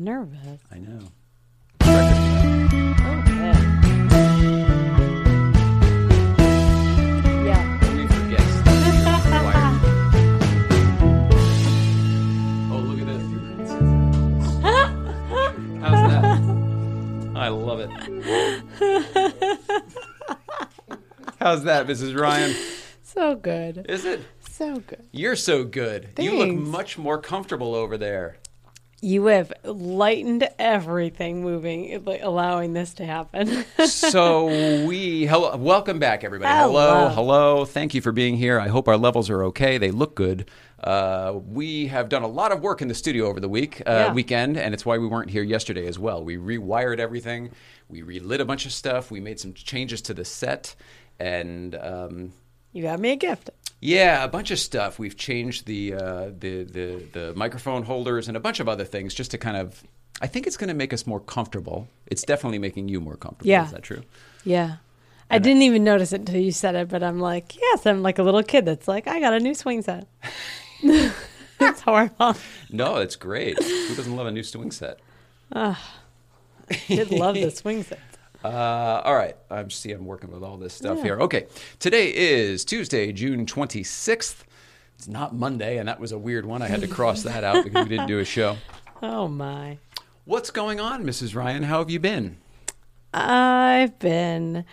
Nervous. I know. Okay. Yeah. Only for oh, look at this. How's that? I love it. How's that, Mrs. Ryan? So good. Is it? So good. You're so good. You look much more comfortable over there. You have lightened everything moving, like, allowing this to happen. so we hello, welcome back everybody hello Hello. hello thank you for being here i hope our levels are okay they look good uh, we have done a lot of work in the studio over the week uh, Yeah. weekend and it's why we weren't here yesterday as well we rewired everything we relit a bunch of stuff we made some changes to the set and um, you got me a gift. Yeah, a bunch of stuff. We've changed the uh, the, the the microphone holders and a bunch of other things just to kind of. I think it's going to make us more comfortable. It's definitely making you more comfortable. Yeah. Is that true? Yeah. I didn't even notice it until you said it, but I'm like, yes, I'm like a little kid that's like, I got a new swing set. it's horrible. No, it's great. Who doesn't love a new swing set? Did love the swing set. Uh, all right. I'm see. I'm working with all this stuff Yeah. here. Okay. Today is Tuesday, June 26th. It's not Monday, and that was a weird one. I had to cross that out because we didn't do a show. Oh my. What's going on, Mrs. Ryan? How have you been? I've been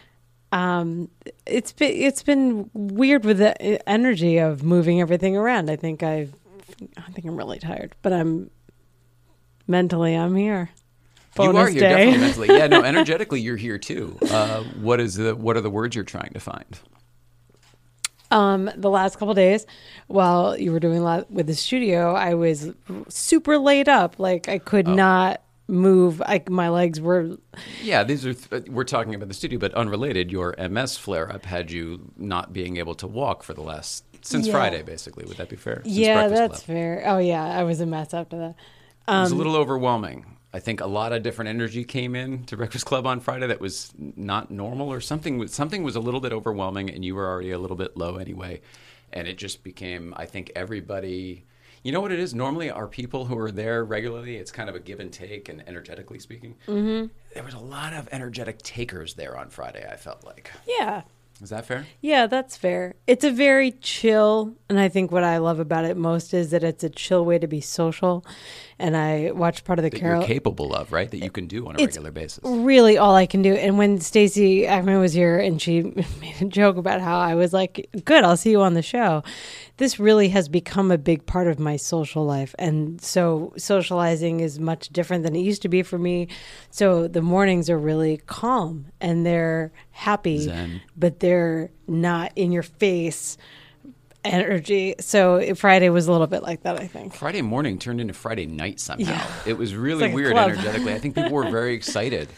um it's been it's been weird with the energy of moving everything around. I think I've. I think I'm really tired, but I'm mentally I'm here. You are here day. definitely mentally. Yeah, no, energetically you're here too. Uh, what is the what are the words you're trying to find? Um, the last couple days, while you were doing a lot with the studio, I was super laid up. Like I Oh. could not move. I, my legs were. Yeah, these are th- we're talking about the studio, but unrelated. Your MS flare up had you not being able to walk for the last since Yeah. Friday, basically. Would that be fair? Since yeah, that's Club. fair. Oh yeah, I was a mess after that. It was Um, a little overwhelming. I think a lot of different energy came in to Breakfast Club on Friday that was not normal, or something. was- Something was a little bit overwhelming, and you were already a little bit low anyway. And it just became. I think everybody. You know what it is? Normally, our people who are there regularly, it's kind of a give and take, and energetically speaking, mm-hmm. there was a lot of energetic takers there on Friday. I felt like. Yeah, Is that fair? Yeah, that's fair. It's a very chill, and I think what I love about it most is that it's a chill way to be social. And I watched part of the That Carol. you're capable of, right? That you can do on a regular basis. really all I can do. And when Stacey Ackman was here and she made a joke about how I was like, good, I'll see you on the show. This really has become a big part of my social life. And so socializing is much different than it used to be for me. So the mornings are really calm and they're happy, Zen. but they're not in your face energy. So Friday was a little bit like that, I think. Friday morning turned into Friday night somehow. Yeah. It was really like weird energetically. I think people were very excited.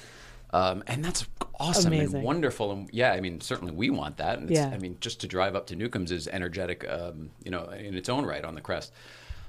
Um, and that's awesome Amazing. and wonderful. And yeah, I mean, certainly we want that. And it's, Yeah. I mean, just to drive up to Newcomb's is energetic, um, you know, in its own right on the crest.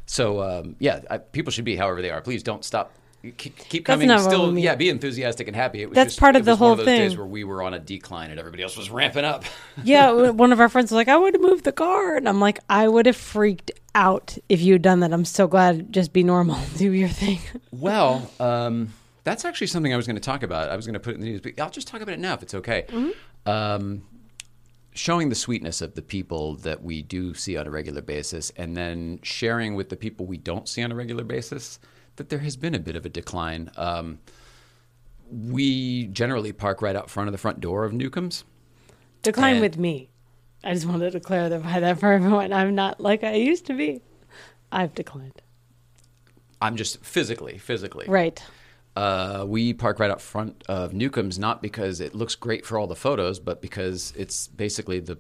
So um, yeah, I, people should be however they are. Please don't stop. Keep, keep coming. Still, yeah, be enthusiastic and happy. It was That's just, part of it the was one whole of those days thing. where we were on a decline and everybody else was ramping up. yeah, one of our friends was like, I would have moved the car. And I'm like, I would have freaked out if you had done that. I'm so glad. Just be normal. Do your thing. Well, um, that's actually something I was going to talk about. I was going to put it in the news, but I'll just talk about it now if it's okay. Um, showing the sweetness of the people that we do see on a regular basis, and then sharing with the people we don't see on a regular basis that there has been a bit of a decline. Um, we generally park right out front of the front door of Newcomb's. Decline And- with me. I just wanted to clarify that for everyone. I'm not like I used to be. I've declined. I'm just physically, physically. Right. Uh, we park right up front of Newcomb's, not because it looks great for all the photos, but because it's basically the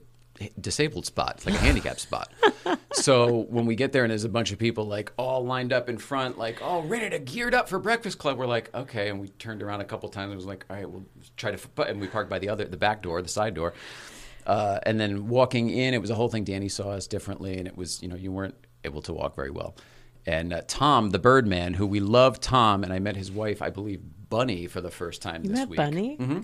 disabled spot. It's like a handicap spot. So when we get there and there's a bunch of people like all lined up in front, like all ready to geared up for Breakfast Club, we're like, okay. And we turned around a couple times and was like, all right, we'll try to. F-. And we parked by the other, the back door, the side door. Uh, and then walking in, it was a whole thing. Danny saw us differently, and it was you know you weren't able to walk very well. And uh, Tom, the Birdman, who we love, Tom, and I met his wife, I believe, Bunny, for the first time You this met week. Bunny? hmm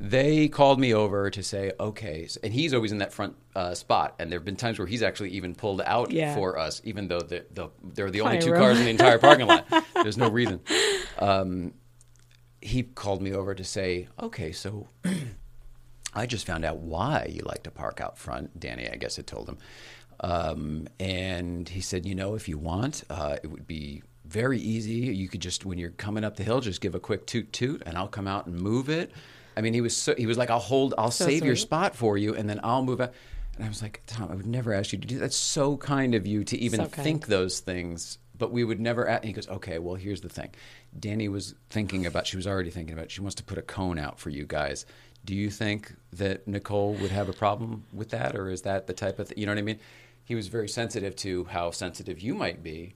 They called me over to say, okay, and he's always in that front uh, spot. And there have been times where he's actually even pulled out Yeah. for us, even though the, the, they're the only two cars in the entire parking lot. There's no reason. um, he called me over to say, okay, so I just found out why you like to park out front. Danny, I guess, had told him. Um, and he said, you know, if you want, uh, it would be very easy. You could just, when you're coming up the hill, just give a quick toot toot, and I'll come out and move it. I mean, he was so, he was like, I'll hold, I'll So save your spot for you, and then I'll move out. And I was like, Tom, I would never ask you to do that. That's so kind of you to even So think those things. But we would never. Ask. And he goes, okay, well, here's the thing. Danny was thinking about. She was already thinking about. She wants to put a cone out for you guys. Do you think that Nicole would have a problem with that, or is that the type of thing? You know what I mean? He was very sensitive to how sensitive you might be.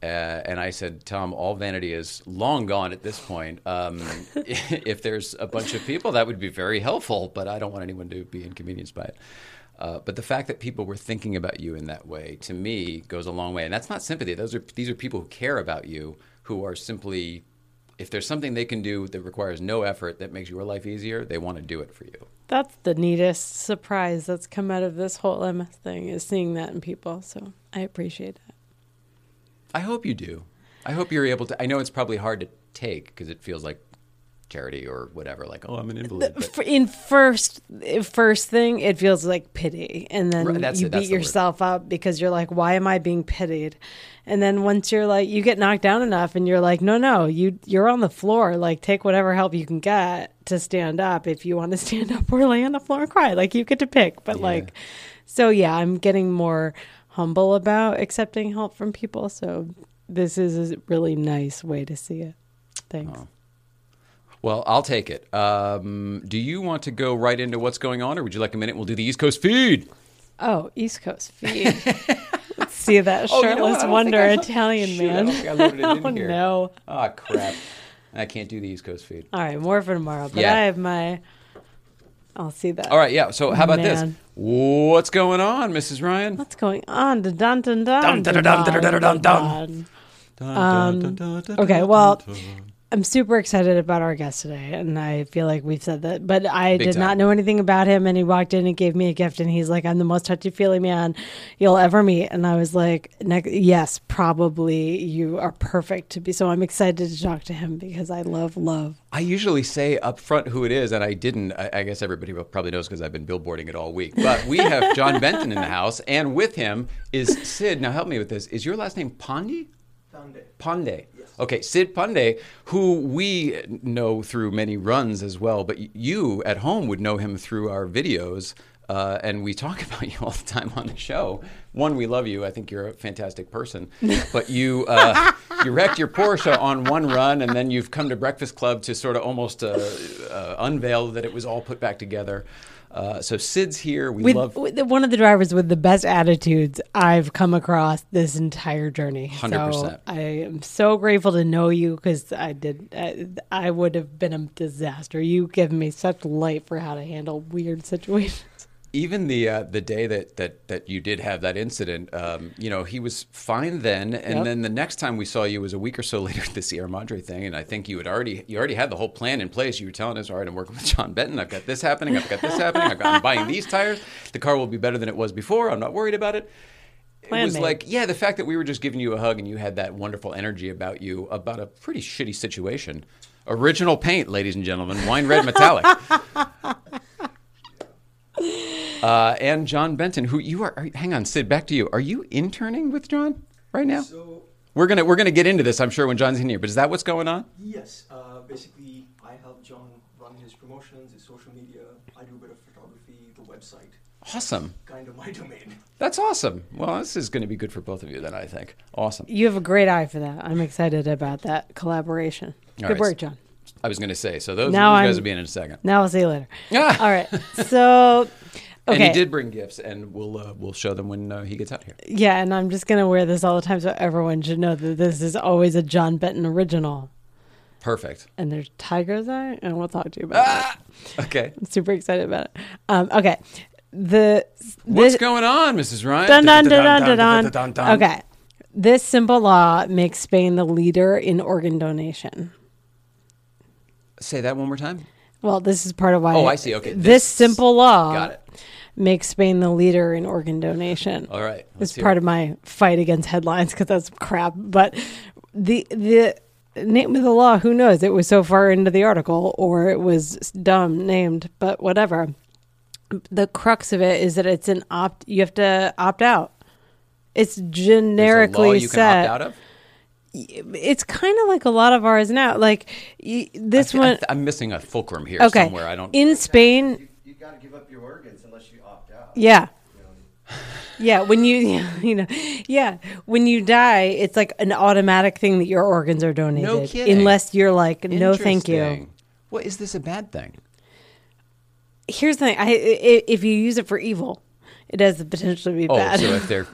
Uh, and I said, Tom, all vanity is long gone at this point. Um, if there's a bunch of people, that would be very helpful, but I don't want anyone to be inconvenienced by it. Uh, but the fact that people were thinking about you in that way, to me, goes a long way. And that's not sympathy. Those are these are people who care about you, who are simply, if there's something they can do that requires no effort that makes your life easier, they want to do it for you. That's the neatest surprise that's come out of this whole MS thing is seeing that in people. So I appreciate that. I hope you do. I hope you're able to. I know it's probably hard to take because it feels like charity or whatever. Like, oh, I'm an invalid. But In first first thing, it feels like pity, and then Right, you it, beat the word. yourself up because you're like, "Why am I being pitied?" And then once you're like, you get knocked down enough, and you're like, "No, no, you you're on the floor. Like, take whatever help you can get to stand up. If you want to stand up or lay on the floor and cry, like you get to pick." But Yeah. like, so yeah, I'm getting more humble about accepting help from people. So this is a really nice way to see it. Thanks. Oh. Well, I'll take it. Um, do you want to go right into what's going on, or would you like a minute? We'll do the East Coast feed. Oh, East Coast feed. Let's see that Oh, you know shirtless? I don't wonder think I- Italian Shoot, man. don't think I loaded it in oh here. no! Ah, crap. I can't do the East Coast feed. All right, more for tomorrow. But Yeah. I have my. I'll see that. All right, yeah. So how about this? What's going on, Mrs. Ryan? What's going on? Dun dun dun Dun, dun dun, dun, dun, dun, dun, dun. Um, okay, well, I'm super excited about our guest today, and I feel like we've said that. But I Big did time. not know anything about him, and he walked in and gave me a gift, and he's like, "I'm the most touchy feely man you'll ever meet," and I was like, "Ne- "Yes, probably you are perfect to be." So I'm excited to talk to him because I love love. I usually say up front who it is, and I didn't. I, I guess everybody probably knows because I've been billboarding it all week. But we have John Benton in the house, and with him is Sid. Now help me with this. Is your last name Pondy? Sunday. Pandey. Okay, Sid Pandey, who we know through many runs as well, but you at home would know him through our videos. Uh, and we talk about you all the time on the show. One, we love you. I think you're a fantastic person. But you uh, you wrecked your Porsche on one run, and then you've come to Breakfast Club to sort of almost uh, uh, unveil that it was all put back together. Uh, so Sid's here. We With, love. with one of the drivers with the best attitudes I've come across this entire journey. 100%. So I am so grateful to know you because I did. I, I would have been a disaster. You give me such light for how to handle weird situations. Even the uh, the day that, that that you did have that incident, um, you know, he was fine then, and Yep. then the next time we saw you was a week or so later at the Sierra Madre thing, and I think you had already you already had the whole plan in place. You were telling us, all right, I'm working with John Benton. I've got this happening. I've got this happening. I've got, I'm buying these tires. The car will be better than it was before. I'm not worried about it. It Plan was made. like, yeah, the fact that we were just giving you a hug and you had that wonderful energy about you about a pretty shitty situation. Original paint, ladies and gentlemen, wine red metallic. Uh, and John Benton, who you are, are. Hang on, Sid. Back to you. Are you interning with John right now? So We're gonna we're gonna get into this, I'm sure, when John's in here. But is that what's going on? yes, uh, basically I help John run his promotions, his social media. I do a bit of photography, the website, Awesome. kind of my domain. That's awesome. Well, this is going to be good for both of you, then I think. Awesome. You have a great eye for that. I'm excited about that collaboration. All Good right. work, John. I was going to say. So those, Now those guys I'm- will be in in a second. Now I'll see you later. Ah! All right. So, okay. And he did bring gifts, and we'll uh, we'll show them when uh, he gets out here. Yeah, and I'm just gonna wear this all the time so everyone should know that this is always a John Benton original. Perfect. And there's Tiger's Eye, and we'll talk to you about that. Ah! Okay. I'm super excited about it. Um, okay, the What's this, going on, Mrs. Ryan? dun, dun, dun, dun, dun, Dun, dun. dun. Okay, this simple law makes Spain the leader in organ donation. Say that one more time. Well, this is part of why. Oh, I see. Okay, This, this- simple law Got it. makes Spain the leader in organ donation. All right. It's part it. of my fight against headlines because that's crap. But the the name of the law, who knows? It was so far into the article or it was dumb named, but whatever. The crux of it is that it's an opt you have to opt out. It's There's a law generically set. Opt out of. It's kind of like a lot of ours now. Like y- this I, one I, am missing a fulcrum here okay. somewhere. I don't. In Spain, You, you got to give up your organs unless you opt out. yeah. You know, Yeah, when you you know, yeah, when you die, it's like an automatic thing that your organs are donated, kidding. unless you're like, no, thank you. What is this a bad thing? Here's the thing: I, i if you use it for evil, it has the potential to be Oh, bad. so if they're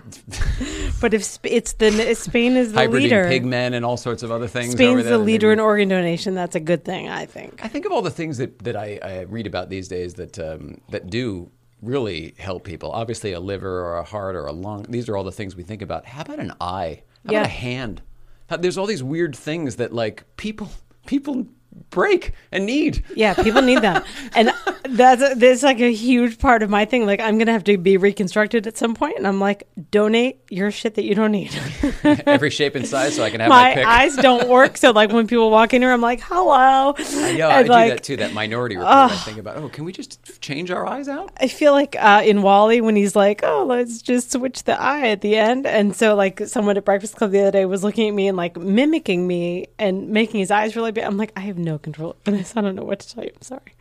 but if Sp- it's the Spain is the hybriding leader, pigmen and all sorts of other things, over Spain's the leader in organ donation. That's a good thing, I think. I think of all the things that, that I, I read about these days that um, that do really help people. Obviously, a liver or a heart or a lung. These are all the things we think about. How about an eye? How Yeah. about a hand? How, there's all these weird things that like people people break and need. Yeah, people need them, and that's that's like a huge part of my thing. Like, I'm gonna have to be reconstructed at some point, and I'm like, donate your shit that you don't need. Every shape and size, so I can have my, my eyes don't work. So like when people walk in here, I'm like, hello. I know I And, do like, that too. That minority report. I think about. Oh, can we just change our eyes out? I feel like uh, in WALL-E when he's like, oh, let's just switch the eye at the end. And so like someone at Breakfast Club the other day was looking at me and like mimicking me and making his eyes really big. I'm like, I have no control over this. I don't know what to tell you. I'm sorry.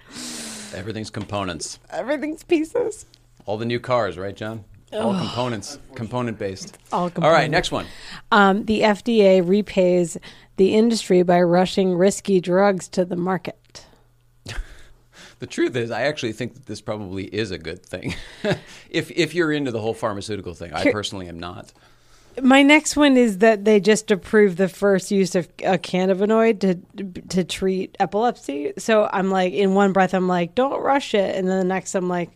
Everything's components. Everything's pieces. All the new cars, right, John? All components, component based. All All right, next one. Um, the FDA repays the industry by rushing risky drugs to the market. The truth is, I actually think that this probably is a good thing. if if you're into the whole pharmaceutical thing, I personally am not. My next one is that they just approved the first use of a cannabinoid to to treat epilepsy. So I'm like, in one breath, I'm like, don't rush it, and then the next, I'm like,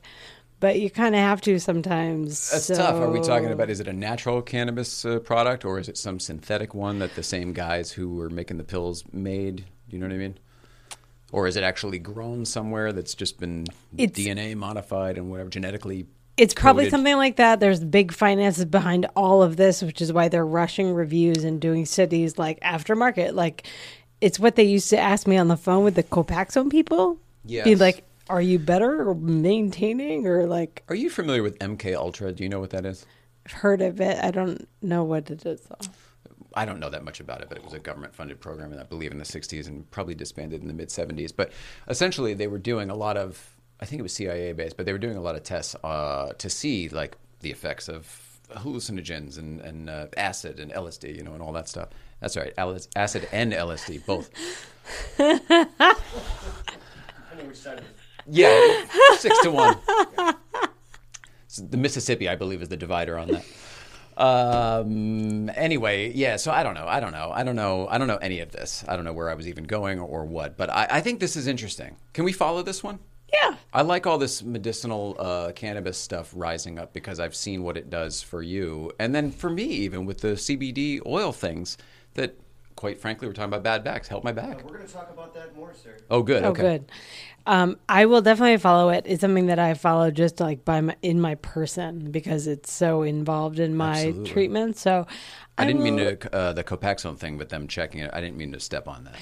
but you kind of have to sometimes. That's so- tough. Are we talking about is it a natural cannabis uh, product or is it some synthetic one that the same guys who were making the pills made? Do you know what I mean? Or is it actually grown somewhere that's just been It's- DNA modified and whatever genetically? It's probably coded? something like that. There's big finances behind all of this, which is why they're rushing reviews and doing studies like aftermarket. Like, it's what they used to ask me on the phone with the Copaxone people. Yeah, Be like, are you better or maintaining or like Are you familiar with MK Ultra? Do you know what that is? I've heard of it. I don't know what it is though. I don't know that much about it, but it was a government funded program, and I believe in the 60s and probably disbanded in the mid 70s. But essentially, they were doing a lot of, I think it was CIA based, but they were doing a lot of tests uh, to see like the effects of hallucinogens and, and uh, acid and LSD, you know, and all that stuff. That's right, acid and LSD, both. Depending which side of the Yeah, six to one. So the Mississippi, I believe, is the divider on that. Um. Anyway, yeah. So I don't know. I don't know. I don't know. I don't know any of this. I don't know where I was even going or what. But I, I think this is interesting. Can we follow this one? Yeah. I like all this medicinal uh, cannabis stuff rising up because I've seen what it does for you, and then for me, even with the CBD oil things that, quite frankly, we're talking about bad backs. Help my back. We're going to talk about that more, sir. Oh, good. Oh, okay. good. Um, I will definitely follow it. It's something that I follow just like by my, in my person because it's so involved in my Absolutely. treatment. So I didn't mean to uh, the Copaxone thing with them checking it. I didn't mean to step on that.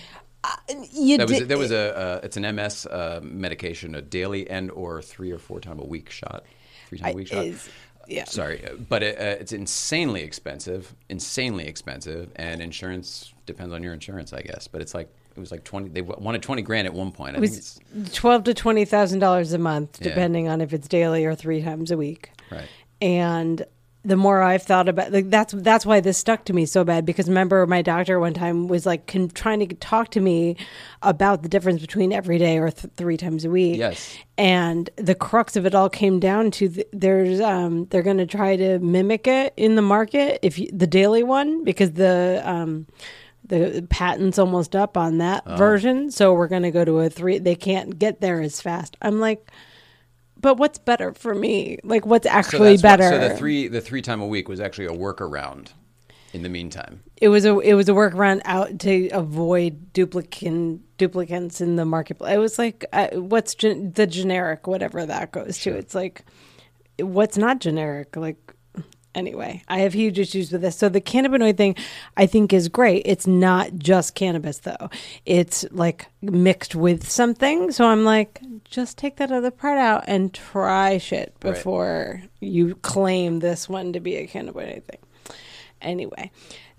You That was did- there was a uh, it's an MS uh, medication, a daily and or three or four time a week shot, three time a week shot. is- yeah. Sorry, uh, but it, uh, it's insanely expensive, insanely expensive, and insurance depends on your insurance, I guess. But it's like it was like twenty. They wanted twenty grand at one point. I It think was it's twelve to twenty thousand dollars a month, Yeah. depending on if it's daily or three times a week. right. And the more I've thought about, like that's that's why this stuck to me so bad. Because remember, my doctor one time was like con- trying to talk to me about the difference between every day or th- three times a week. Yes. And the crux of it all came down to th- there's um they're going to try to mimic it in the market if you, the daily one because the um the patent's almost up on that Oh. version. So we're going to go to a three. They can't get there as fast. I'm like. But what's better for me? Like, what's So actually what- better? so the three the three time a week was actually a workaround. In the meantime, it was a it was a workaround out to avoid duplicant duplicates in the marketplace. It was like uh, what's gen- the generic, whatever that goes to. It's like what's not generic, like Anyway, I have huge issues with this. So the cannabinoid thing, I think, is great. It's not just cannabis though; it's like mixed with something. So I'm like, just take that other part out and try shit Right. before you claim this one to be a cannabinoid thing. Anyway,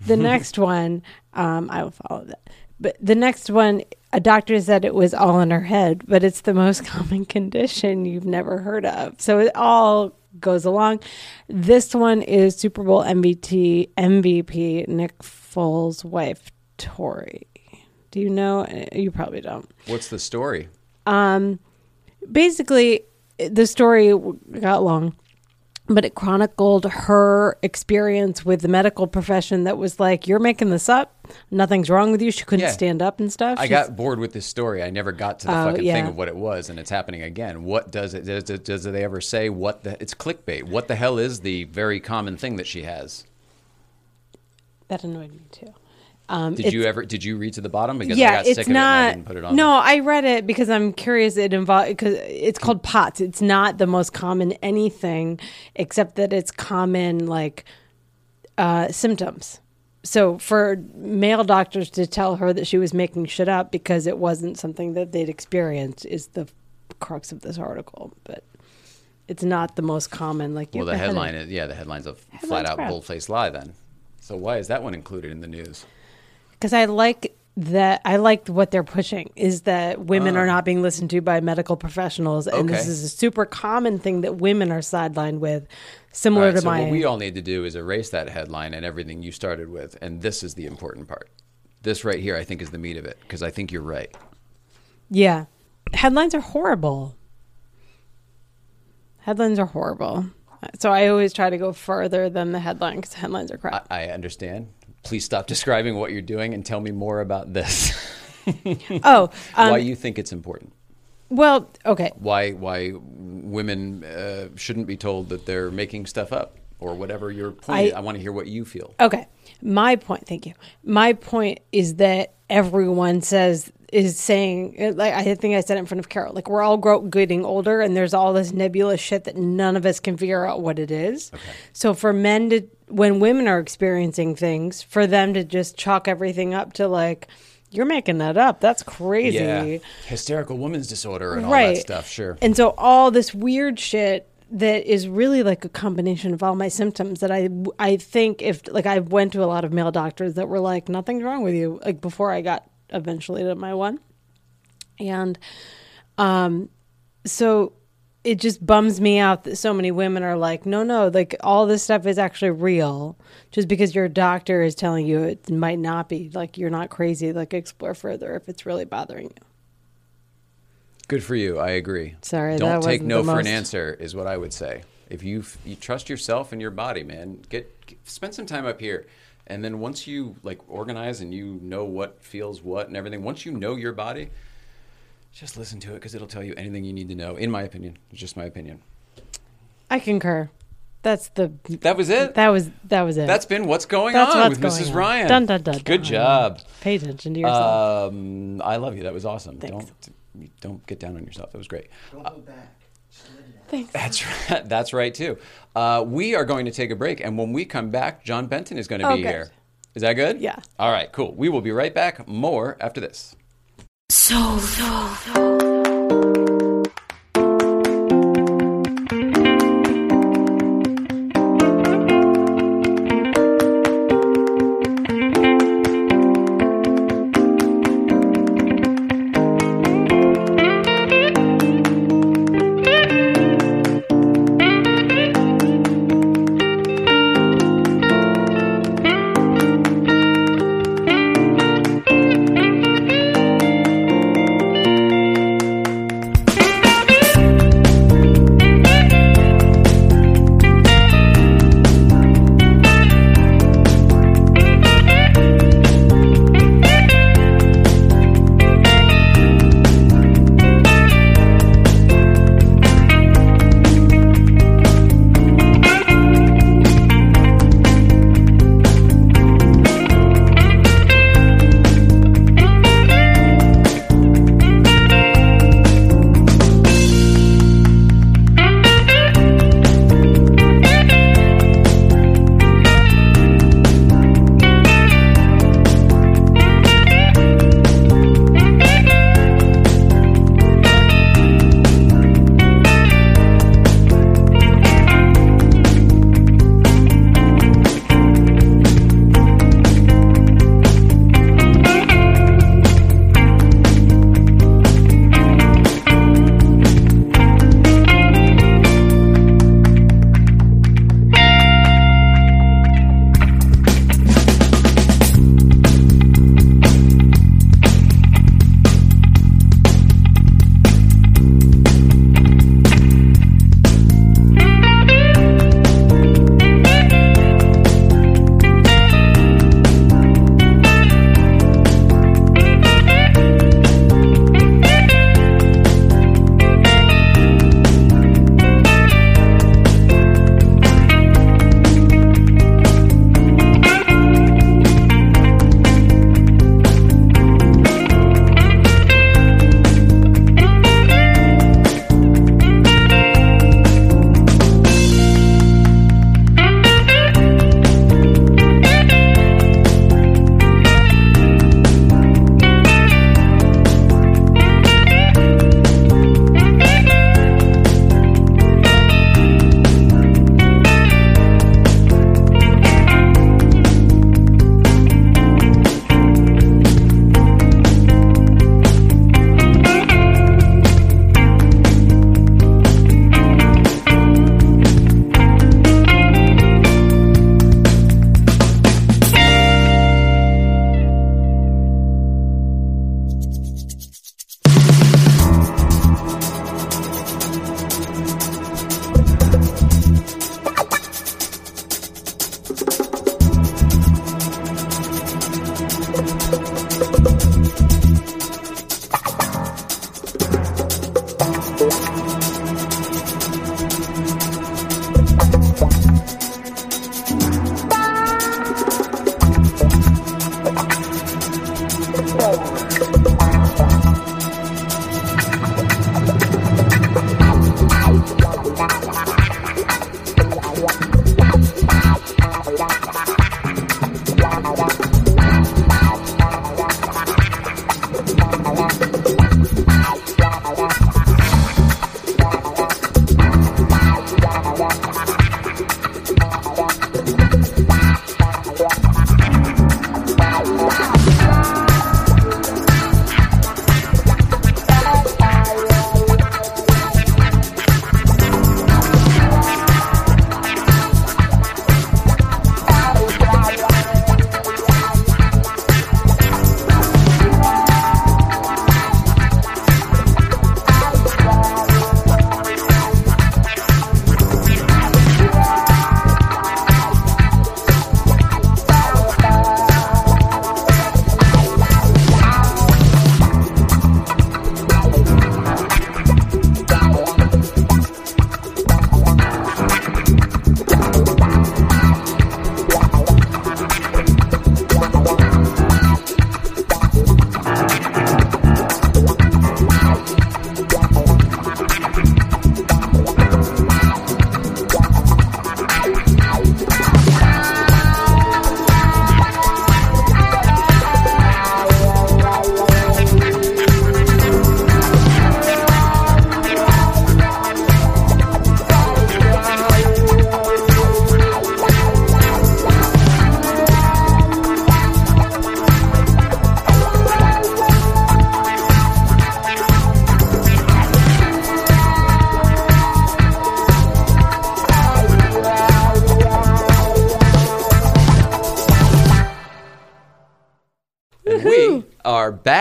the next one, um, I will follow that. But the next one, a doctor said it was all in her head, but it's the most common condition you've never heard of. So it all goes along. This one is Super Bowl MVP MVP Nick Foles' wife Tori. Do you know? Uh, You probably don't What's the story? Um, basically the story got long but it chronicled her experience with the medical profession that was like you're making this up nothing's wrong with you she couldn't Yeah. stand up and stuff I She's- got bored with this story. I never got to the Oh, fucking thing of what it was, and it's happening again. What does it? Does, it, does they ever say what the? It's clickbait. What the hell is the very common thing that she has? that annoyed me too um, Did you ever? Did you read to the bottom? Because I yeah, got sick it's of it and I didn't put it on. no, I read it because I'm curious. It involved because it's called POTS. It's not the most common anything, except that it's common like uh, symptoms. So for male doctors to tell her that she was making shit up because it wasn't something that they'd experienced is the crux of this article. But it's not the most common. Like Well, the headline is yeah, the headline's a Headline's flat out bull faced lie. Then, so why is that one included in the news? Because I like that I like what they're pushing is that women are not being listened to by medical professionals, and this Ah. Is a super common thing that women are sidelined with, similar right, to so my. what we all need to do is erase that headline and everything you started with, and this is the important part. This right here, I think, is the meat of it because I think you're right. yeah, headlines are horrible. Headlines are horrible. So I always try to go further than the headline because headlines are I, crap. I understand. Please stop describing what you're doing and tell me more about this. oh, um, why you think it's important? well, okay. Why why women uh, shouldn't be told that they're making stuff up or whatever your point. I- I want to hear what you feel. Okay. My point, thank you. My point is that everyone says is saying like I think I said it in front of Carol. Like we're all grow, getting older and there's all this nebulous shit that none of us can figure out what it is. Okay. So for men to when women are experiencing things, for them to just chalk everything up to like you're making that up. That's crazy. Yeah, hysterical woman's disorder and all that stuff. Sure. And so all this weird shit that is really like a combination of all my symptoms that I I think if like I went to a lot of male doctors that were like nothing's wrong with you like before I got eventually to my one. And um so it just bums me out that so many women are like no no like all this stuff is actually real just because your doctor is telling you it might not be like you're not crazy like explore further if it's really bothering you. Good for you. I agree. Sorry, Don't take no for an answer. Is what I would say. If you you trust yourself and your body, man, get, get spend some time up here, and then once you like organize and you know what feels what and everything, once you know your body, just listen to it because it'll tell you anything you need to know. In my opinion, it's just my opinion. I concur. That's the That was it. that was that was it. That's been what's going That's on what's with going Mrs. on. Ryan. Dun, dun, dun, Good dun. job. Pay attention to yourself. Um, I love you. That was awesome. Thanks. Don't don't get down on yourself. That was great. Don't hold back. Just let it out. Thanks. That's right. That's right too. Uh, we are going to take a break, and when we come back, John Benton is going to Oh, be good. here. Is that good? Yeah. All right. Cool. We will be right back. More after this. Soul, soul, soul.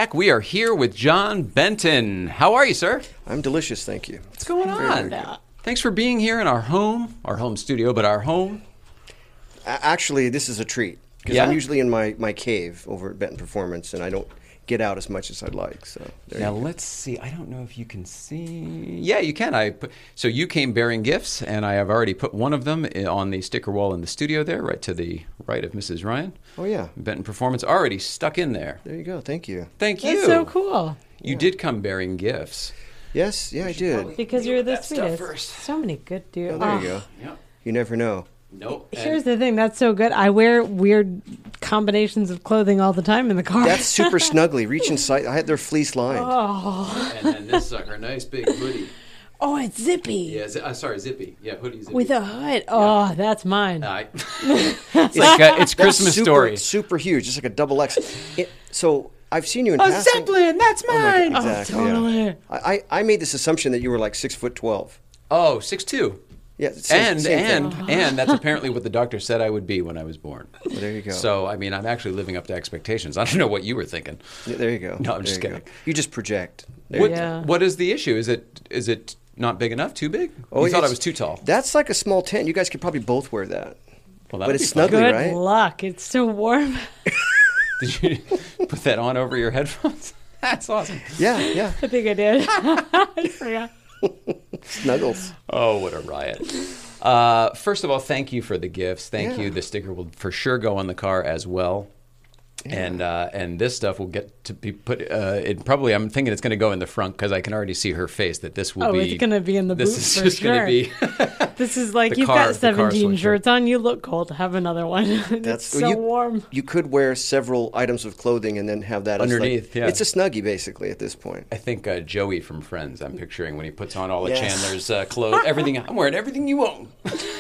Back. We are here with John Benton. How are you, sir? I'm delicious, thank you. What's going on? Thanks for being here in our home, our home studio, but our home. Actually, this is a treat because Yeah? I'm usually in my, my cave over at Benton Performance, and I don't get out as much as I'd like. So there Now you go. let's see. I don't know if you can see. Yeah, you can. I put, so you came bearing gifts, and I have already put one of them eh, on the sticker wall in the studio there, right to the right of Mrs. Ryan. Oh yeah, Benton Performance already stuck in there. there you go. Thank you. Thank you. That's so cool. You did come bearing gifts. Yes, yeah, I did. Because you're the sweetest. first. So many good dudes. Oh, there you go. Ah. Yep. You never know. Nope. Here's the thing. That's so good. I wear weird combinations of clothing all the time in the car. That's super snuggly. Reach inside. I had their fleece lined. oh, and then this sucker, nice big hoodie. oh, it's zippy Yeah, zi- uh, sorry, zippy. Yeah, hoodie zippy. with a hood. Oh, that's mine. I, it's like a, it's That's Christmas super, story. Super huge, It's like a double X. It, so I've seen you in Oh, passing. Zeppelin, that's Oh my mine. God, Oh, exactly, yeah. totally. I, I I made this assumption that you were like six foot twelve. Oh, six two. Yeah, same, And same and thing. and that's apparently what the doctor said I would be when I was born. Well, there you go. So I mean, I'm actually living up to expectations. I don't know what you were thinking. Yeah, there you go. No, I'm There just you go. kidding. You just project. There What go. Yeah. what is the issue? Is it is it not big enough? Too big? Oh, you thought I was too tall. That's like a small tent. You guys could probably both wear that. Well, but that'd it's be fun. snuggly, Good right? luck. It's so warm. Did you put that on over your headphones? That's awesome. Yeah, yeah. I think I did. I forgot. Snuggles. Oh, what a riot. Uh, first of all, thank you for the gifts. Thank Yeah. you. The sticker will for sure go on the car as well. And uh, and this stuff will get to be put. Uh, it probably I'm thinking it's going to go in the front because I can already see her face that this will Oh, be. it's gonna be in the This boot is for just going sure. to be. This is like you've car- got 17 shirts on. You look cold. Have another one. That's it's so you, warm. You could wear several items of clothing and then have that as, like- Underneath, yeah. It's a snuggie basically at this point. I think uh, Joey from Friends. I'm picturing when he puts on all of Yes. Chandler's uh, clothes, everything. I'm wearing everything you own.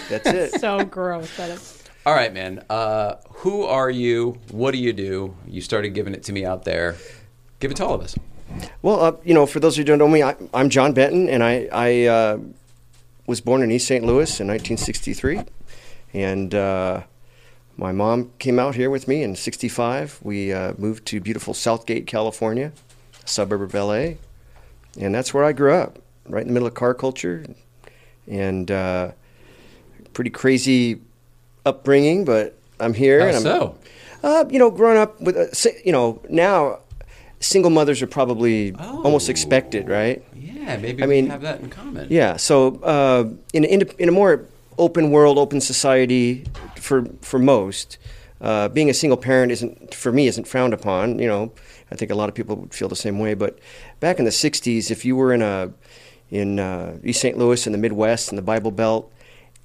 That's it. So gross. That is. All right, man. Uh, who are you? What do you do? You started giving it to me out there. Give it to all of us. Well, uh, you know, for those who don't know me, I, I'm John Benton, and I, I uh, was born in East St. Louis in 1963, and uh, my mom came out here with me in '65. We uh, moved to beautiful South Gate, California, a suburb of LA, and that's where I grew up, right in the middle of car culture, and uh, pretty crazy upbringing, but I'm here. How and I'm, so? uh, you know, growing up with, a, you know, now single mothers are probably almost Oh. expected, right? Yeah, maybe I we mean- have that in common. Yeah. So uh, in, in, a, in a more open world, open society, for for most, uh, being a single parent isn't for me isn't frowned upon. You know, I think a lot of people would feel the same way. But back in the '60s, if you were in a in uh, East St. Louis in the Midwest in the Bible Belt,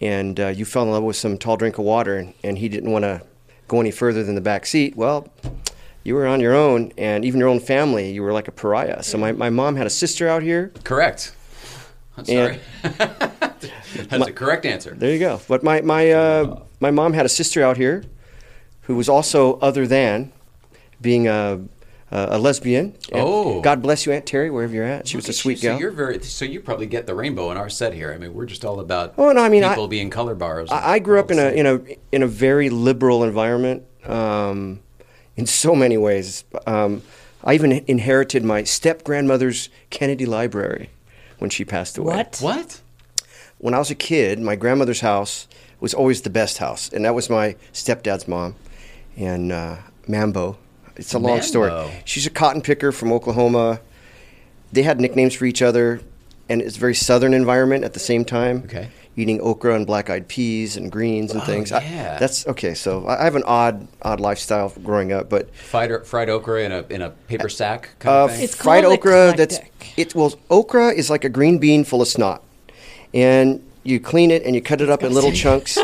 and uh, you fell in love with some tall drink of water, and, and he didn't want to go any further than the back seat, well, you were on your own, and even your own family, you were like a pariah. So my, my mom had a sister out here. Correct. I'm sorry. That's the correct answer. There you go. But my my uh, my mom had a sister out here, who was also other than being a a lesbian. And Oh. God bless you, Aunt Terry, wherever you're at. She was a sweet you. gal. So you're very. So you probably get the rainbow in our set here. I mean, we're just all about. Oh, no, I mean, I- people being color bars. I, I grew up in a in a in a very liberal environment um, in so many ways. Um, I even inherited my step grandmother's Kennedy Library when she passed away. What? What? When I was a kid, my grandmother's house was always the best house, and that was my stepdad's mom, and uh, Mambo. It's a long story. She's a cotton picker from Oklahoma. They had nicknames for each other, and it's a very southern environment at the same time. Okay. Eating okra and black-eyed peas and greens and Oh, things. I- yeah. that's okay. So I I have an odd, odd lifestyle growing up, but Fried, fried okra in a in a paper sack kind uh, of thing. It's fried called okra. That's it. Well, okra is like a green bean full of snot, and you clean it and you cut it up in little chunks,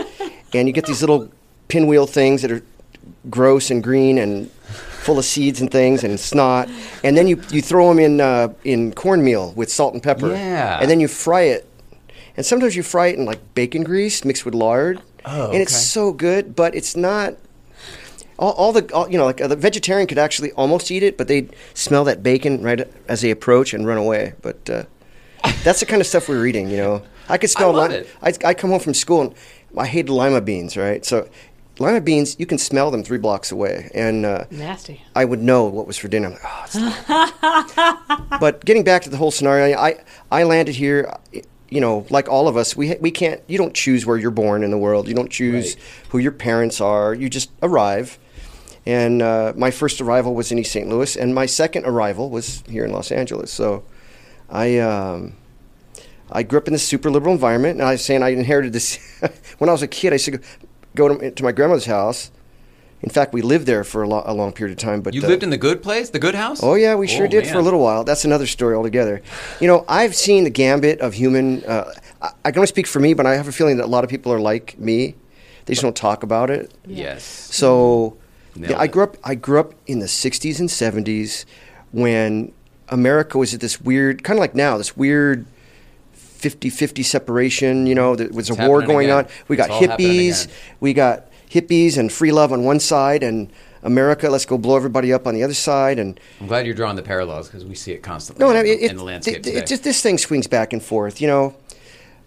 and you get these little pinwheel things that are gross and green and full of seeds and things and snot, and then you you throw them in uh, in cornmeal with salt and pepper, Yeah. and then you fry it, and sometimes you fry it in like bacon grease mixed with lard, Oh, and it's so good, but it's not all, all the all, you know like uh, the vegetarian could actually almost eat it but they'd smell that bacon right as they approach and run away. But uh, that's the kind of stuff we were eating you know? I could smell love li- it. I, I come home from school and i hated lima beans right? So lima beans you can smell them three blocks away and uh, Nasty. I would know what was for dinner. I'm like, oh, it's but getting back to the whole scenario, I I landed here. You know, like all of us, we we can't. You don't choose where you're born in the world. You don't choose Right. who your parents are. You just arrive. And uh, my first arrival was in East St. Louis, and my second arrival was here in Los Angeles. So, I um, I grew up in this super liberal environment, and I was saying I inherited this. when I was a kid, I used to go, go to, to my grandmother's house. In fact, we lived there for a, lo- a long period of time. But you uh, lived in the good place, the good house. Oh yeah, we sure Oh, did for a little while. That's another story altogether. You know, I've seen the gambit of human. Uh, I, I can only speak for me, but I have a feeling that a lot of people are like me. They just don't talk about it. Yes. So, yeah, I grew up. I grew up in the '60s and '70s when America was at this weird, kind of like now, this weird 50-50 separation. You know, there was It's a war going again. on. We It's got hippies. We got hippies and free love on one side, and America, let's go blow everybody up on the other side, and I'm glad you're drawing the parallels because we see it constantly no, in, no, the- it, in the landscape it- it just this thing swings back and forth, you know.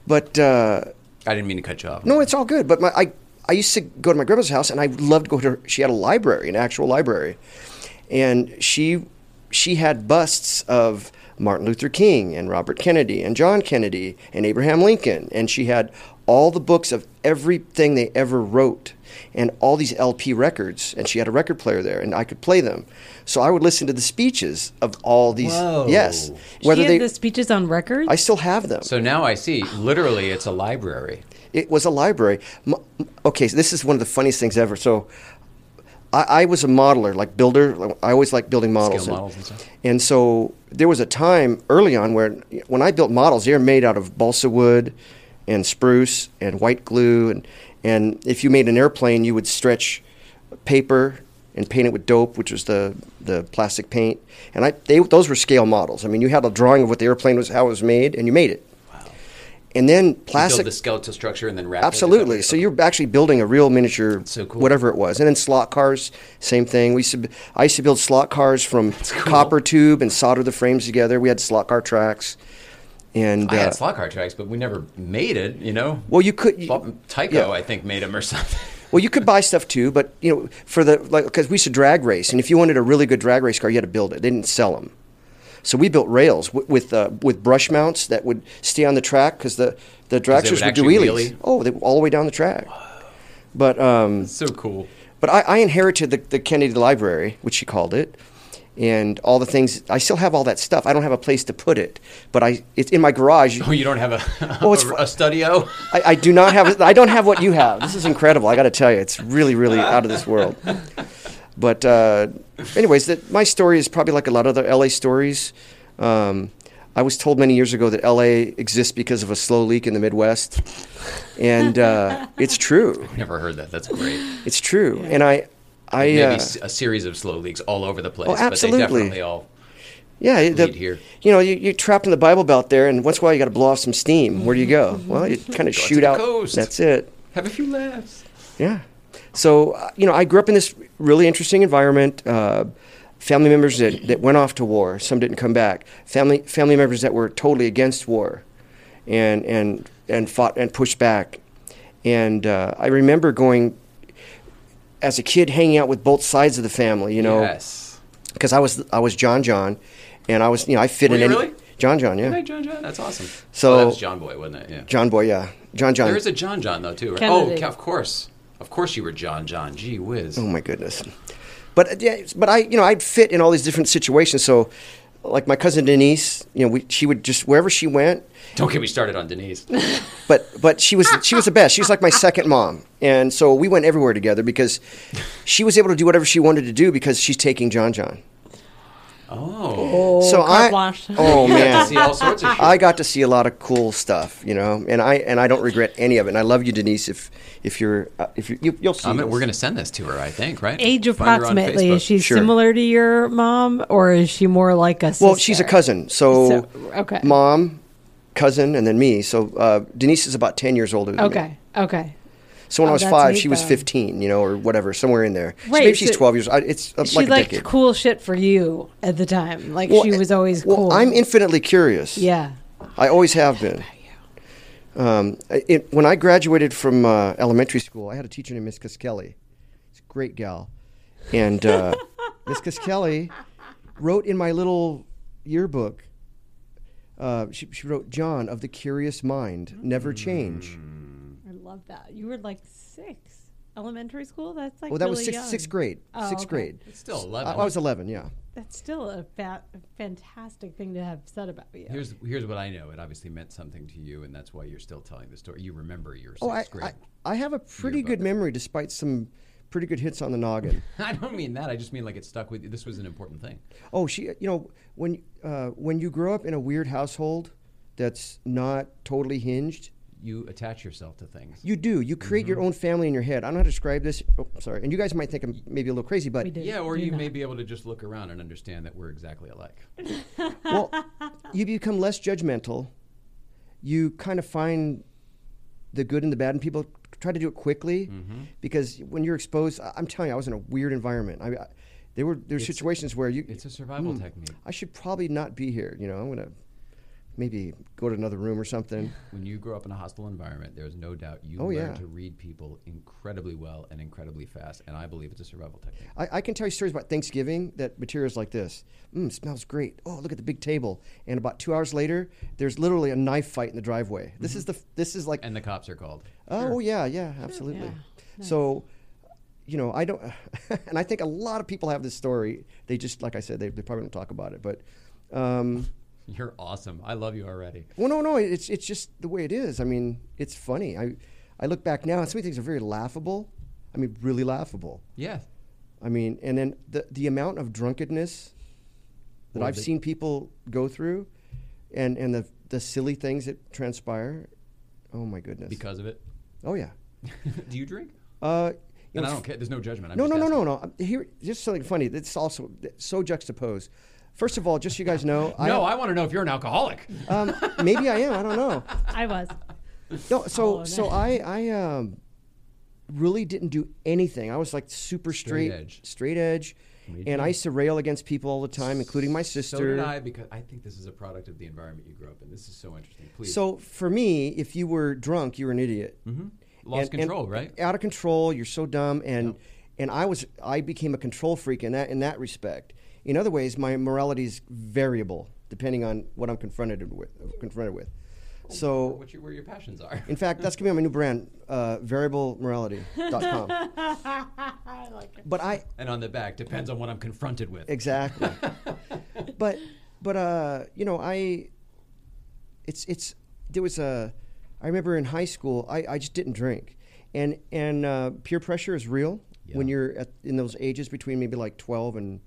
But uh, I didn't mean to cut you off. no, it's all good. But my, I I used to go to my grandma's house, and I loved to go to. Her, she had a library, an actual library, and she she had busts of Martin Luther King and Robert Kennedy and John Kennedy and Abraham Lincoln, and she had all the books of everything they ever wrote and all these LP records, and she had a record player there, and I could play them. So I would listen to the speeches of all these. Whoa. Yes, She whether had they. the speeches on record. I still have them. So now I see. Literally, it's a library. It was a library. Okay, so this is one of the funniest things ever. So, I, I was a modeler, like builder. I always liked building models. Scale models and stuff. And so there was a time early on where, when I built models, they were made out of balsa wood, and spruce, and white glue, and and if you made an airplane, you would stretch paper and paint it with dope, which was the the plastic paint. And I they those were scale models. I mean, you had a drawing of what the airplane was, how it was made, and you made it. And then You plastic. build the skeletal structure and then wrap it. Absolutely. So you're actually building a real miniature, so cool. whatever it was. And then slot cars, same thing. We used to, I used to build slot cars from cool. copper tube and solder the frames together. We had slot car tracks, and I uh, had slot car tracks, but we never made it. You know. well, you could. You, Tyco, yeah. I think, made them or something. well, you could buy stuff too, but you know, for the like, because we used to drag race, and if you wanted a really good drag race car, you had to build it. They didn't sell them. So we built rails w- with uh, with brush mounts that would stay on the track because the the dragsters would would do wheelies. wheelie? Oh, they all the way down the track. But um, so cool. But I, I inherited the, the Kennedy Library, which she called it, and all the things. I still have all that stuff. I don't have a place to put it, but I it's in my garage. Oh, you don't have a Oh, it's- a, a studio? I, I do not have. I don't have what you have. This is incredible. I got to tell you, it's really, really out of this world. But uh, anyways, that my story is probably like a lot of other LA stories. Um, I was told many years ago that LA exists because of a slow leak in the Midwest, and uh, it's true. I Never heard that. That's great. It's true. And I, I Maybe uh, s- a series of slow leaks all over the place. Oh, But they definitely all. yeah, the, here. you know, you, you're trapped in the Bible Belt there, and once in a while you got to blow off some steam. Where do you go? Well, you kind of shoot out. coast. That's it. Have a few laughs. Yeah. So, uh, you know, I grew up in this really interesting environment. Uh, family members that, that went off to war, some didn't come back. Family family members that were totally against war, and and and fought and pushed back. And uh, I remember going as a kid, hanging out with both sides of the family. You know, yes. because I was I was John John, and I was you know I fit Were in you any really? John John yeah Hey, John John. That's awesome. So- oh, that was John Boy, wasn't it? Yeah. John Boy yeah John John. There is a John John though too, right? Kennedy. Oh, of course, of course you were John John. Gee whiz. Oh my goodness. But uh, yeah, but I you know I'd fit in all these different situations. So, like my cousin Denise, you know, we, she would just wherever she went. Don't get me started on Denise. But but she was she was the best. She was like my second mom, and so we went everywhere together because she was able to do whatever she wanted to do because she's taking John John. Oh, so carte I blanche. oh you got to man. see all sorts of shit. I got to see a lot of cool stuff, you know, and I and I don't regret any of it. And I love you, Denise. If if you're uh, if you're, you, you'll see. I mean, this. we're going to send this to her, I think, right? Age Find approximately. Is she Sure. similar to your mom, or is she more like a sister? Well, she's a cousin, so, So, okay. mom, cousin, and then me. So uh, Denise is about ten years older than me. Okay. Okay. So when Oh, I was five, she was fifteen, you know, or whatever, somewhere in there. So maybe she's twelve years. I, it's uh, She like liked decade. cool shit for you at the time. Like Well, she was always well, cool. I'm infinitely curious. Yeah. I always have been. Um, it, when I graduated from uh, elementary school, I had a teacher named Miss Kelly. She's a great gal, and uh, Miss Kelly wrote in my little yearbook. Uh, she, she wrote, "John of the curious mind, never change." I love that. You were like six. Elementary school? That's like well, that was really sixth, young. sixth grade. Oh, sixth okay. grade. It's still 11. I was eleven. Yeah. That's still a, fa- a fantastic thing to have said about you. Here's here's what I know. It obviously meant something to you, and that's why you're still telling the story. You remember your sixth Oh, I, grade. I, I have a pretty good memory, despite some pretty good hits on the noggin. I don't mean that. I just mean like it stuck with you. This was an important thing. Oh, she. You know, when uh, when you grow up in a weird household that's not totally hinged, You attach yourself to things. you do. You create your own family in your head. I don't know how to describe this. Oh, sorry. And you guys might think I'm maybe a little crazy, but We do. Yeah, or do you not. may be able to just look around and understand that we're exactly alike. well, you become less judgmental. You kind of find the good and the bad, and people try to do it quickly Mm-hmm. because when you're exposed, I- I'm telling you, I was in a weird environment. I, I there were there were situations where you It's a survival Hmm. technique. I should probably not be here. You know, I'm gonna maybe go to another room or something. When you grow up in a hostile environment, there's no doubt you Oh, learn yeah. to read people incredibly well and incredibly fast. And I believe it's a survival technique. I, I can tell you stories about Thanksgiving that materials like this. Mmm, smells great. Oh, look at the big table. And about two hours later, there's literally a knife fight in the driveway. This is the this is like And the cops are called. oh yeah yeah absolutely. Yeah. So, you know I don't, and I think a lot of people have this story. They just like I said they, they probably don't talk about it, but. Um, You're awesome. I love you already. well, no, no, it's it's just the way it is. I mean, it's funny. I I look back now, and some things are very laughable. I mean, really laughable. Yeah. I mean, and then the the amount of drunkenness that Well, I've the- seen people go through, and and the the silly things that transpire. Oh my goodness! Because of it. oh yeah. Do you drink? Uh, you And know, I don't care. There's no judgment. I'm no, no, no, no, no. Here, just something funny. That's also so juxtaposed. First of all, just so you guys know, No, I want to know if you're an alcoholic. um, maybe I am. I don't know. I was. No, so Oh, so no. I I um really didn't do anything. I was like super Straight straight, edge. straight edge, and. I used to rail against people all the time, including my sister. So did I, because I think this is a product of the environment you grew up in. This is so interesting. Please. So for me, if you were drunk, you were an idiot. hmm lost And- and control, right? Out of control. You're so dumb, and Yep. and I was I became a control freak in that in that respect. In other ways, my morality is variable depending on what I'm confronted with. Confronted with. So what you, where your passions are. in fact, that's gonna be my new brand, uh, variablemorality.com. I like it. But I And on the back depends on what I'm confronted with. exactly. but but uh, you know, I it's it's there was a I remember in high school I, I just didn't drink. And and uh, peer pressure is real when Yeah. you're at, in those ages between maybe like 12 and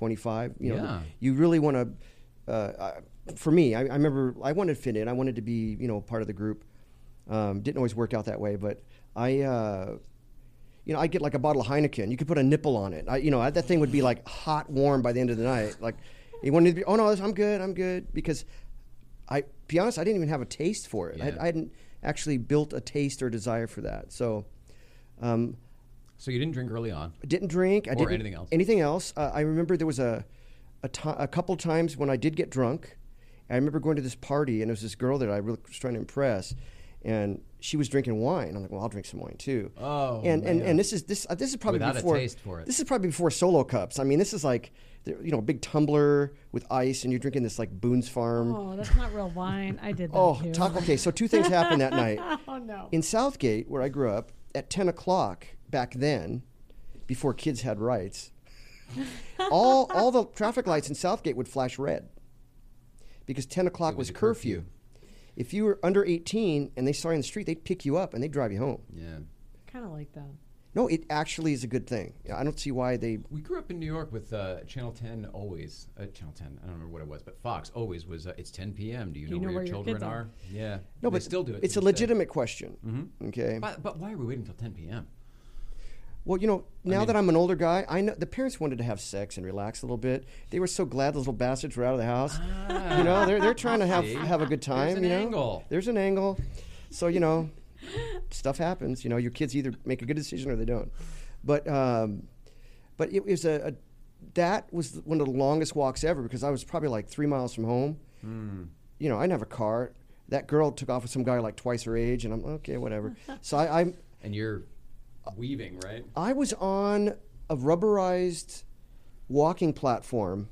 25, you know. Yeah. You really want to uh, for me, I, I remember I wanted to fit in. I wanted to be, you know, part of the group. Um, didn't always work out that way, but I uh, you know, I get like a bottle of Heineken. You could put a nipple on it. I, you know, that thing would be like hot, warm by the end of the night. Like, you wanted to be, oh no, I'm good, I'm good. Because I, be honest, I didn't even have a taste for it. I, I hadn't actually built a taste or desire for that. So, um, So you didn't drink early on. I didn't drink. I Or didn't anything else? Anything else? Uh, I remember there was a a, ti- a couple times when I did get drunk. I remember going to this party and there was this girl that I really was trying to impress, and she was drinking wine. I'm like, well, I'll drink some wine too. Oh, and and, man. and this is this uh, this is probably Without a before taste for it. This is probably before solo cups. I mean, this is like you know, a big tumbler with ice, and you're drinking this like Boone's Farm. Oh, that's not real wine. I did that Oh, too. talk. Okay, so two things happened that night. Oh no. In South Gate, where I grew up, at 10 o'clock back then, before kids had rights, all, all the traffic lights in South Gate would flash red because 10 o'clock was, was curfew. curfew. If you were under 18 and they saw you in the street, they'd pick you up and they'd drive you home. Yeah. kind of like that. No, it actually is a good thing. I don't see why they. We grew up in New York with uh, Channel 10 always. Uh, Channel 10, I don't remember what it was, but Fox always was, uh, it's 10 p.m. Do you, Do you know, know where where your your children kids are? are? Yeah. No, they but still do it. It's a this day. legitimate question. Mhm. Okay. But, but why are we waiting until 10 p.m.? Well, you know, now mean- that I'm an older guy, I know the parents wanted to have sex and relax a little bit. They were so glad those little bastards were out of the house. you know, they're they're trying to have have a good time. There's an you know, angle. there's an angle. So you know, stuff happens. You know, your kids either make a good decision or they don't. But um, but it was a, a that was one of the longest walks ever because I was probably like three miles from home. Hmm. You know, I didn't have a car. That girl took off with some guy like twice her age, and I'm like, okay, whatever. So I, I'm And you're weaving, right? I was on a rubberized walking platform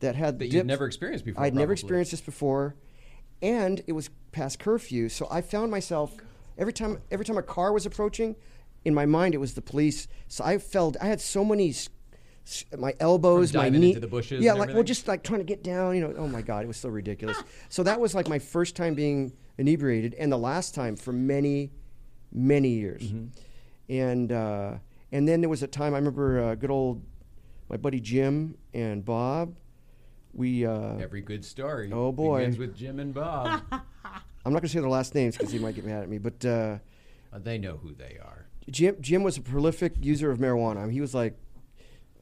that had That dips. never experienced before. I'd never probably. experienced this before, and it was past curfew. So I found myself every time every time a car was approaching, in my mind it was the police. So I felt I had so many. s- s- My elbows, From my diving knee, into the bushes yeah, and like well, everything? just like trying to get down, you know. Oh my god, it was so ridiculous. so that was like my first time being inebriated, and the last time for many, many years. Mm-hmm. And uh, and then there was a time I remember uh, good old my buddy Jim and Bob. We uh, Every good story Oh, boy. begins with Jim and Bob. I'm not going to say their last names because he might get mad at me. But uh, Uh, they know who they are. Jim Jim was a prolific user of marijuana. I mean, he was like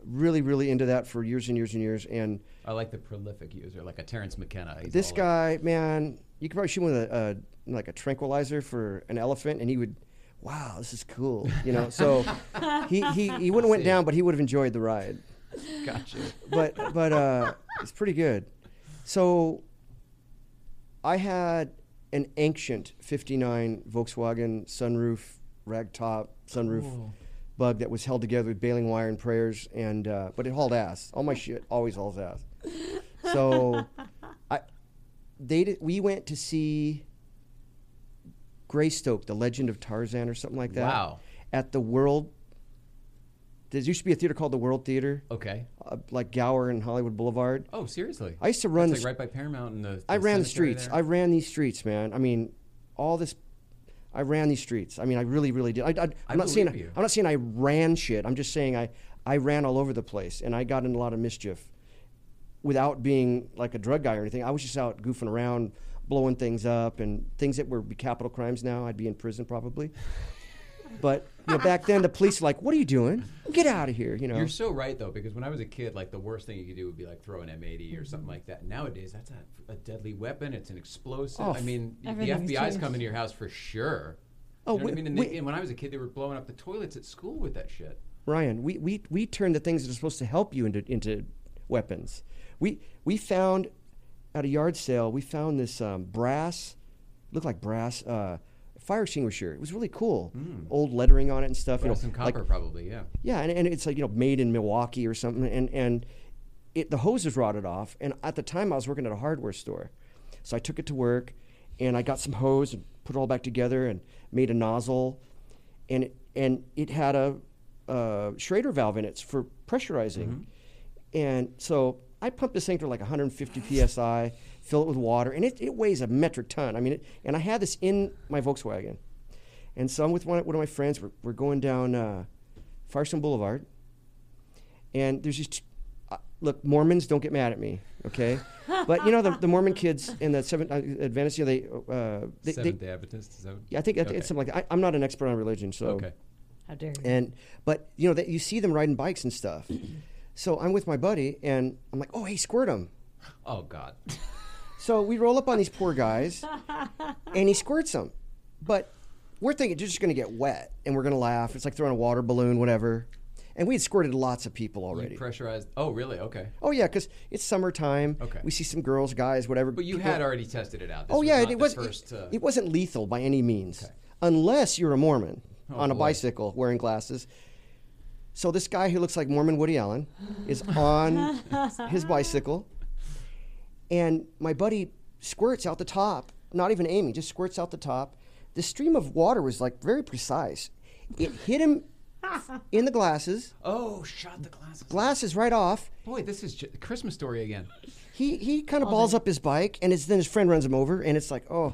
really really into that for years and years and years. And I like the prolific user, like a Terence McKenna. He's this all guy, man, you could probably shoot him with a, a like a tranquilizer for an elephant, and he would. Wow, this is cool, you know. So he, he, he wouldn't have went down, but he would have enjoyed the ride. Gotcha. but but uh, it's pretty good. So I had an ancient '59 Volkswagen sunroof, ragtop sunroof Ooh. bug that was held together with baling wire and prayers, and uh, but it hauled ass. All my shit always hauls ass. So I they did, we went to see Greystoke, the Legend of Tarzan, or something like that. Wow. At the World. There used to be a theater called the World Theater Okay. uh, like Gower and Hollywood Boulevard. Oh, seriously? I used to run That's the like right by Paramount and the. I ran the streets. there? I ran these streets, man. I mean, all this. I ran these streets. I mean, I really, really did. I, I not saying you. I'm not saying I ran shit. I'm just saying I I ran all over the place and I got in a lot of mischief, without being like a drug guy or anything. I was just out goofing around, blowing things up and things that would be capital crimes now. I'd be in prison probably. But you know, back then the police were like, "What are you doing? Get out of here!" You know. You're so right though, because when I was a kid, like the worst thing you could do would be like throw an M80 or mm-hmm. something like that. Nowadays, that's a, a deadly weapon. It's an explosive. Oh, I mean, the FBI's changed. coming to your house for sure. Oh, you know what I mean? And, we- they, and when I was a kid, they were blowing up the toilets at school with that shit. Ryan, we, we, we turn the things that are supposed to help you into, into weapons. We, we found at a yard sale, we found this um, brass, looked like brass, uh, fire extinguisher. It was really cool. Old lettering on it and stuff. Brass you know, like- copper, probably. Yeah. yeah, and, and it's like, you know, made in Milwaukee or something. And, and it, the hose is rotted off. And at the time, I was working at a hardware store. So I took it to work and I got some hose and put it all back together and made a nozzle, and it, and it had a, uh Schrader valve in it for pressurizing, and so I pumped this thing to like 150 psi, fill it with water, and it, it weighs a metric ton. I mean, it, and I had this in my Volkswagen, and so I'm with one, one of my friends. We're, we're going down uh, Firestone Boulevard, and there's just uh, look Mormons don't get mad at me, okay? but you know the, the Mormon kids and the seventh uh, Adventists, you know, they, uh, they, Seventh they Day Adventist. Is that? yeah, I think it's something like that. I, I'm not an expert on religion, so Okay. How dare you? and but you know that you see them riding bikes and stuff. So I'm with my buddy, and I'm like, oh hey, squirt him. Oh God. So we roll up on these poor guys, and he squirts them. But we're thinking they're just going to get wet, and we're going to laugh. It's like throwing a water balloon, whatever. And we had squirted lots of people already. You pressurized. Oh, really? Okay. oh yeah, because it's summertime. Okay. We see some girls, guys, whatever. But you people- had already tested it out. This Oh yeah, not it was. first. it, uh, it wasn't lethal by any means, Okay. unless you're a Mormon Oh, on a boy. bicycle wearing glasses. So this guy who looks like Mormon Woody Allen is on his bicycle, and my buddy squirts out the top, not even aiming, just squirts out the top. The stream of water was like very precise. It hit him in the glasses, oh, shot the glasses. glasses right off. Boy, this is j- Christmas story again. He he kind of balls up his bike, and his, then his friend runs him over, and it's like, oh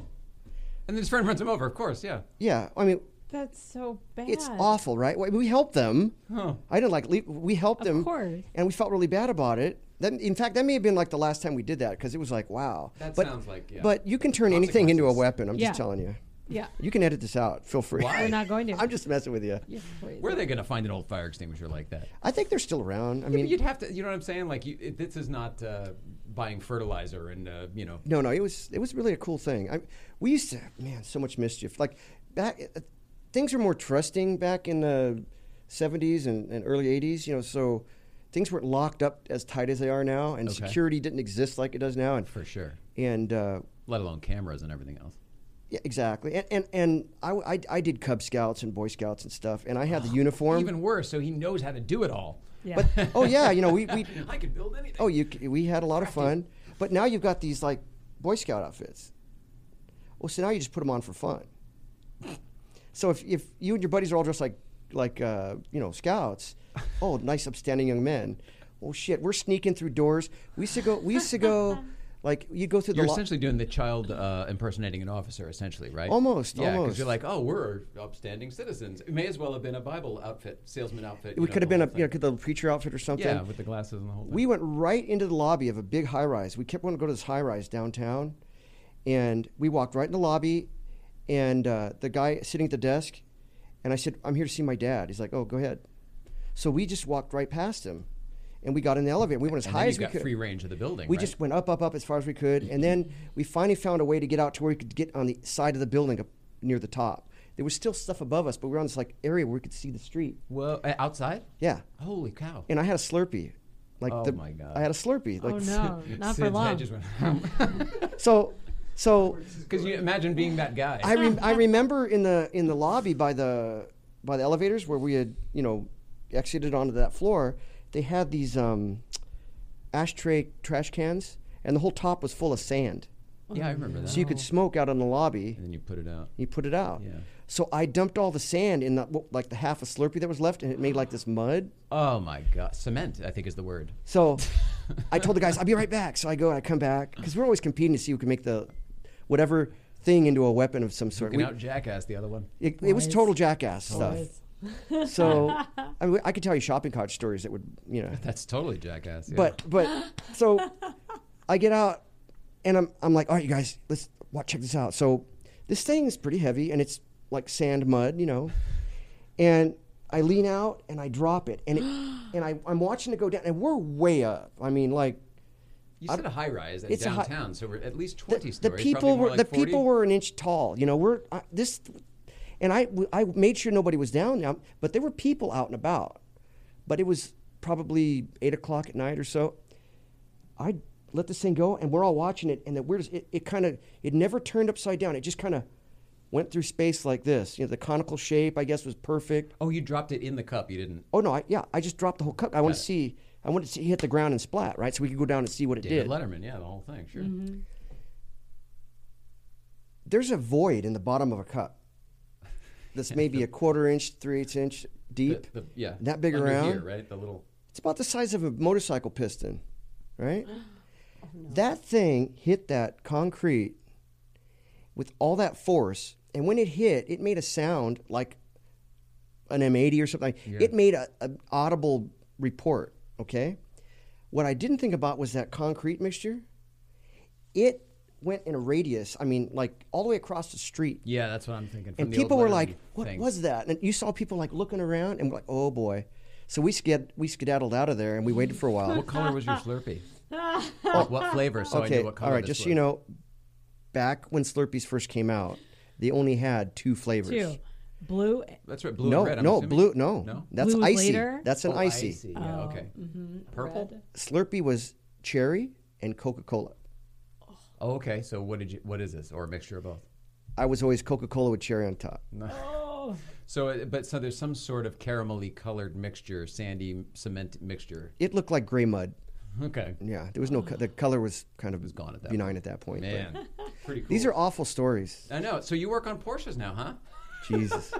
And then his friend runs him over. Of course, yeah. yeah. I mean, That's so bad. It's awful, right? We- We helped them. Huh. I didn't like. leave- We helped Of them, course. and we felt really bad about it. That, in fact, that may have been like the last time we did that because it was like, wow. That but, sounds like, yeah. But you can turn anything into a weapon. I'm Yeah. just telling you. Yeah. You can edit this out. Feel free. Why? We're not going to. I'm just messing with you. You're. Where are they going to find an old fire extinguisher like that? I think they're still around. I I mean, mean, you'd have to. You know what I'm saying? Like, you, it, this is not uh, buying fertilizer and uh, you know. no, no. It was it was really a cool thing. I, we used to man so much mischief. Like back, uh, things were more trusting back in the 70s and, and early 80s. You know, so things weren't locked up as tight as they are now, and Okay. security didn't exist like it does now. And For sure. and uh, Let alone cameras and everything else. yeah, exactly. And and, and I, I, I did Cub Scouts and Boy Scouts and stuff, and I had the uniform. Even worse, so he knows how to do it all. Yeah. but oh yeah, you know we, we I can build anything. oh you we had a lot of fun. But now you've got these like Boy Scout outfits. Well, so now you just put them on for fun. So if if you and your buddies are all dressed like like uh, you know scouts, oh nice upstanding young men. Oh shit, we're sneaking through doors. We used to go. We used to go. Like you go through the You're lo- essentially doing the child uh, impersonating an officer, essentially, right? Almost, Yeah, almost. you're like, oh, we're upstanding citizens. It may as well have been a Bible outfit, salesman outfit. you we could have been a you know thing. the preacher outfit or something. yeah, with the glasses and the whole thing. We went right into the lobby of a big high rise. We kept wanting to go to this high rise downtown, and we walked right in the lobby, and uh, the guy sitting at the desk, and I said, "I'm here to see my dad." He's like, "Oh, go ahead." So we just walked right past him, and we got in the elevator. We went as and high then as we got could. free range of the building. we right? just went up, up, up as far as we could, and then we finally found a way to get out to where we could get on the side of the building up near the top. There was still stuff above us, but we were on this like area where we could see the street. well uh, outside. Yeah, Holy cow! and I had a Slurpee. Like Oh the, my God. I had a Slurpee. Like oh no, not for long. head just went. So, so Because you imagine being that guy. I, rem- I remember in the in the lobby by the by the elevators where we had you know exited onto that floor, they had these um, ashtray trash cans, and the whole top was full of sand, yeah, I remember that. so you could smoke out in the lobby. and then you put it out. You put it out. Yeah. So I dumped all the sand in the what, like the half a Slurpee that was left, and it made like this mud. Oh my god, cement! I think is the word. So I told the guys, I'll be right back. So I go and I come back because we're always competing to see who can make the whatever thing into a weapon of some sort. Looking We- out jackass the other one. It, it was total jackass stuff. So I, mean, I could tell you shopping cart stories that would, you know. That's totally jackass. Yeah. But but so I get out and I'm I'm like, all right, you guys, let's watch check this out. So this thing is pretty heavy and it's like sand mud, you know, and I lean out and I drop it and it, and I I'm watching it go down and we're way up. I mean, like you said a high rise at It's a hi- downtown, so we're at least the, twenty the stories. people were like the 40. people were an inch tall. You know, we're uh, this, and I I made sure nobody was down now, but there were people out and about. But it was probably eight o'clock at night or so. I let this thing go, and we're all watching it, and the weirdest it, it kind of it never turned upside down. It just kind of went through space like this. You know, the conical shape I guess was perfect. Oh, you dropped it in the cup. You didn't. Oh no, I, yeah, I just dropped the whole cup. I want to it. See. I wanted to see hit the ground and splat, right? So we could go down and see what it David did. Letterman, yeah, the whole thing, sure. Mm-hmm. there's a void in the bottom of a cup that's maybe a quarter inch, three eighths inch deep. The- the- yeah. That big Under around. here, right? The little. It's about the size of a motorcycle piston, right? Oh, That thing hit that concrete with all that force, and when it hit, it made a sound like an M80 or something. It made a, an audible report. Okay, what I didn't think about was that concrete mixture. It went in a radius. I mean, like all the way across the street. Yeah, that's what I'm thinking. And people were like, "What was that?" And you saw people like looking around and we're like, "Oh boy!" So we sked we skedaddled out of there and we waited for a while. What color was your Slurpee? Like, what flavor? So I okay, knew what color. all right. this Just was. so you know, back when Slurpees first came out, they only had two flavors. Two. Blue. That's right. Blue no, and red. I'm no, assuming? blue. No, No. that's Blue icy. later? That's an Oh, icy. Yeah. okay. Purple. red. Slurpee was cherry and Coca Cola. Oh, okay. So what did you? What is this? Or a mixture of both? I was always Coca Cola with cherry on top. Oh, So, uh, but so there's some sort of caramelly colored mixture, sandy cement mixture. It looked like gray mud. Okay. Yeah, there was no. co- The color was kind of was gone at that benign at that point. Man, pretty cool. these are awful stories. I know. So you work on Porsches now, huh? Jesus,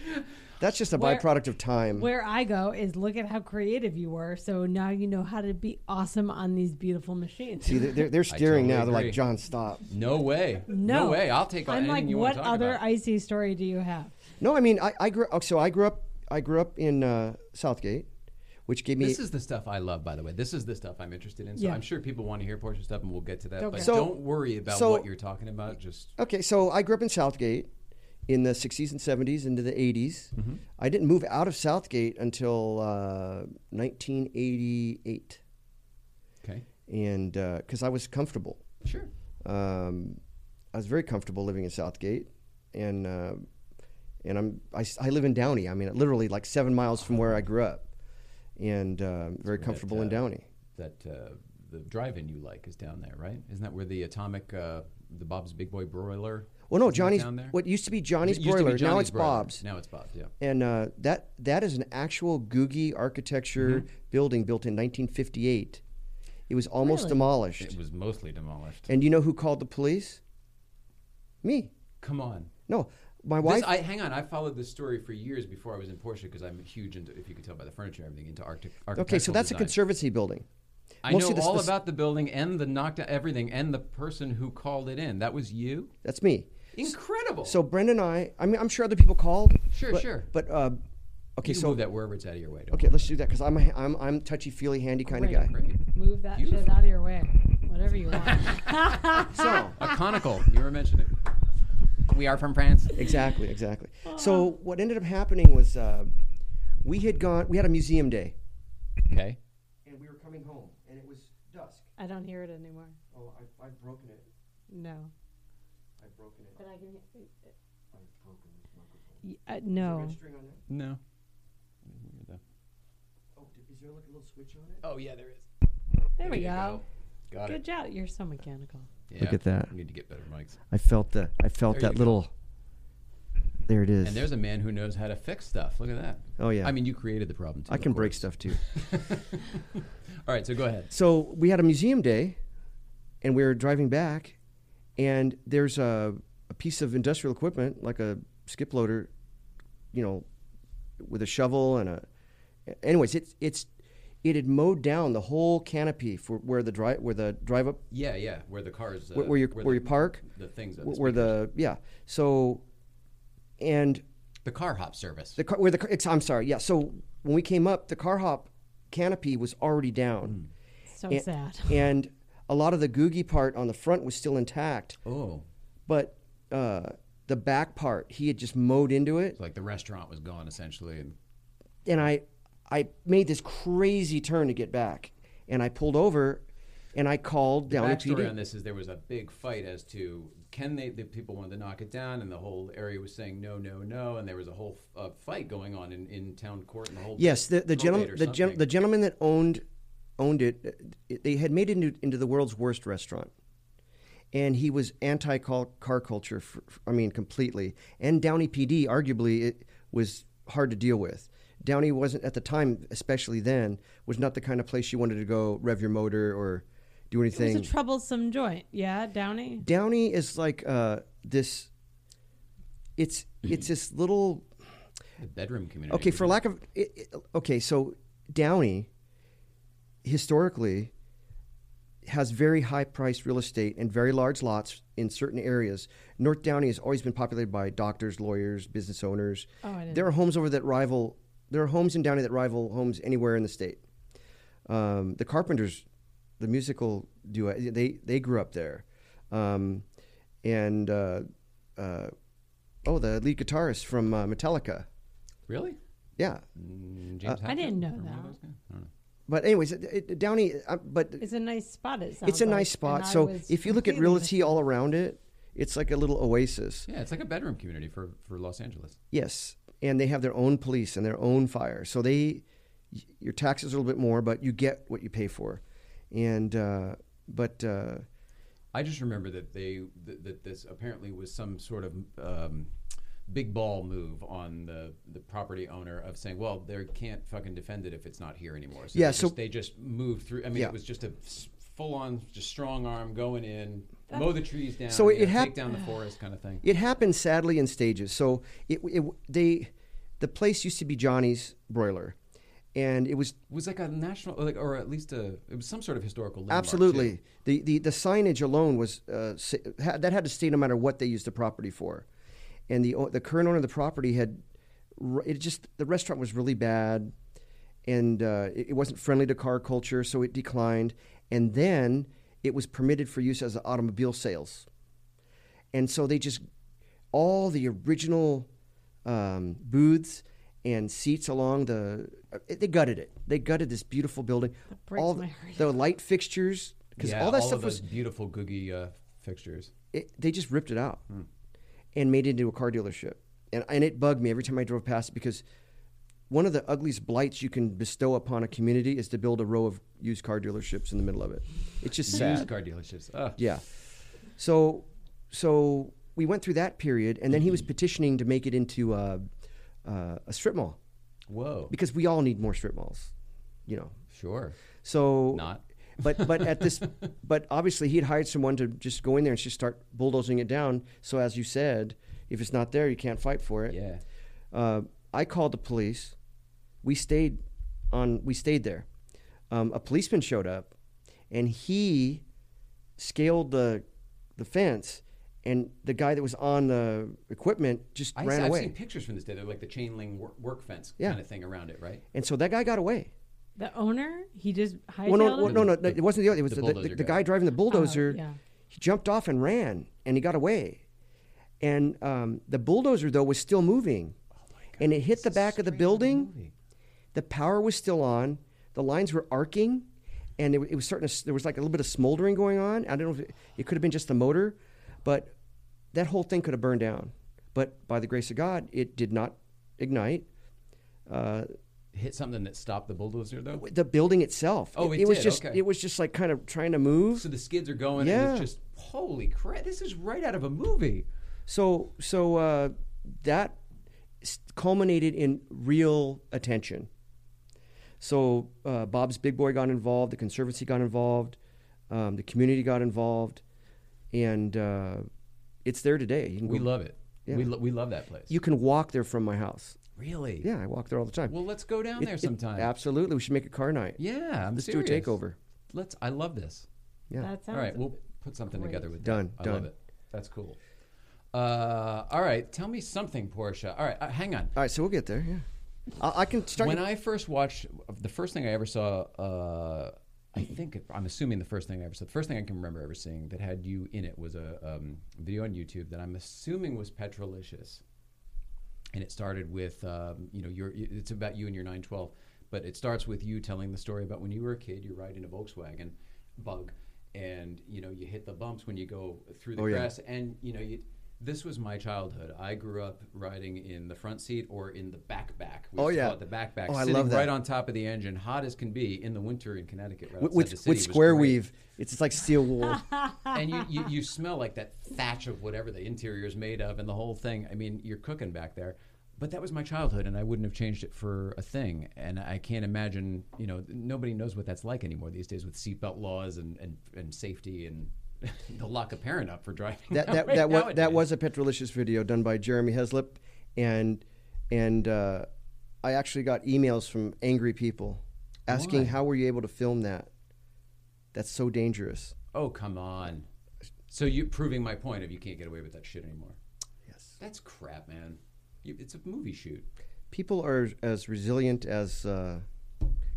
that's just a Where- byproduct of time. where I go is look at how creative you were. So now you know how to be awesome on these beautiful machines. See, they're, they're steering totally now. They're agree. like, John, stop. No way. no, way. I'll take on I'm anything like, you what want to talk other about. icy story do you have? No, I mean, I, I grew. oh, So I grew up. I grew up in uh, South Gate, which gave me. This is the stuff I love, by the way. This is the stuff I'm interested in. So Yeah. I'm sure people want to hear Porsche stuff, and we'll get to that. Okay. But So- don't worry about so- what you're talking about. Just okay. So I grew up in South Gate in the '60s and '70s into the '80s. Mm-hmm. I didn't move out of South Gate until uh, 1988, okay. and because I was comfortable. Sure. Um, I was very comfortable living in South Gate, and uh, and I'm I, I live in Downey. I mean, literally like seven miles from where I grew up, and uh, very That, comfortable in uh, Downey. That uh, the drive-in you like is down there, right? Isn't that where the atomic, uh, the Bob's Big Boy broiler? Well, no, isn't Johnny's. down there? What used to be Johnny's It used to be broiler, now it's Broiler. Bob's. Now it's Bob's. Yeah. And uh, that that is an actual Googie architecture Mm-hmm. building built in 1958. It was almost Really? demolished. It was mostly demolished. and you know who called the police? Me. Come on. No, my This, wife. I, hang on, I followed this story for years before I was in Porsche because I'm huge into, if you could tell by the furniture and everything, into Arctic. okay, so that's a conservancy building. I Mostly know the- all the- about the building and the knocked out everything and the person who called it in. That was you. That's me. Incredible. So Brenda and I. I mean, I'm sure other people called. Sure, but, sure. But uh, okay, you so move that wherever it's out of your way. don't okay, let's do that because I'm a, I'm I'm touchy feely handy kind Great. of guy. Great. Move that shit out of your way. Whatever you want. So A conical. You were mentioning. We are from France. exactly, exactly. So what ended up happening was uh, we had gone. We had a museum day, Okay. and we were coming home, and it was dusk. I don't hear it anymore. Oh, I, I've broken it. No. I've broken it. But I can. I've broken this microphone. Uh, Is no. there a string on that? No. Oh, d- is there like a little switch on it? Oh yeah, there is. There we you go. Got Good it. job. You're so mechanical. Yeah. Look at that. We need to get better mics. I felt the. I felt There that you go. little. There it is. And there's a man who knows how to fix stuff. Look at that. Oh, yeah. I mean, you created the problem too. I of can break course. stuff too. All right, so go ahead. So we had a museum day, and we were driving back, and there's a, a piece of industrial equipment like a skip loader, you know, with a shovel and a. Anyways, it's it's it had mowed down the whole canopy for where the drive where the drive up Yeah, yeah. Where the cars. Uh, where, where you where, the, you park, The things. Are where, the, where speakers. the yeah. So, and the car hop service. the car where the car, I'm sorry, yeah. So when we came up, the car hop canopy was already down. So And- sad. and a lot of the googie part on the front was still intact, oh, but uh, the back part he had just mowed into it, it's like the restaurant was gone essentially, and and I I made this crazy turn to get back, and I pulled over, and I called the down to backstory on this is there was a big fight as to can they the people wanted to knock it down, and the whole area was saying no, no, no, and there was a whole uh, fight going on in, in town court and the whole Yes, the the gentleman the, gen, the gentleman that owned owned it, uh, they had made it into, into the world's worst restaurant. And he was anti car culture, for, I mean, completely. And Downey PD, arguably, it was hard to deal with. Downey wasn't, at the time, especially then, was not the kind of place you wanted to go rev your motor or do anything. It was a troublesome joint. Yeah, Downey. Downey is like uh, this. It's it's this little The bedroom community. okay for lack of it, it- okay so Downey historically has very high priced real estate and very large lots in certain areas. North Downey has always been populated by doctors, lawyers, business owners. Oh, I didn't there are homes over that rival. There are homes in Downey that rival homes anywhere in the state. Um, the Carpenters, the musical duo, they they grew up there, um, and uh, uh, oh, the lead guitarist from uh, Metallica. Really? Yeah, Mm, James Uh, I didn't Hetfield know or one of that. Those guys? I don't know. but anyways, it, it, Downey. Uh, but It's a nice spot. It it's sounds a like, nice spot. and So if you look at completely realty all around it, it's like a little oasis. Yeah, it's like a bedroom community for, for Los Angeles. Yes, and they have their own police and their own fire. So they, your taxes are a little bit more, but you get what you pay for. And uh, but uh, I just remember that they that, that this apparently was some sort of um, big ball move on the the property owner of saying, well, they can't fucking defend it if it's not here anymore. So Yeah, they so- just, they just moved through. I mean, Yeah. it was just a full on, just strong arm going in, mow the trees down, So you it know, hap- take down the forest kind of thing. it happened sadly in stages. So it, it they, the place used to be Johnny's Broiler, and it was It was like a national, like, or at least a, it was some sort of historical Absolutely. too. The, the the signage alone was uh, sa- ha- that had to stay no matter what they used the property for, and the the current owner of the property had it just the restaurant was really bad, and uh, it, it wasn't friendly to car culture, so it declined, and then it was permitted for use as automobile sales, and so they just all the original um, booths and seats along the uh, they gutted it. They gutted this beautiful building. That all the, the light fixtures because yeah, all that all stuff of was beautiful googie uh, fixtures. it, they just ripped it out Hmm. And made it into a car dealership. And, and it bugged me every time I drove past it because one of the ugliest blights you can bestow upon a community is to build a row of used car dealerships in the middle of it. It's just sad. Used car dealerships. Yeah. So so we went through that period, and then he Mm-hmm. was petitioning to make it into uh, a strip mall Whoa. because we all need more strip malls, you know. Sure. So Not. But but at this, but obviously he'd hired someone to just go in there and just start bulldozing it down. So as you said, if it's not there, you can't fight for it. Yeah. Uh, I called the police. We stayed on. We stayed there. Um, a policeman showed up, and he scaled the the fence, and the guy that was on the equipment just I, ran I've seen pictures from this day. They're like the chain link work, work fence Yeah. kind of thing around it, right? and so that guy got away. The owner, he just hightailed Well, no, well, no, no, no, it wasn't the other. It was The the, the, bulldozer the guy. guy driving the bulldozer. Oh, yeah. He jumped off and ran, and he got away. And um, the bulldozer though was still moving, and it hit the back of the building. movie. The power was still on. The lines were arcing, and it, it was starting to. There was like a little bit of smoldering going on. I don't know if it, it could have been just the motor, but that whole thing could have burned down. But by the grace of God, it did not ignite. Uh, Hit something that stopped the bulldozer though. the building itself. Oh, it was did, just okay. it was just like kind of trying to move. So the skids are going, Yeah. and it's just holy crap! This is right out of a movie. So so uh, that culminated in real attention. So uh, Bob's Big Boy got involved, the Conservancy got involved, um, the community got involved, and uh, it's there today. We go- love it. Yeah. We lo- we love that place. You can walk there from my house. Really? Yeah, I walk there all the time. Well, let's go down It- there it- sometime. absolutely, we should make a car night. Yeah, I'm Let's serious. do a takeover. Let's. I love this. Yeah. That sounds All right, we'll put something great. together with Done, that. I love it. That's cool. Uh, all right, tell me something, Portia. All right, uh, hang on. all right, so we'll get there. Yeah, I, I can start. When I first watched, the first thing I ever saw, uh, I think I'm assuming the first thing I ever saw, the first thing I can remember ever seeing that had you in it was a um, video on YouTube that I'm assuming was Petrolicious, and it started with um, you know your it's about you and your 912, but it starts with you telling the story about when you were a kid, you're riding a Volkswagen Bug, and you know you hit the bumps when you go through the Oh, yeah. grass, and you know you. This was my childhood. I grew up riding in the front seat or in the back back. We Oh, used yeah. call it the backpack, Oh, I sitting love that. right on top of the engine, hot as can be in the winter in Connecticut. Right with with, the city with square great. weave, it's like steel wool. and you, you you smell like that thatch of whatever the interior is made of, and the whole thing. I mean, you're cooking back there. But that was my childhood, and I wouldn't have changed it for a thing. And I can't imagine, you know, nobody knows what that's like anymore these days with seatbelt laws and, and, and safety and they'll lock a parent up for driving. that that right that, was, that was a Petrolicious video done by Jeremy Heslip, and and uh, I actually got emails from angry people asking Why? how were you able to film that? That's so dangerous. Oh come on! So you proving my point of you can't get away with that shit anymore. Yes. That's crap, man. You, it's a movie shoot. People are as resilient as uh,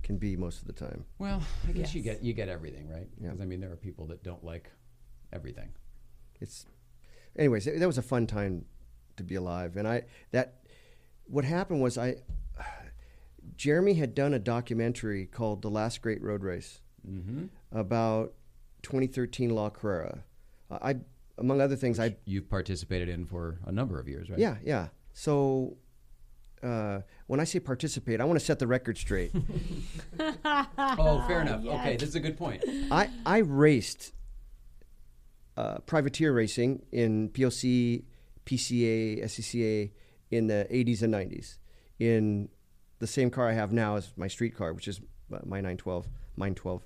can be most of the time. Well, I guess you get you get everything right. Yeah. Because I mean, there are people that don't like everything. It's, anyways, that was a fun time to be alive, and I that what happened was I, Jeremy had done a documentary called "The Last Great Road Race." Mm-hmm. about 2013 La Carrera. I, among other things, I You've participated in for a number of years, right? yeah yeah. So uh, when I say participate, I want to set the record straight. Oh, fair enough. Yes. Okay, this is a good point. I I raced uh, privateer racing in PLC, PCA, SCCA in the 80s and 90s in the same car I have now as my street car, which is uh, my 912, mine 12,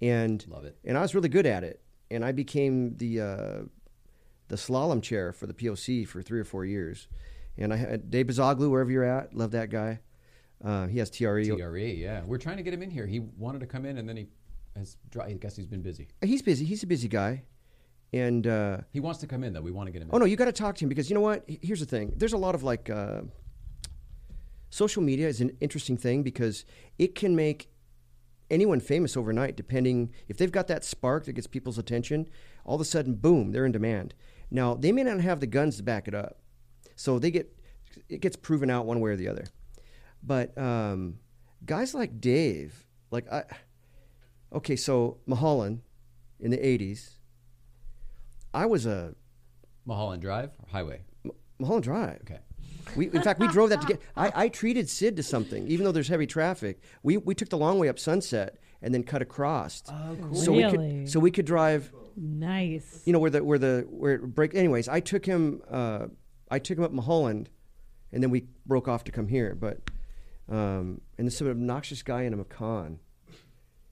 and Love it. And I was really good at it, and I became the uh, the slalom chair for the POC for three or four years. And I had Dave Bazoglu, wherever you're at, love that guy. Uh, he has TRE. TRE, yeah. We're trying to get him in here. He wanted to come in, and then he has. I guess he's been busy. He's busy. He's a busy guy, and. Uh, He wants to come in though. We want to get him. in. Oh no, you got to talk to him because you know what? Here's the thing. There's a lot of like uh, social media is an interesting thing because it can make anyone famous overnight. Depending if they've got that spark that gets people's attention, all of a sudden, boom, they're in demand. Now they may not have the guns to back it up, so they get it gets proven out one way or the other. But um, guys like Dave, like I, okay, so Mulholland in the '80s, I was a Mulholland Drive or Highway. Mulholland Drive. Okay. We, in fact, we drove that to get. I, I treated Sid to something, even though there's heavy traffic. We, we took the long way up Sunset and then cut across. Oh, cool. So we Really? could so we could drive. Nice. You know where the where the where it break. Anyways, I took him. Uh, I took him up Mulholland, and then we broke off to come here. But um, and this some obnoxious guy in a Macan.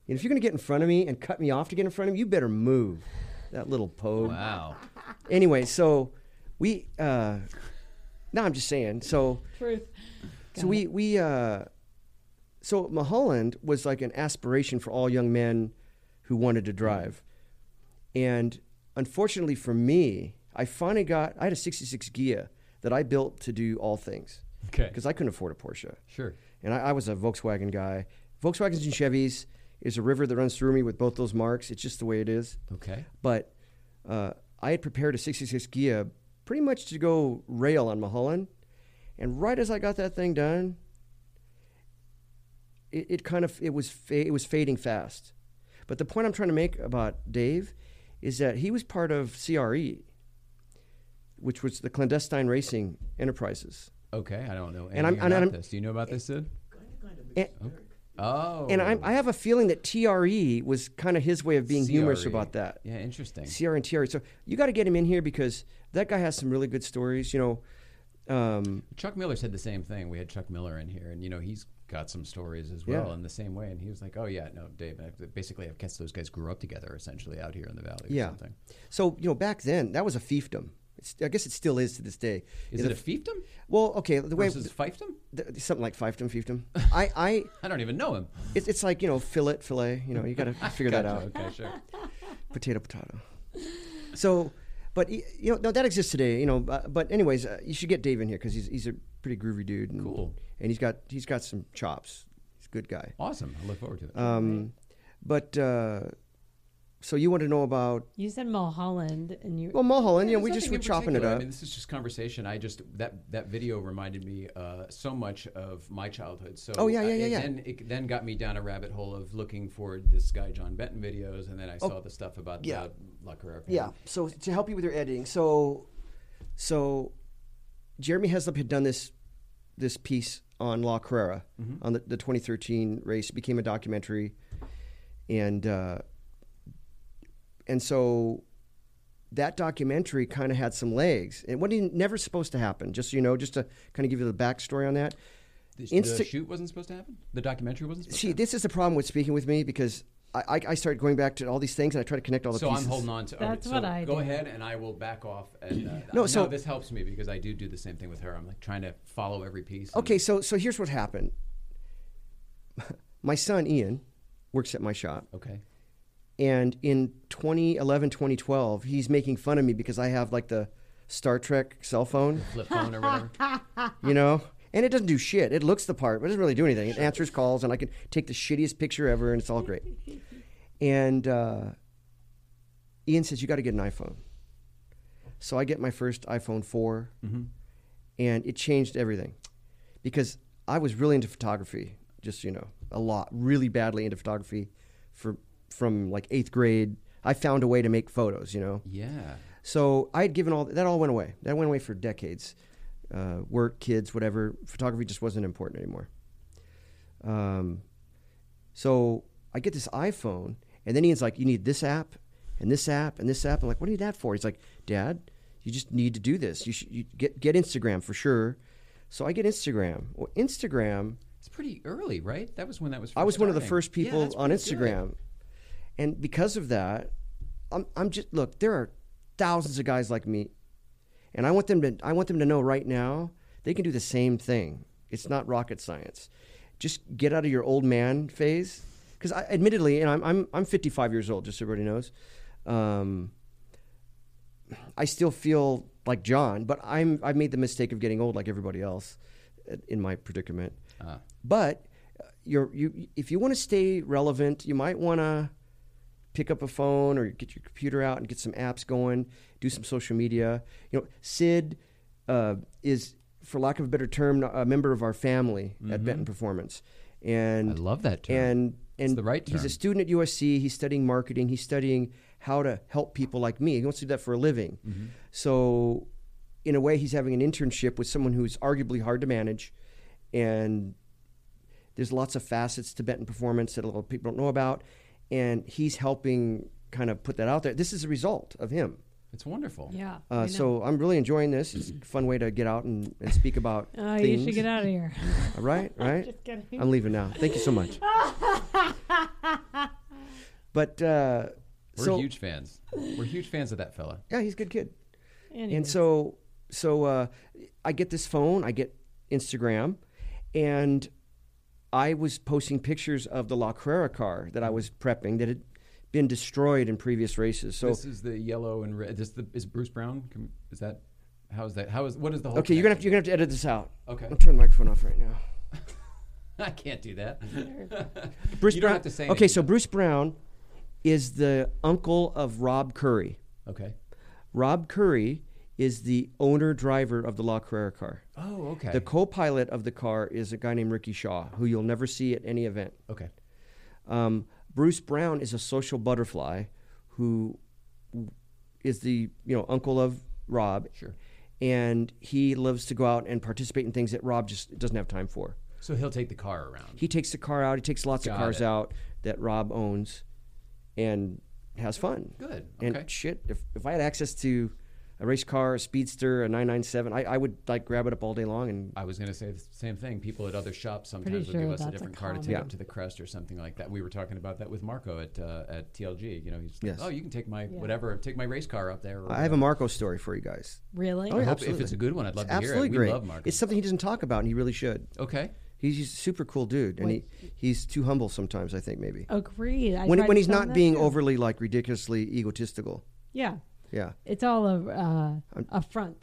And if you're going to get in front of me and cut me off to get in front of me, you better move. That little pogue Wow. anyway, so we. Uh, no, I'm just saying. So, Truth. so we we. Uh, so Mulholland was like an aspiration for all young men who wanted to drive, and unfortunately for me, I finally got. I had a '66 Ghia that I built to do all things Okay. because I couldn't afford a Porsche, Sure. and I, I was a Volkswagen guy. Volkswagens and Chevys is a river that runs through me with both those marks. It's just the way it is. Okay. But uh, I had prepared a 66 Ghia pretty much to go rail on Mulholland. And right as I got that thing done, it, it kind of it was fa- it was fading fast. But the point I'm trying to make about Dave is that he was part of CRE, which was the clandestine racing enterprises. Okay. I don't know anything And I'm- and about I'm- this. Do you know about this, Sid? Kind of, kind of Eh, mixed bag. Oh. And I, I have a feeling that TRE was kind of his way of being humorous about that. Yeah, interesting. CR and TRE. So you got to get him in here because that guy has some really good stories. You know, um, Chuck Miller said the same thing. We had Chuck Miller in here, and you know he's got some stories as well Yeah. in the same way. And he was like, "Oh yeah, no, Dave. Basically, I guess those guys grew up together, essentially, out here in the valley or yeah. something." So you know, back then that was a fiefdom. It's, I guess it still is to this day. Is In it a fiefdom Well, okay, the way versus fiefdom? th- something like fiefdom, fiefdom. I, I, I don't even know him. it's, it's like you know, fillet, fillet. You know, you got to figure that out. Okay, sure. potato potato so but you know no, that exists today you know uh, but anyways uh, you should get dave in here because he's, he's a pretty groovy dude and, Cool. and he's got he's got some chops he's a good guy Awesome. I look forward to it. um, but uh, so you want to know about You said Mulholland, and you. well mulholland you know we just were chopping it up I mean, this is just conversation. I just that that video reminded me uh, so much of my childhood. So Oh, yeah, yeah, uh, yeah, it yeah. Then it then got me down a rabbit hole of looking for this guy John Benton videos, and then I saw Oh, the stuff about yeah. the La Carrera. Yeah. So to help you with your editing, so so Jeremy Heslop had done this this piece on La Carrera on the, the 2013 race. It became a documentary, and uh, and so that documentary kind of had some legs. And what never supposed to happen, just so you know, just to kind of give you the backstory on that. The, Insta- the shoot wasn't supposed to happen. The documentary wasn't supposed See, to happen. this is the problem with speaking with me because I, I, I start going back to all these things, and I try to connect all the So pieces. So I'm holding on to. okay, That's so what I Go do. ahead, and I will back off. And uh, No, no, so- this helps me because I do do the same thing with her. I'm like trying to follow every piece. Okay, so so here's what happened. My son Ian works at my shop, Okay. And in 2011, 2012, he's making fun of me because I have like the Star Trek cell phone, Flip phone or whatever. you know, and it doesn't do shit. It looks the part, but it doesn't really do anything. It answers calls, and I can take the shittiest picture ever, and it's all great. And uh, Ian says, "You got to get an iPhone." So I get my first iPhone 4, and it changed everything because I was really into photography, just you know, a lot, really badly into photography for from like eighth grade. I found a way to make photos, you know. Yeah. So I had given all that all went away. That went away for decades. Uh, work, kids, whatever. Photography just wasn't important anymore. Um, so I get this iPhone, and then Ian's like, "You need this app, and this app, and this app." I'm like, "What do you need that for?" He's like, "Dad, you just need to do this. You should you get get Instagram for sure." So I get Instagram. Well, Instagram. It's pretty early, right? That was when that was. I was one of the first people that's on Instagram, good. And because of that, I'm I'm just look. There are thousands of guys like me, and I want them to I want them to know right now they can do the same thing. It's not rocket science. Just get out of your old man phase, because I admittedly, and I'm I'm I'm 55 years old, just so everybody knows. Um, I still feel like John, but I'm I've made the mistake of getting old like everybody else uh, in my predicament. Ah. But uh, you're you if you want to stay relevant, you might want to pick up a phone or get your computer out and get some apps going, do some social media. You know, Sid uh, is, for lack of a better term, a member of our family at Benton Performance, and Mm-hmm. I love that term. And It's and the right he's a student at USC. He's studying marketing. He's studying how to help people like me. He wants to do that for a living. Mm-hmm. So, in a way, he's having an internship with someone who's arguably hard to manage, and there's lots of facets to Benton performance that a lot of people don't know about, and he's helping kind of put that out there. This is a result of him. It's wonderful. Yeah. Uh, so I'm really enjoying this. It's a fun way to get out and, and speak about Oh, things. you should get out of here. All right, right. Just kidding. I'm leaving now. Thank you so much. but uh, We're so huge fans. We're huge fans of that fella. yeah, he's a good kid. And so, so uh, I get this phone, I get Instagram, and I was posting pictures of the La Carrera car that I was prepping that had been destroyed in previous races. So, this is the yellow and red. This the, is Bruce Brown? Can- Is that how is that? How is what is the whole? okay, you're gonna have to, you're gonna have to edit this out. Okay. I'll turn the microphone off right now. I can't do that. Bruce You Brown. don't have to say okay, anything, so though. Bruce Brown is the uncle of Rob Curry. Okay. Rob Curry is the owner driver of the La Carrera car. Oh, okay. The co-pilot of the car is a guy named Ricky Shaw, who you'll never see at any event. okay. Um, Bruce Brown is a social butterfly, who is the you know uncle of Rob, Sure. and he loves to go out and participate in things that Rob just doesn't have time for. So he'll take the car around. He takes the car out. He takes lots Got of cars it. out that Rob owns, and has fun. Good. Okay. And shit, if if I had access to a race car, a speedster, a 997, I, I would like grab it up all day long and I was going to say the same thing. People at other shops sometimes Pretty would give us a that's a different car to take Yeah. up to the crest or something like that. We were talking about that with Marco at uh, at TLG. You know, he's Yes. like, "Oh, you can take my Yeah. whatever, take my race car up there." Or I have a. Marco story for you guys. really? Oh, I yeah, hope absolutely. if it's a good one, I'd love It's to hear absolutely it. great. We love Marco. It's something he doesn't talk about, and he really should. okay. He's just a super cool dude, and he, he's too humble sometimes. I think maybe Agreed. I when when he's not being too. overly like ridiculously egotistical. Yeah. Yeah, It's all a uh, a front.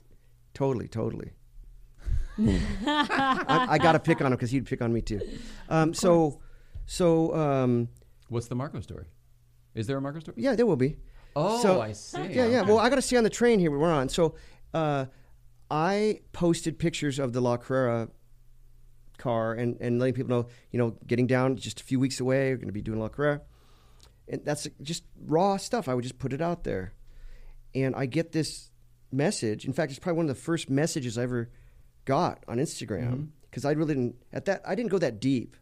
totally, totally. I, I got to pick on him because he'd pick on me too. Um, so, so um, What's the Marco story? Is there a Marco story? yeah, there will be. Oh, So- I see. Yeah, yeah. Okay. Well, I got to stay on the train here. We're on. So, uh, I posted pictures of the La Carrera car and, and letting people know, you know, getting down just a few weeks away. We're going to be doing La Carrera, and that's just raw stuff. I would just put it out there, and I get this message. In fact, it's probably one of the first messages I ever got on Instagram because I really didn't at that. I didn't go that deep.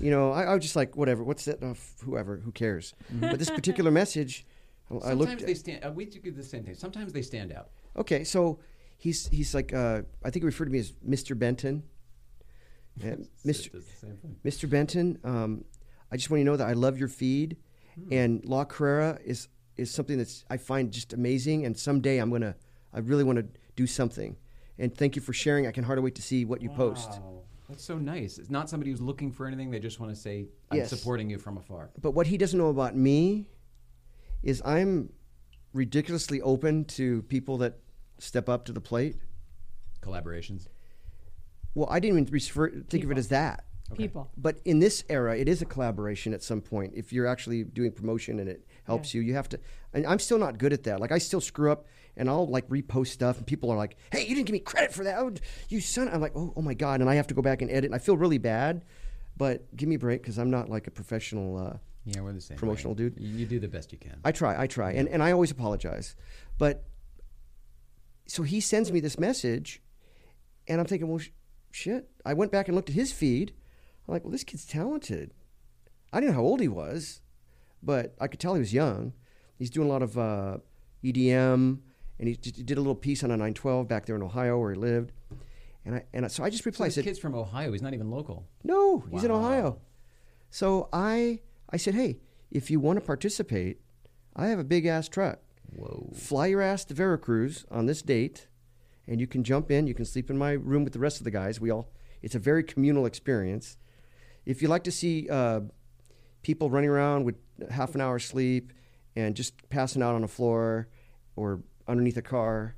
You know, I, I was just like, whatever. What's that? F- whoever, who cares? But this particular message, I- I Sometimes they stand. Uh, we do the same thing. Sometimes they stand out. Okay, so he's he's like uh, I think he referred to me as Mr. Benton. Uh, Mr. does the same thing. Mr. Benton, um, I just want you to know that I love your feed, And La Carrera is is something that's I find just amazing. And someday I'm gonna, I really want to do something. And thank you for sharing. I can hardly wait to see what you post. Wow. That's so nice. It's not somebody who's looking for anything. They just want to say, I'm Yes. supporting you from afar. But what he doesn't know about me is I'm ridiculously open to people that step up to the plate. Collaborations. Well, I didn't even refer, think of it as that. People. But in this era, it is a collaboration at some point. If you're actually doing promotion in it helps Yeah. you, you have to. And I'm still not good at that. Like I still screw up, and I'll like repost stuff, and people are like, "Hey, you didn't give me credit for that, oh, you son!" I'm like, "Oh, oh my god!" And I have to go back and edit. And I feel really bad, but give me a break because I'm not like a professional. Uh, Yeah, we're the same. Promotional way. dude. You, you do the best you can. I try, I try, and and I always apologize, but so he sends me this message, and I'm thinking, well, sh- shit. I went back and looked at his feed. I'm like, well, this kid's talented. I didn't know how old he was, but I could tell he was young. He's doing a lot of uh, EDM, and he, d- did a little piece on a 912 back there in Ohio where he lived. And I and I, so I just so replied, this said, kid's from Ohio. He's not even local. no, he's in Ohio. So I I said, hey, if you want to participate, I have a big ass truck. Whoa. Fly your ass to Veracruz on this date, and you can jump in. You can sleep in my room with the rest of the guys. We all. It's a very communal experience. If you like to see uh, people running around with half an hour sleep and just passing out on the floor or underneath a car,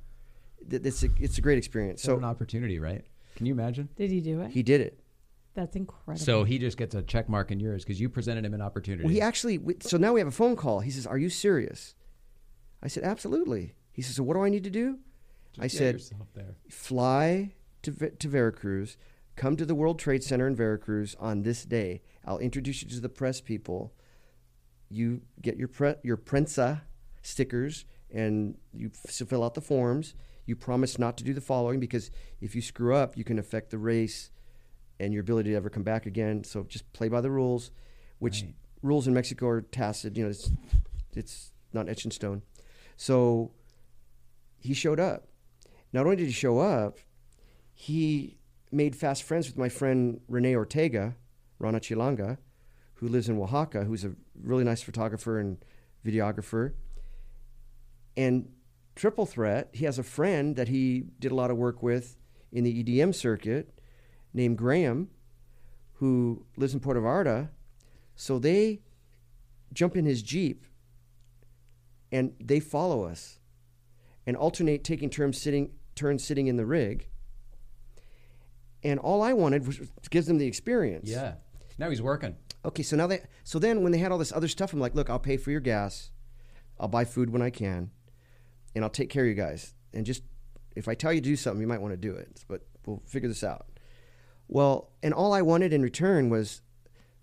it's a, it's a great experience. So So an opportunity, right? Can you imagine? Did he do it? he did it. That's incredible. So he just gets a check mark in yours because you presented him an opportunity. Well, he actually. So now we have a phone call. He says, "Are you serious?" I said, "Absolutely." He says, "So what do I need to do?" Just I said, there. "Fly to to Veracruz. Come to the World Trade Center in Veracruz on this day. I'll introduce you to the press people. You get your pre- your prensa stickers and you f- fill out the forms. You promise not to do the following because if you screw up, you can affect the race and your ability to ever come back again. So just play by the rules, which Right. rules in Mexico are tacit. You know, it's it's not etched in stone. So he showed up. Not only did he show up, he made fast friends with my friend Rene Ortega, Rana Chilanga, who lives in Oaxaca, who's a really nice photographer and videographer. And Triple Threat, he has a friend that he did a lot of work with in the EDM circuit named Graham, who lives in Puerto Vallarta. So they jump in his Jeep and they follow us and alternate taking turns sitting turns sitting in the rig. And all I wanted was to give them the experience. Yeah. Now he's working. Okay, so now they so then when they had all this other stuff, I'm like, look, I'll pay for your gas, I'll buy food when I can, and I'll take care of you guys. And just if I tell you to do something, you might want to do it. But we'll figure this out. Well, and all I wanted in return was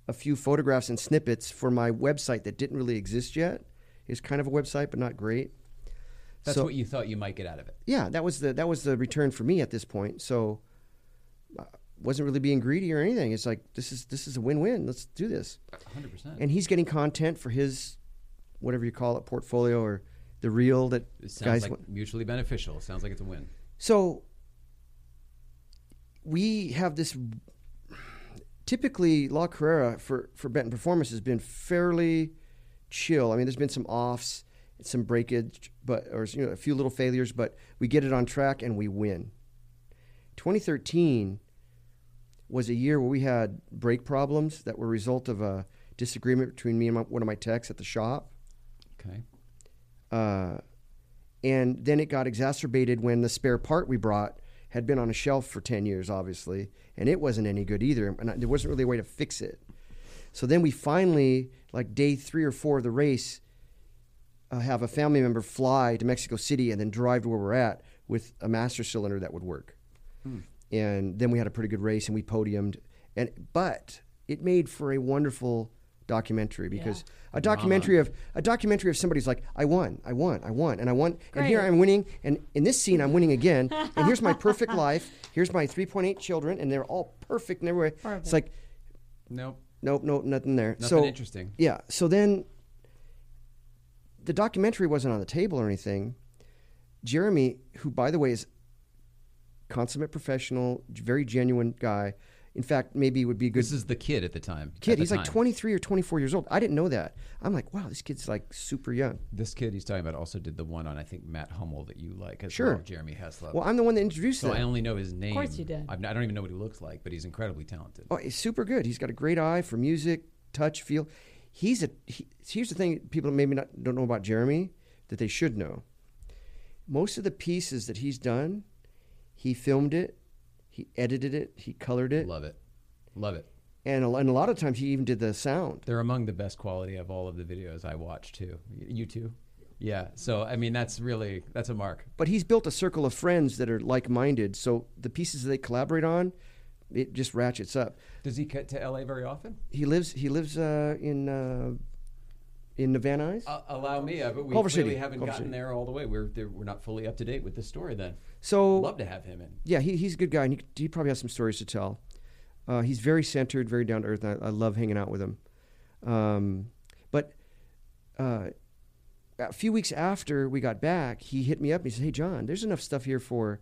a few photographs and snippets for my website that didn't really exist yet. It's kind of a website, but not great. That's So- what you thought you might get out of it. yeah, that was the that was the return for me at this point. So wasn't really being greedy or anything. It's like this is this is a win-win. Let's do this. 100%. And he's getting content for his whatever you call it portfolio or the reel that it sounds guys like want. mutually beneficial. Sounds like it's a win. So we have this typically La Carrera for for Benton Performance has been fairly chill. I mean, there's been some offs, some breakage, but or you know a few little failures, but we get it on track and we win. 2013 was a year where we had brake problems that were a result of a disagreement between me and my, one of my techs at the shop. Okay. Uh, and then it got exacerbated when the spare part we brought had been on a shelf for 10 years, obviously, and it wasn't any good either. And I- there wasn't really a way to fix it. So then we finally, like day three or four of the race, uh, have a family member fly to Mexico City and then drive to where we're at with a master cylinder that would work. And then we had a pretty good race and we podiumed. And but it made for a wonderful documentary because a documentary of a documentary of somebody's like, I won, I won, I won, and I won, and here I'm winning, and in this scene I'm winning again, and here's my perfect life. Here's my 3.8 children, and they're all perfect in every way. Perfect. It's like, Nope. nope, nope, nothing there. Nothing so interesting. yeah. So then the documentary wasn't on the table or anything. Jeremy, who by the way is consummate professional, very genuine guy, In fact, maybe it would be a good This is the kid at the time. kid. the He's like 23 or 24 years old. I didn't know that. I'm like, wow, this kid's like super young. This kid he's talking about also did the one on I think Matt Hummel that you like as Sure. well, Jeremy Heslop. Well, I'm the one that introduced so him. I only know his name. Of course you did. I've, I don't even know what he looks like, but he's incredibly talented. Oh, he's super good. He's got a great eye for music, touch, feel. He's a. He, here's the thing: people maybe not don't know about Jeremy that they should know. Most of the pieces that he's done, he filmed it, he edited it, he colored it, Love it, love it. and a, and a lot of times he even did the sound. They're among the best quality of all of the videos I watch too. You too? Yeah. So I mean, that's really that's a mark. But he's built a circle of friends that are like-minded. So the pieces that they collaborate on, it just ratchets up. Does he cut to LA very often? He lives. He lives uh, in uh, in Van Nuys. Uh, allow me, uh, but we Culver clearly City. haven't Culver gotten City. there all the way. We're there- we're not fully up to date with this story. Then so love to have him in. Yeah, he, he's a good guy, and he, he probably has some stories to tell. Uh, he's very centered, very down to earth, I, I love hanging out with him. Um, but uh, a few weeks after we got back, he hit me up and he said, "Hey, John, there's enough stuff here for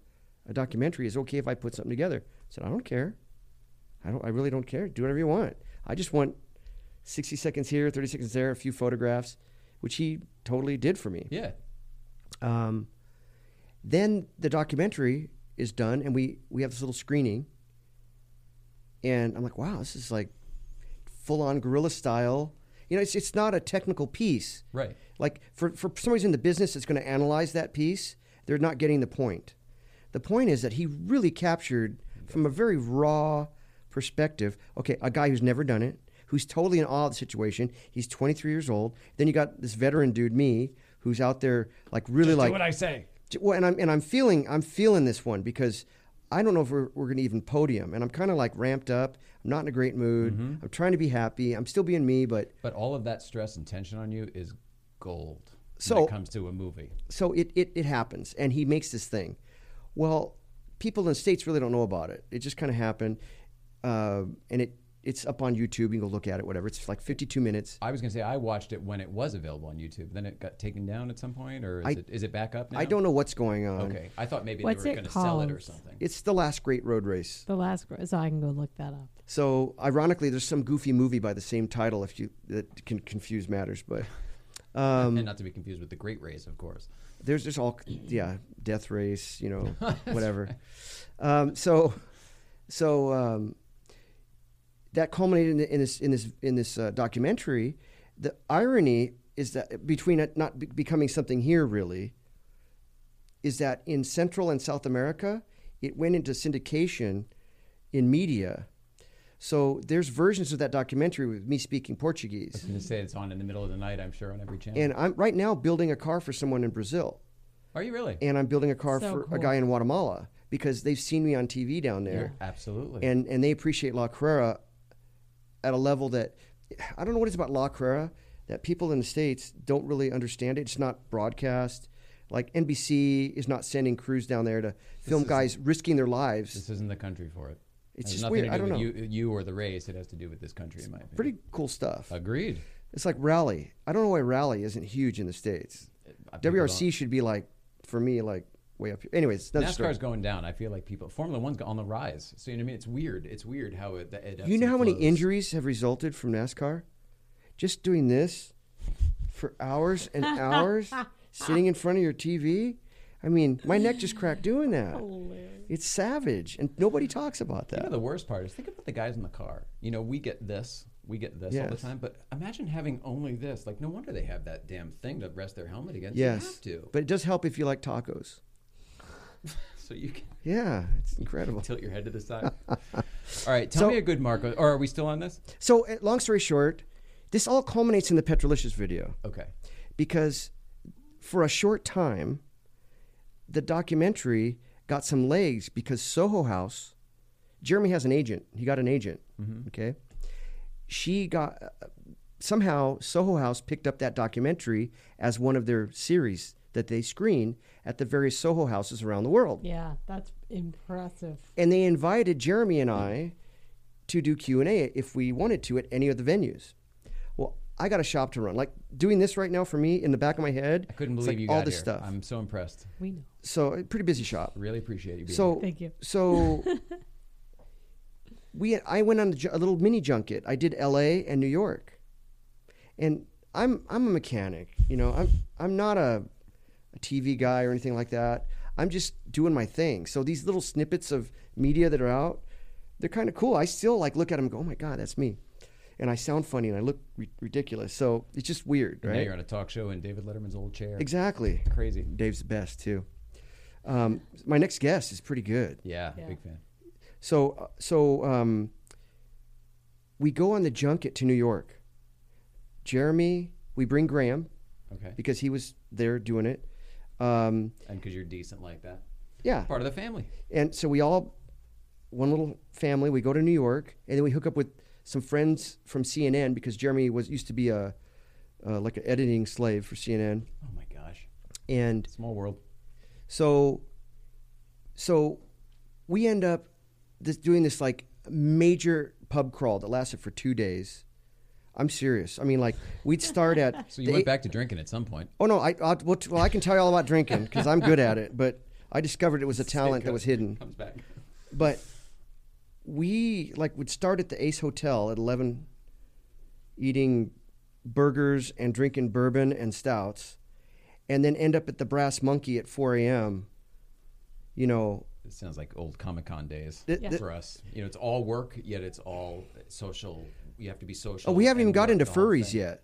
a documentary. Is it okay if I put something together?" I said, "I don't care. I don't. I really don't care. Do whatever you want. I just want 60 seconds here, 30 seconds there, a few photographs." Which he totally did for me. Yeah. Um, then the documentary is done, and we we have this little screening. And I'm like, wow, this is like full on guerrilla style. You know, it's it's not a technical piece. Right. Like for for somebody in the business that's going to analyze that piece, they're not getting the point. The point is that he really captured from a very raw perspective. Okay, a guy who's never done it, who's totally in awe of the situation. He's 23 years old. Then you got this veteran dude, me, who's out there like really like what I say. well, and I'm and I'm feeling I'm feeling this one because I don't know if we're, we're going to even podium, and I'm kind of like ramped up. I'm not in a great mood. Mm-hmm. I'm trying to be happy. I'm still being me, but But all of that stress and tension on you is gold So- when it comes to a movie. so it, it it happens, and he makes this thing. Well, people in the states really don't know about it. It just kind of happened, uh, and it it's up on YouTube. You can go look at it, whatever. It's like 52 minutes. I was going to say I watched it when it was available on YouTube. Then it got taken down at some point, or is, I- it, is it back up now? I don't know what's going on. Okay, I thought maybe What's they were going to sell it or something. It's the last great road race. The last, gr- so I can go look that up. So ironically, there's some goofy movie by the same title if you that can confuse matters, but. Um, and not to be confused with the Great Race, of course. there's there's all yeah death race you know whatever um, so so um, that culminated in, in this in this in this uh, documentary the irony is that between it not be- becoming something here really is that in Central and South America it went into syndication in media so there's versions of that documentary with me speaking I was Portuguese going to say it's on in the middle of the night. I'm sure on every channel. and I'm right now building a car for someone in Brazil Are you really? and I'm building a car So for a guy in Guatemala because they've seen me on TV down there, Absolutely. and and they appreciate La Carrera at a level that I don't know what it is about La Carrera that people in the states don't really understand it. It's not broadcast. Like NBC is not sending crews down there to film guys risking their lives. this isn't the country for it. It's has just weird. I don't know. You, you or the race. It has to do with this country, in my opinion. Pretty cool stuff. Agreed. It's like rally. I don't know why rally isn't huge in the states. People WRC don't- should be like for me like way up here. Anyways, another story. NASCAR's going down. I feel like people Formula One's on the rise. So you know what I mean? It's weird. It's weird how it. it You know and how many flows. injuries have resulted from NASCAR? Just doing this for hours and hours, sitting in front of your TV. I mean, my neck just cracked doing that. It's savage, and nobody talks about You know that. the worst part is think about the guys in the car. You know, we get this, we get this all the time. But imagine having only this. Like, no wonder they have that damn thing to rest their helmet against. yes, you have to. but it does help if you like tacos. so you can Yeah, it's incredible. tilt your head to the side. all right, tell So- me a good Marco. Or are we still on this? So, uh, long story short, this all culminates in the Petrolicious video. Okay. because for a short time, the documentary got some legs because Soho House, Jeremy has an agent. He got an agent. Okay. She got, uh, somehow, Soho House picked up that documentary as one of their series that they screen at the various Soho houses around the world. Yeah, that's impressive. And they invited Jeremy and I to do Q&A if we wanted to at any of the venues. Well, I got a shop to run. Like doing this right now for me in the back of my head. I couldn't believe like you all got this here. stuff. I'm so impressed. We know. so pretty busy shop. Really appreciate you being So here. Thank you. So we I went on a, a little mini junket. I did L.A. and New York, and I'm I'm a mechanic. You know, I'm I'm not a, a TV guy or anything like that. I'm just doing my thing. So these little snippets of media that are out, they're kind of cool. I still like look at them and go, oh my god, that's me, and I sound funny and I look ri- ridiculous. So it's just weird, Now right? you're on a talk show in David Letterman's old chair. Exactly. Crazy. Dave's the best too. Um, my next guest is pretty good. Yeah, Yeah. big fan. So uh, so um, we go on the junket to New York. Jeremy, we bring Graham Okay. because he was there doing it. Um, And because you're decent like that. yeah, Part of the family. and so we all one little family. We go to New York, and then we hook up with some friends from CNN because Jeremy was used to be a uh, like an editing slave for CNN, Oh my gosh. and Small world. So, so we end up this, doing this like major pub crawl that lasted for two days. I'm serious. I mean, like we'd start at. So you went eight- back to drinking at some point. Oh no, I I'll, well, t- well I can tell you all about drinking because I'm good at it. But I discovered it was a talent that was hidden. Comes back. But we like would start at the Ace Hotel at eleven, eating burgers and drinking bourbon and stouts, and then end up at the Brass Monkey at four a.m. You know, It sounds like old Comic Con days for us. You know, it's all work, yet it's all social. You have to be social. Oh, we haven't even got into furries thing. yet.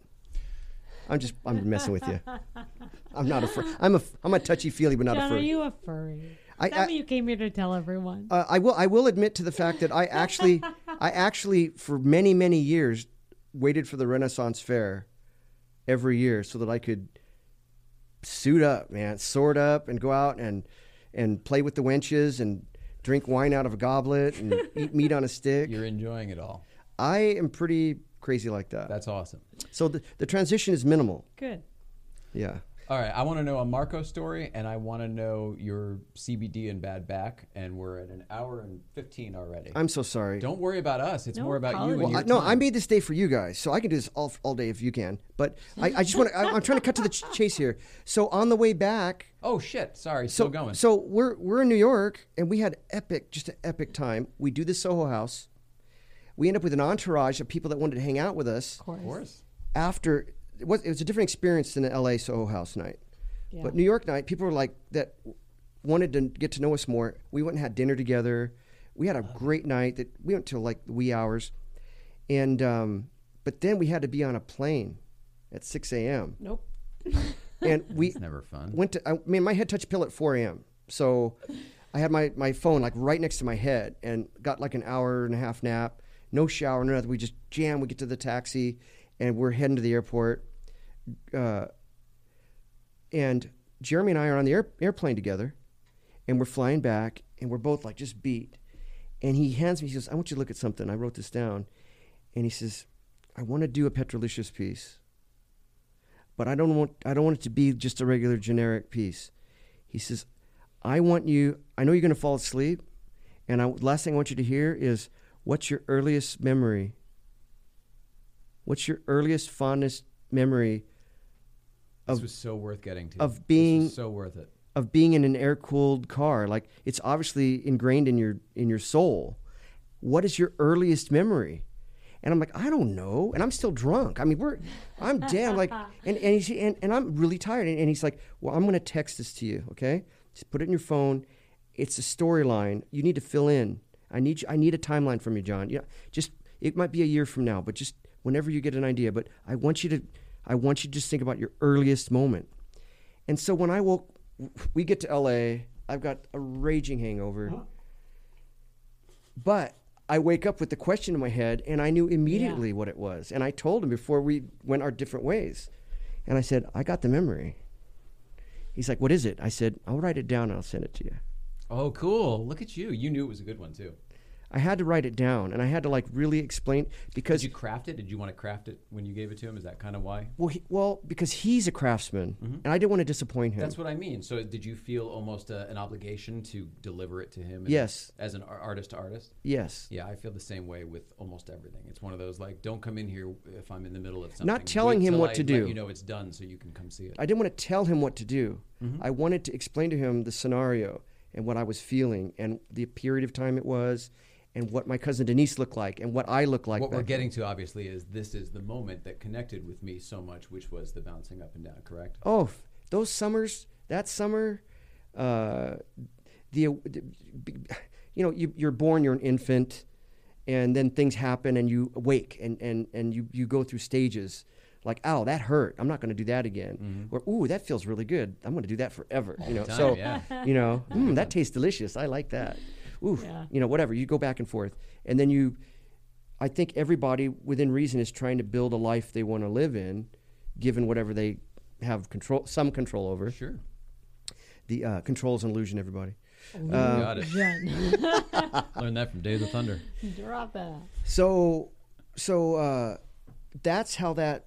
I'm just I'm messing with you. I'm not a fur. I'm a I'm a touchy feely, but not John, a furry. are you a furry? I- Is I- you came here to tell everyone? uh, I will I will admit to the fact that I actually I actually for many many years waited for the Renaissance Fair every year so that I could suit up, man, sword up, and go out and and play with the wenches and drink wine out of a goblet and eat meat on a stick. You're enjoying it all. I am pretty crazy like that. That's awesome. so the, the transition is minimal. Good. Yeah. All right, I want to know a Marco story, and I want to know your CBD and bad back, and we're at an hour and fifteen already. I'm so sorry. Don't worry about us. It's No more about you apologies. and Well, your I, no, time. I made this day for you guys, so I can do this all, all day if you can. But I, I just want to. I'm trying to cut to the ch- chase here. So on the way back, Oh shit! Sorry, so still going. so we're we're in New York, and we had epic, just an epic time. We do the Soho House. We end up with an entourage of people that wanted to hang out with us Of course. of course. after. It was, it was a different experience than the L.A. Soho House night. Yeah. But New York night, people were like that wanted to get to know us more. We went and had dinner together. We had a great night. That we went till like the wee hours, and um, but then we had to be on a plane at six a.m. Nope. and we It's never fun. went to. I mean, my head touched pill at four a.m. So I had my my phone like right next to my head and got like an hour and a half nap. No shower, no nothing. We just jam. We get to the taxi, and we're heading to the airport. Uh, and Jeremy and I are on the air, airplane together, and we're flying back, and we're both like just beat. And he hands me, he says, "I want you to look at something." I wrote this down, and he says, "I want to do a Petrolicious piece, but I don't want I don't want it to be just a regular generic piece." He says, "I want you. I know you're going to fall asleep, and I, last thing I want you to hear is what's your earliest memory. What's your earliest fondest memory This of was so worth getting to. of This was being- so worth it. of being in an air cooled car. Like it's obviously ingrained in your in your soul. What is your earliest memory? And I'm like, I don't know. And I'm still drunk. I mean, we're I'm damn like and and, he's, and and I'm really tired. And, and he's like, Well, I'm gonna text this to you, okay? Just put it in your phone. It's a storyline. You need to fill in. I need you, I need a timeline from you, John. Yeah, just it might be a year from now, but just whenever you get an idea. But I want you to I want you to just think about your earliest moment. And so when I woke, we get to LA. I've got a raging hangover. But I wake up with the question in my head, and I knew immediately Yeah. what it was. And I told him before we went our different ways. And I said, I got the memory. He's like, What is it? I said, I'll write it down and I'll send it to you. Oh, cool! Look at you. You knew it was a good one too. I had to write it down, and I had to like really explain because Did you craft it? Did you want to craft it when you gave it to him? Is that kind of why? well, he, well, because he's a craftsman, and I didn't want to disappoint him. That's what I mean. So, did you feel almost a, an obligation to deliver it to him? as- Yes. As an ar- artist to artist. yes. Yeah, I feel the same way with almost everything. It's one of those like, don't come in here if I'm in the middle of something. Not telling Wait him till what I to let do. You know it's done, so you can come see it. I didn't want to tell him what to do. Mm-hmm. I wanted to explain to him the scenario and what I was feeling and the period of time it was and what my cousin Denise looked like and what I look like. what we're getting then. to, obviously, is this is the moment that connected with me so much, which was the bouncing up and down. Correct? Oh, those summers, that summer, uh, the, you know, you, you're born, you're an infant, and then things happen, and you awake, and and and you you go through stages. Like, ow, that hurt. I'm not going to do that again. Or, ooh, that feels really good. I'm going to do that forever. You know, time, so yeah. you know, mm, that tastes delicious. I like that. Ooh, Yeah. you know, whatever. You go back and forth, and then you. I think everybody within reason is trying to build a life they want to live in, given whatever they have control, some control over. Sure. The uh, control's an illusion, everybody. Got it. Jen, Learned that from Days of Thunder. drop it. So, so uh, that's how that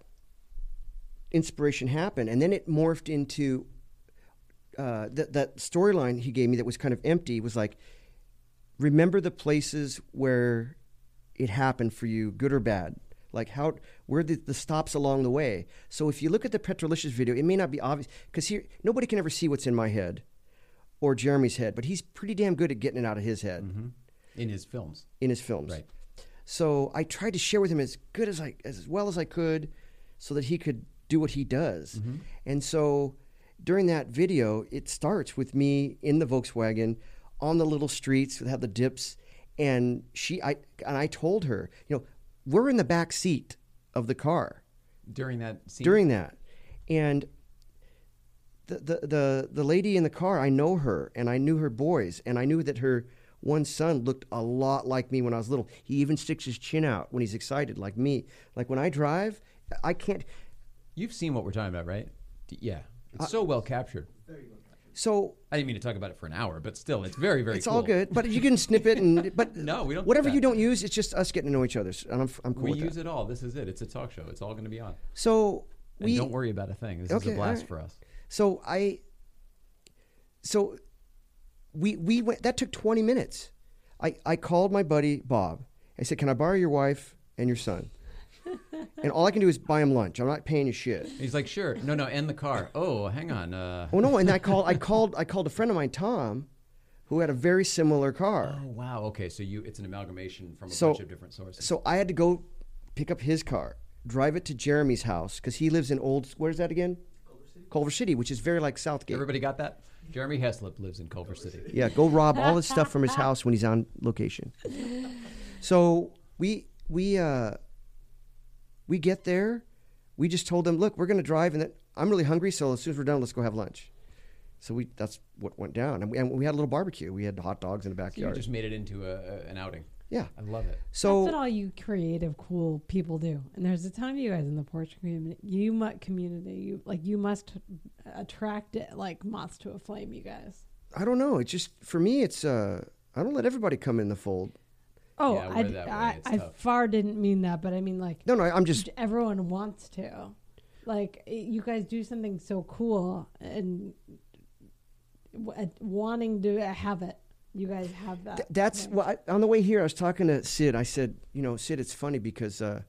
inspiration happened, and then it morphed into uh, that that storyline he gave me that was kind of empty. Was like, remember the places where it happened for you, good or bad. Like how where the, the stops along the way. So if you look at the Petrolicious video, it may not be obvious because here nobody can ever see what's in my head or Jeremy's head, but he's pretty damn good at getting it out of his head In his films. in his films. Right. So I tried to share with him as good as I as well as I could, so that he could do what he does. Mm-hmm. And so during that video, it starts with me in the Volkswagen on the little streets that have the dips, and she I and I told her, you know, we're in the back seat of the car During that scene. during that, and the, the the the lady in the car, I know her, and I knew her boys, and I knew that her one son looked a lot like me when I was little. He even sticks his chin out when he's excited, like me. Like when I drive, I can't. You've seen what we're talking about, right? D- Yeah. It's Uh, so well captured. Very well captured. So I didn't mean to talk about it for an hour, but still, it's very, very it's cool. all good, but you can snip it and but No, we don't do Whatever that. you don't use, it's just us getting to know each other, and I'm I'm cool We with use that. it all. This is it. It's a talk show. It's all going to be on. So And we don't worry about a thing. This Okay, is a blast all right. for us. So I, so we we went. That took twenty minutes. I I called my buddy Bob. I said, "Can I borrow your wife and your son?" and all I can do is buy him lunch. I'm not paying you shit. He's like, sure. No, no, and the car. Oh, hang on. Uh, Oh no! And I called. I called. I called a friend of mine, Tom, who had a very similar car. oh, wow. Okay, so you it's an amalgamation from a so bunch of different sources. So I had to go pick up his car, drive it to Jeremy's house because he lives in old. Where's that again? Culver City. Culver City, which is very like South Gate. Everybody got that? Jeremy Heslop lives in Culver City. Yeah, go rob all his stuff from his house when he's on location. So we we uh, we get there. We just told them, look, we're going to drive, and then I'm really hungry, so as soon as we're done, let's go have lunch. So we that's what went down, and we, and we had a little barbecue. We had hot dogs in the So you backyard. just made it into a, a, an outing. yeah. I love it. So That's what all you creative, cool people do. And there's a ton of you guys in the Porsche community. You must community. You like you must attract it like moths to a flame. You guys. I don't know. It's just for me. It's uh, I don't let everybody come in the fold. Oh, Yeah, we're I. I, I far didn't mean that, but I mean like No, no. I'm just everyone wants to. Like you guys do something so cool and w- wanting to have it. You guys have that. Th- that's thing. well. I, on the way here, I was talking to Sid. I said, you know, Sid, it's funny because uh,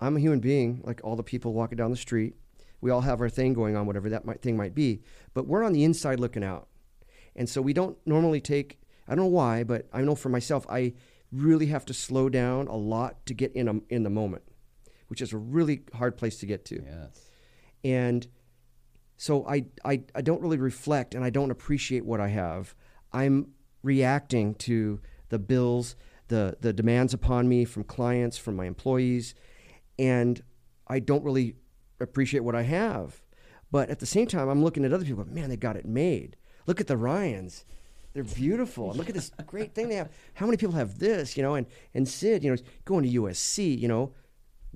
I'm a human being, like all the people walking down the street. We all have our thing going on, whatever that might, thing might be. But we're on the inside looking out, and so we don't normally take. I don't know why, but I know for myself, I really have to slow down a lot to get in a, in the moment, which is a really hard place to get to Yes. and so I, I I don't really reflect and I don't appreciate what I have. I'm reacting to the bills, the the demands upon me from clients, from my employees, and I don't really appreciate what I have. But at the same time, I'm looking at other people. Man, they got it made. Look at the Ryans. They're beautiful. Look at this great thing they have. How many people have this? You know, and and Sid, you know, going to USC. You know,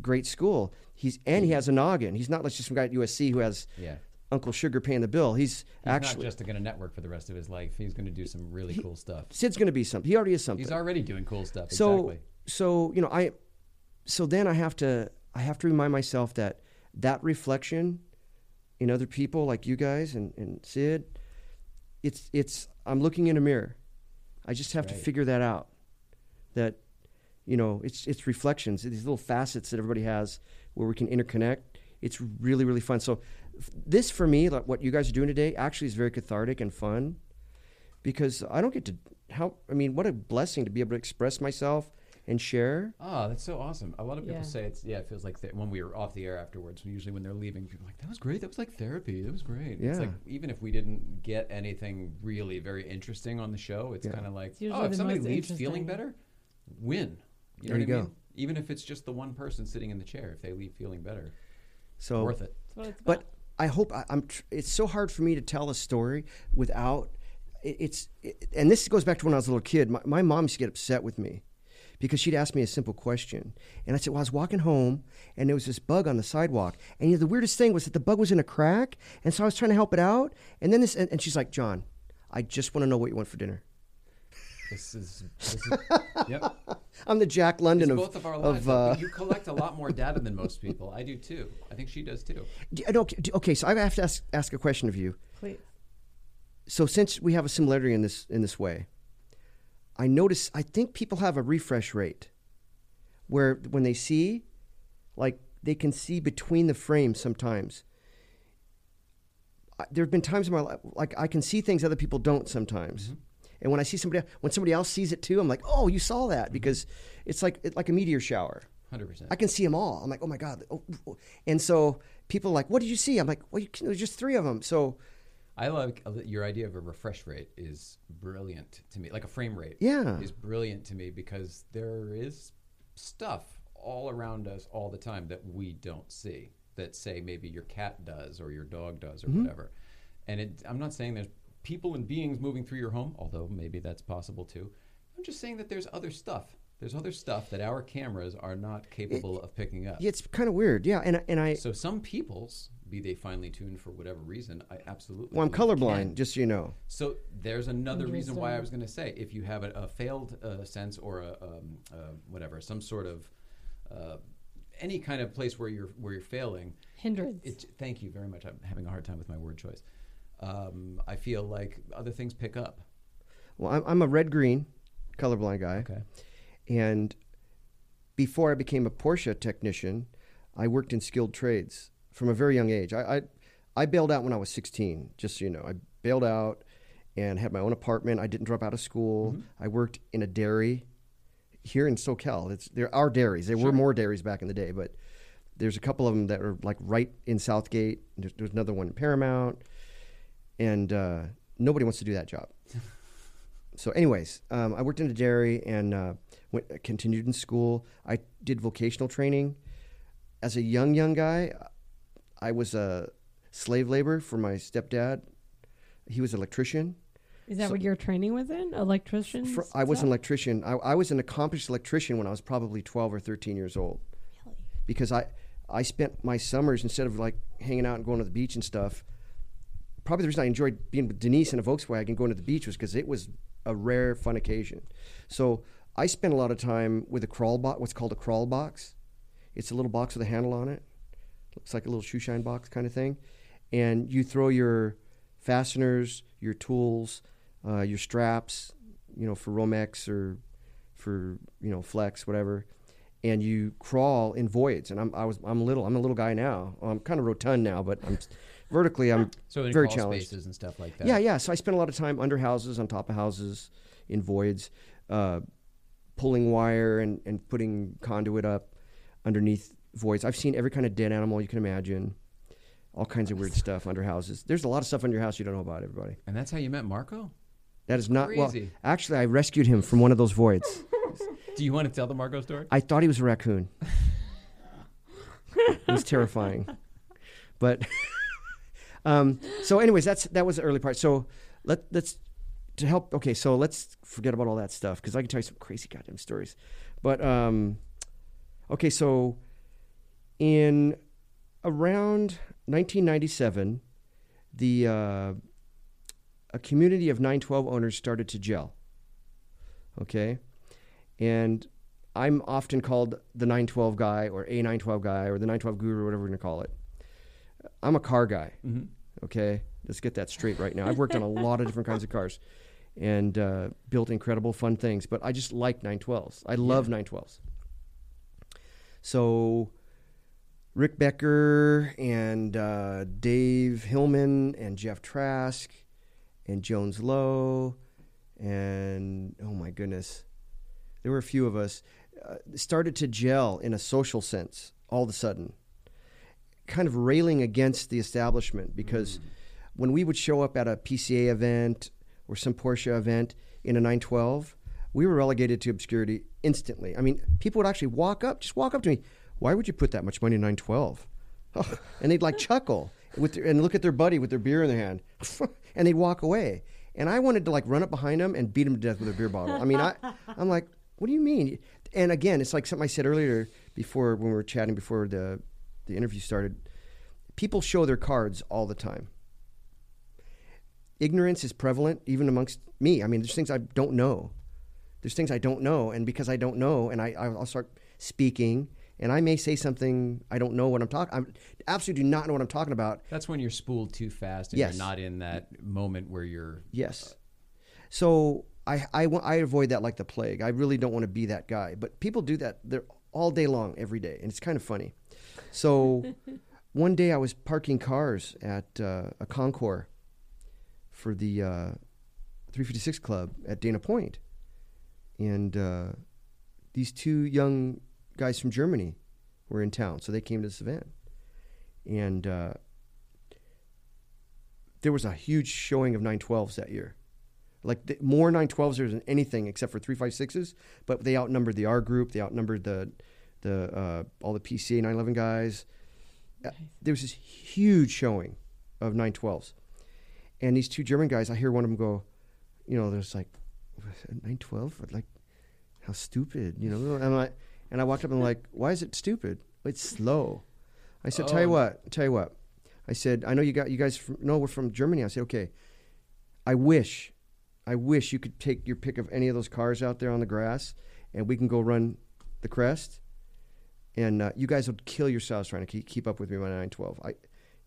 great school. He's and he mm-hmm. has a noggin. He's not like just some guy at USC who has Yeah. Uncle Sugar paying the bill. He's, He's actually not just going to network for the rest of his life. He's going to do some really cool stuff. Sid's going to be something. He already is something. He's already doing cool stuff. so exactly. so you know I so then I have to I have to remind myself that that reflection in other people like you guys and, and Sid, it's it's I'm looking in a mirror. I just have to figure that out. That you know it's it's reflections these little facets that everybody has where we can interconnect. It's really really fun. So this for me, like what you guys are doing today, actually is very cathartic and fun because I don't get to how I mean, what a blessing to be able to express myself and share. Oh, that's so awesome. A lot of people Yeah. say it's yeah, it feels like th- when we were off the air afterwards. Usually when they're leaving, people are like that was great. That was like therapy. That was great. It's Yeah. like even if we didn't get anything really very interesting on the show, it's Yeah. kind of like It's oh, if somebody leaves feeling better, win. You There know you what I go. mean? Even if it's just the one person sitting in the chair, if they leave feeling better, So worth it. That's what it's about. But I hope I, I'm. Tr- it's so hard for me to tell a story without. It, it's it, and this goes back to when I was a little kid. My, my mom used to get upset with me because she'd ask me a simple question, and I said, "Well, I was walking home, and there was this bug on the sidewalk, and you know, the weirdest thing was that the bug was in a crack, and so I was trying to help it out, and then this, and, and she's like, John, I just want to know what you want for dinner." This is, this is yep. I'm the Jack London It's of both of our lives. of. Uh, you collect a lot more data than most people. I do too. I think she does too. d- okay, d- okay, so I have to ask, ask a question of you. Please. so since we have a similarity in this in this way, I notice I think people have a refresh rate where when they see, like they can see between the frames sometimes. There have been times in my life like I can see things other people don't sometimes. Mm-hmm. And when I see somebody, when somebody else sees it too, I'm like, "Oh, you saw that!" Mm-hmm. Because it's like it's like a meteor shower. Hundred percent. I can see them all. I'm like, "Oh my god!" Oh, oh. And so people are like, "What did you see?" I'm like, "Well, you can, there's just three of them." So I like uh, your idea of a refresh rate is brilliant to me. Like a frame rate, Yeah. is brilliant to me because there is stuff all around us all the time that we don't see. That say maybe your cat does or your dog does or whatever. And it, I'm not saying there's people and beings moving through your home, although maybe that's possible too. I'm just saying that there's other stuff. There's other stuff that our cameras are not capable of picking up. Yeah, it's kind of weird. Yeah, and and I So some people's, be they finely tuned for whatever reason, I absolutely. well, I'm colorblind, can. just so you know. So there's another reason why I was going to say if you have a, a failed uh, sense or a um, uh, whatever, some sort of uh, any kind of place where you're where you're failing. Hindrance. It, thank you very much. I'm having a hard time with my word choice. Um, I feel like other things pick up. Well, I'm, I'm a red green colorblind guy, Okay. and before I became a Porsche technician, I worked in skilled trades from a very young age. I I, I bailed out when I was 16. Just so you know, I bailed out and had my own apartment. I didn't drop out of school. I worked in a dairy here in SoCal. It's there are dairies. There were more dairies back in the day, but there's a couple of them that are like right in South Gate. There's, there's another one in Paramount, and uh, nobody wants to do that job. so, anyways, um, I worked in a dairy and uh, went continued in school. I did vocational training as a young young guy. I was a slave labor for my stepdad. He was an electrician. Is that so- what your training was in? Electrician? For, I was an electrician. I, I was an accomplished electrician when I was probably 12 or 13 years old Really? because I, I spent my summers instead of like hanging out and going to the beach and stuff. Probably the reason I enjoyed being with Denise in a Volkswagen going to the beach was because it was a rare, fun occasion. So I spent a lot of time with a crawl box, what's called a crawl box. It's a little box with a handle on it. Looks like a little shoe shine box kind of thing. And you throw your fasteners, your tools, uh, your straps, you know, for Romex or for, you know, Flex, whatever. And you crawl in voids. And I'm, I was, I'm little. I'm a little guy now. Well, I'm kind of rotund now, but I'm vertically, I'm So in very challenged. spaces and stuff like that. Yeah, yeah. So I spent a lot of time under houses, on top of houses, in voids, uh, pulling wire and, and putting conduit up underneath voids. I've seen every kind of dead animal you can imagine, all kinds of weird stuff under houses. There's a lot of stuff under your house you don't know about, everybody. And that's how you met Marco. That is not well. Crazy. Actually, I rescued him from one of those voids. Do you want to tell the Marco story? I thought he was a raccoon. it was terrifying, but um, so anyways, that's that was the early part. So let let's to help. Okay, so let's forget about all that stuff because I can tell you some crazy goddamn stories. But um, okay, so in around 1997, the uh, a community of 912 owners started to gel. Okay, and I'm often called the 912 guy or a 912 guy or the 912 guru or whatever we're to call it. I'm a car guy. Mhm. Okay, let's get that straight right now. I've worked on a lot of different kinds of cars and uh, built incredible fun things, but I just like 912s. I love 912s. So Rick Becker and uh, Dave Hillman and Jeff Trask and Jones Lowe and oh my goodness, there were a few of us uh, started to gel in a social sense all of a sudden, kind of railing against the establishment because when we would show up at a PCA event or some Porsche event in a 912, we were relegated to obscurity instantly. I mean, people would actually walk up, just walk up to me. Why would you put that much money in 912? and they'd like chuckle with their, and look at their buddy with their beer in their hand, and they'd walk away. And I wanted to like run up behind them and beat them to death with a beer bottle. I mean, I, I'm like, what do you mean? And again, it's like something I said earlier before when we were chatting before the the interview started. People show their cards all the time. Ignorance is prevalent even amongst me. I mean, there's things I don't know. There's things I don't know, and because I don't know, and I I'll start speaking, and I may say something I don't know what I'm talking. I absolutely do not know what I'm talking about. That's when you're spooled too fast and Yes. you're not in that moment where you're. Yes. So I, I, I avoid that like the plague. I really don't want to be that guy. But people do that they're all day long, every day. And it's kind of funny. So one day I was parking cars at uh, a Concours for the uh, 356 Club at Dana And uh, these two young guys from Germany were in town. So they came to this event. And uh, there was a huge showing of 912s that year. Like the, more 912s than anything except for 356s, but they outnumbered the R group. They outnumbered the the uh, all the PCA 911 guys. Uh, There was this huge showing of 912s, and these two German guys. I hear one of them go, you know, there's like 912, like how stupid, you know. And I'm like, and I walked up and I'm like, why is it stupid? It's slow. I said, tell you Oh. what, tell you what. I said, I know you got you guys from, know we're from Germany. I said, okay. I wish, I wish you could take your pick of any of those cars out there on the grass, and we can go run the crest. And uh, you guys would kill yourselves trying to keep, keep up with me on 912. I,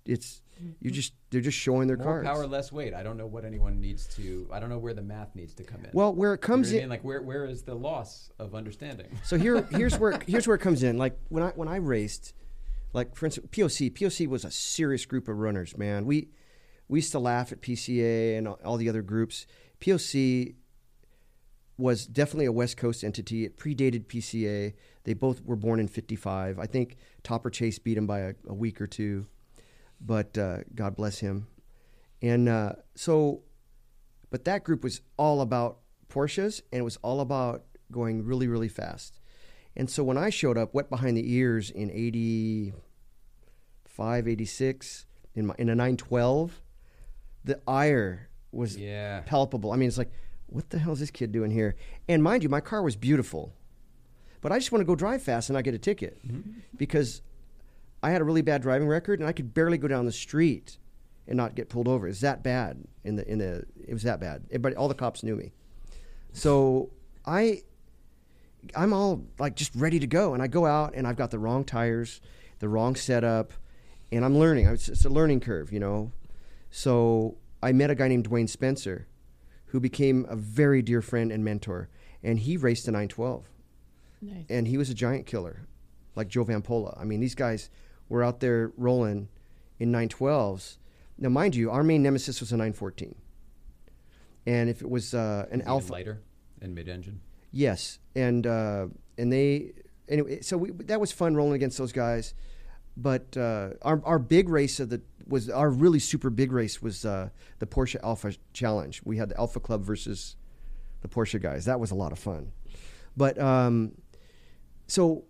it's you mm-hmm. just they're just showing their More cards. power, less weight. I don't know what anyone needs to. I don't know where the math needs to come in. Well, where it You know comes I in, mean? like where where is the loss of understanding? So here, here's where here's where it comes in. Like when I when I raced, like for instance, POC. POC was a serious group of runners. Man, we we used to laugh at PCA and all- all the other groups. POC was definitely a West Coast entity. It predated PCA. They both were born in '55. I think Topper Chase beat him by a, a week or two, but uh, God bless him. And uh, so, but that group was all about Porsches, and it was all about going really, really fast. And so when I showed up, wet behind the ears in 85, 86, in, my, in a 912, the ire was Yeah. palpable. I mean, it's like, what the hell is this kid doing here? And mind you, my car was beautiful, but I just want to go drive fast and not get a ticket because I had a really bad driving record and I could barely go down the street and not get pulled over. It's that bad in the in the. It was that bad. Everybody, all the cops knew me. So I, I'm all like just ready to go, and I go out and I've got the wrong tires, the wrong setup, and I'm learning. It's, it's a learning curve, you know. So I met a guy named Dwayne Spencer, who became a very dear friend and mentor, and he raced a 912 Nice. and he was a giant killer, like Joe Vampola. I mean, these guys were out there rolling in 912s. Now, mind you, our main nemesis was a 914, and if it was uh, an Even Alfa, lighter and mid-engine. yes, and uh, and they anyway. So we, that was fun rolling against those guys. But uh, our our big race of the was our really super big race was uh, the Porsche Alfa Challenge. We had the Alfa Club versus the Porsche guys. That was a lot of fun. But um, so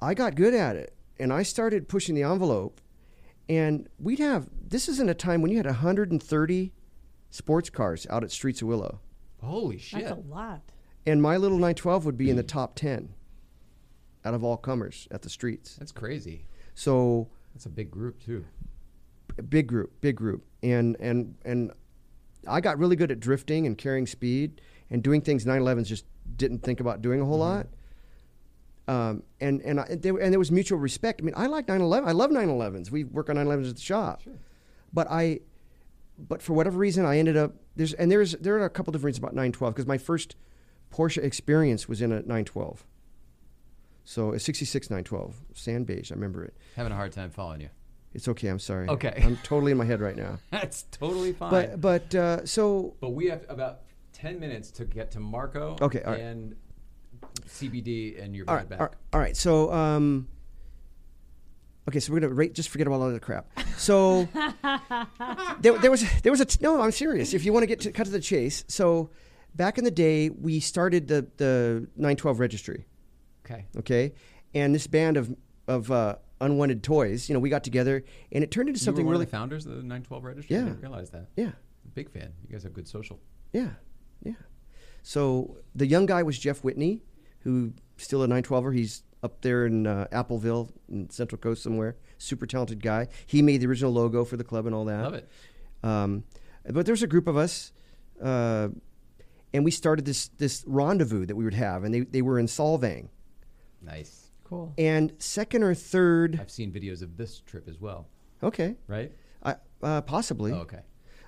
I got good at it, and I started pushing the envelope. And we'd have this is in a time when you had 130 sports cars out at Streets of Willow, Holy shit! That's a lot. and my little 912 would be in the top 10 out of all comers at the streets. That's crazy. So That's a big group too. big group, big group, and and and I got really good at drifting and carrying speed and doing things 911s just didn't think about doing a whole mm-hmm. lot. Um, and and I, there, and there was mutual respect. I mean, I like 911. I love 911s. We work on 911s at the shop. But I, but for whatever reason, I ended up there's and there's there are a couple different reasons about 912 because my first Porsche experience was in a 912. So a 66 912, sand beige. I remember it. Having a hard time following you. It's okay. I'm sorry. Okay. I'm totally in my head right now. That's totally fine. But but uh, so But we have about ten minutes to get to Marco. Okay, all right. and CBD and your All right, back. all right, all right. So, um, okay, so we're gonna rate. Just forget about all the crap. So, there, there was there was a t- no. I'm serious. If you want to get to cut to the chase, so back in the day, we started the the 912 registry. Okay. Okay, and this band of of uh, unwanted toys, you know, we got together, and it turned into something really. founders of the 912 Registry. Yeah. I didn't realize that. yeah, Big fan. You guys have good social. yeah, yeah. So the young guy was Jeff Whitney, who still a 912er. He's up there in uh, Appleville, in Central Coast somewhere. Super talented guy. He made the original logo for the club and all that. Love it. Um, but there's a group of us, uh, and we started this this rendezvous that we would have, and they, they were in Solvang. Nice. Cool. And second or third, I've seen videos of this trip as well. okay, Right? I, uh, possibly. Oh, okay.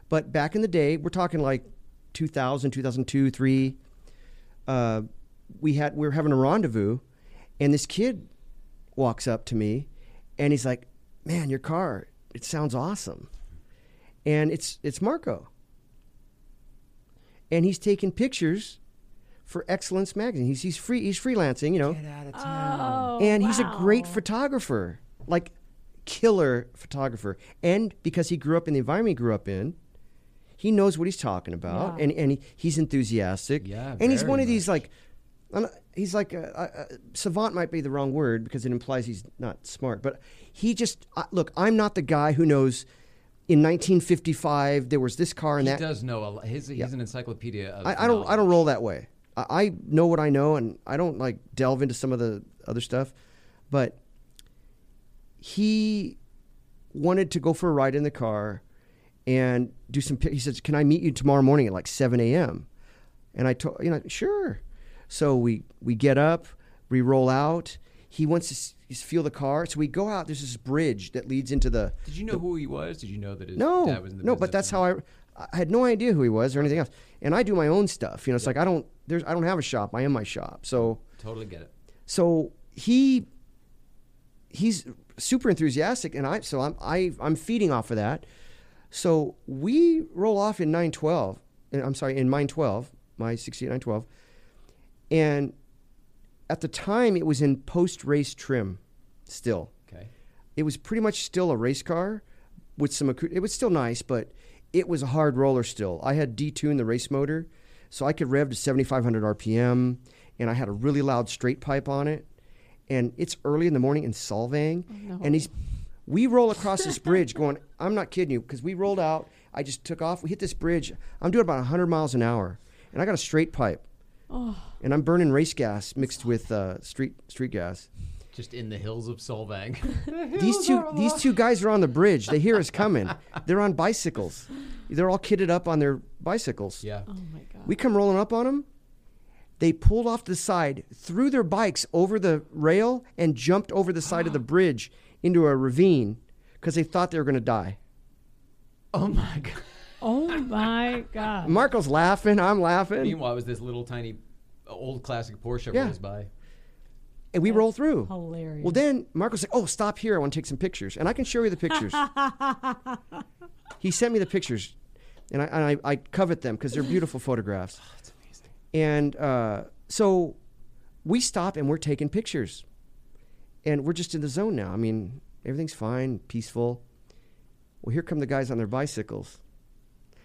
But back in the day, we're talking like 2000, 2002, 3, uh, we had we were having a rendezvous, and this kid walks up to me, and he's like, "Man, your car, it sounds awesome," and it's it's Marco, and he's taking pictures for Excellence magazine. He's he's free he's freelancing, you know, Get out of town. Oh, and he's a great photographer, like killer photographer. And because he grew up in the environment he grew up in, he knows what he's talking about, Yeah. and and he, he's enthusiastic. Yeah, and he's one of these like. He's like a, a, a, savant might be the wrong word because it implies he's not smart, but he just uh, look. I'm not the guy who knows. In 1955, there was this car and He that. does know a lot. His, He's an encyclopedia of I, I don't. I don't roll that way. I, I know what I know, and I don't like delve into some of the other stuff. But he wanted to go for a ride in the car and do some. He says, "Can I meet you tomorrow morning at like 7 a.m.?" And I told you know, sure. So we we get up, we roll out. He wants to feel the car, so we go out. There's this bridge that leads into the Did you know who he was? Did you know that his no, dad was in the no, but that's how I. I had no idea who he was or anything else, and I do my own stuff. You know, it's like I don't. There's I don't have a shop. I am my shop. So Totally get it. so he he's super enthusiastic, and I so I'm I I'm feeding off of that. So we roll off in nine twelve. I'm sorry, in mine twelve, my sixty eight nine twelve, and at the time it was in post race trim, still Okay. it was pretty much still a race car with some it was still nice but it was a hard roller still i had detuned the race motor so i could rev to 7500 rpm and i had a really loud straight pipe on it and it's early in the morning in solvang oh, no. and he's we roll across this bridge going i'm not kidding you because we rolled out i just took off we hit this bridge i'm doing about 100 miles an hour and i got a straight pipe and i'm burning race gas mixed with uh, street street gas Just in the hills of Solvang. these two these two guys are on the bridge. They hear us coming. They're on bicycles. They're all kitted up on their bicycles. yeah. Oh my god. We come rolling up on them. They pulled off to the side, threw their bikes over the rail, and jumped over the side of the bridge into a ravine because they thought they were going to die. Oh my god. oh my god. Marco's laughing. I'm laughing. Meanwhile, it was this little tiny old classic Porsche Yeah. rolls by. And we roll through. Hilarious. Well, then Marco's like, "Oh, stop here! I want to take some pictures." And I can show you the pictures. he sent me the pictures, and I, and I, I covet them because they're beautiful photographs. Oh, That's amazing. And uh, so we stop and we're taking pictures, and we're just in the zone now. I mean, everything's fine, peaceful. Well, here come the guys on their bicycles.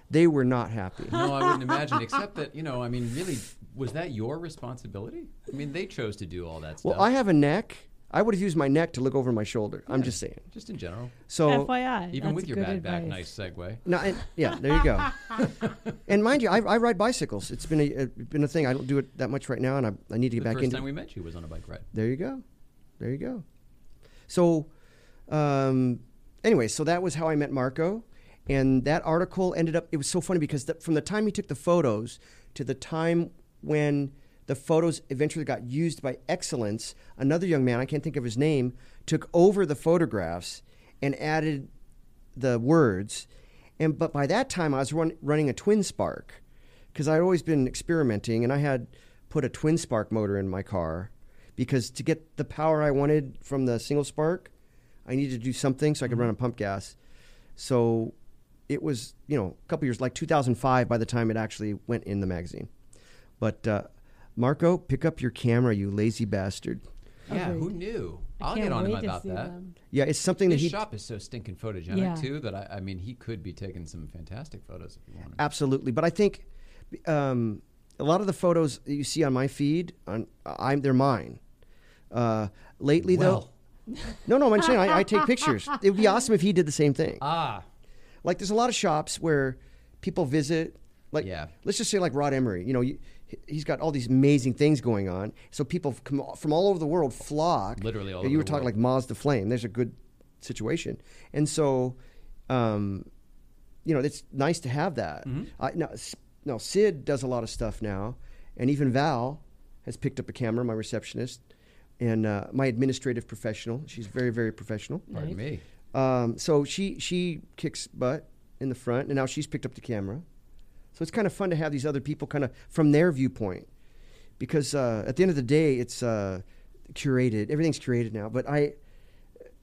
They were not happy. No, I wouldn't imagine. Except that you know, I mean, really, was that your responsibility? I mean, they chose to do all that stuff. Well, I have a neck. I would have used my neck to look over my shoulder. I'm just saying. just in general. So FYI. Even that's with your good bad back, nice segue. No, and, yeah, there you go. and mind you, I, I ride bicycles. It's been a it's been a thing. I don't do it that much right now, and I, I need to get The back first into. time we met you was on a bike ride. there you go, there you go. So, um, anyway, so that was how I met Marco, and that article ended up. It was so funny because the, from the time he took the photos to the time when the photos eventually got used by Excellence, another young man I can't think of his name took over the photographs and added the words. And but by that time, I was run, running a twin spark because I'd always been experimenting, and I had put a twin spark motor in my car because to get the power I wanted from the single spark, I needed to do something so I could run on pump gas. So it was you know a couple years like 2005 by the time it actually went in the magazine. But uh, Marco, pick up your camera, you lazy bastard. Yeah, Agreed. who knew? I I'll get on him about that. them. Yeah, it's something that His he shop is so stinking photogenic Yeah. too that I, I mean he could be taking some fantastic photos if he wanted. Absolutely, but I think um, a lot of the photos that you see on my feed, on I'm they're mine. Uh, lately, Well. though, no, no, I'm saying I, I take pictures. It would be awesome if he did the same thing. Ah, Like, there's a lot of shops where people visit. Like, Yeah. let's just say like Rod Emory. You know, you, he's got all these amazing things going on. So people come from all over the world flock. Literally all You were talking world. like Mazda Flame. There's a good situation, and so, um, you know, it's nice to have that. Mm-hmm. I, now, S- now, Sid does a lot of stuff now, and even Val has picked up a camera. My receptionist and uh, my administrative professional. She's very, very professional. pardon me. Um, so she she kicks butt in the front, and now she's picked up the camera. So it's kind of fun to have these other people kind of from their viewpoint, because uh, at the end of the day, it's uh, curated. Everything's curated now. But I,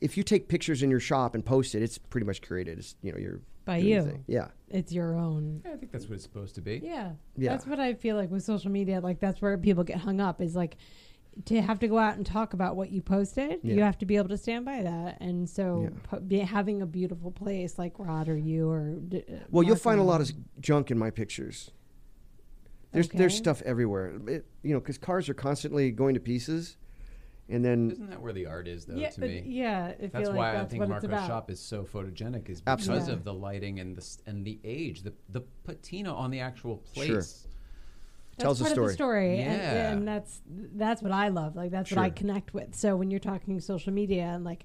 if you take pictures in your shop and post it, it's pretty much curated. It's you know you're By you. thing. Yeah. It's your own. Yeah, I think that's what it's supposed to be. Yeah. Yeah. That's what I feel like with social media. Like that's where people get hung up is like to have to go out and talk about what you posted. You have to be able to stand by that. And so Yeah. po- be, having a beautiful place like Rod or you or d- uh, Well, you'll find a lot of junk in my pictures. There's there's stuff everywhere. It, you know, because cars are constantly going to pieces, and then Isn't that where the art is, though? yeah, to me, yeah. I feel that's like why that's I think what Marco's shop is so photogenic, is because Absolutely. of the lighting and the and the age, the the patina on the actual place. Sure. That's tells a part story. Of the story, Yeah. and, and that's that's what I love. Like that's what I connect with. So when you're talking social media and like,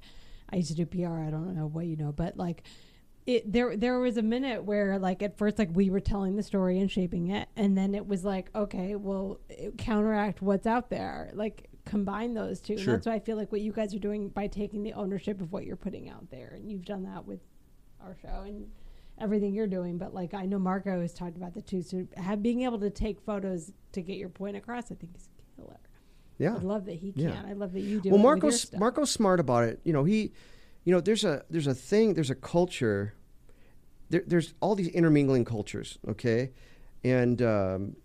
I used to do PR. I don't know what you know, but like, it there there was a minute where like at first like we were telling the story and shaping it, and then it was like okay, well counteract what's out there, like combine those two. And that's why I feel like what you guys are doing by taking the ownership of what you're putting out there, and you've done that with our show and everything you're doing. But like I know Marco has talked about the two. So have being able to take photos to get your point across, I think is killer. yeah. I love that he can. Yeah. I love that you do. well marco's marco's smart about it you know he you know there's a there's a thing there's a culture there, there's all these intermingling cultures okay and um,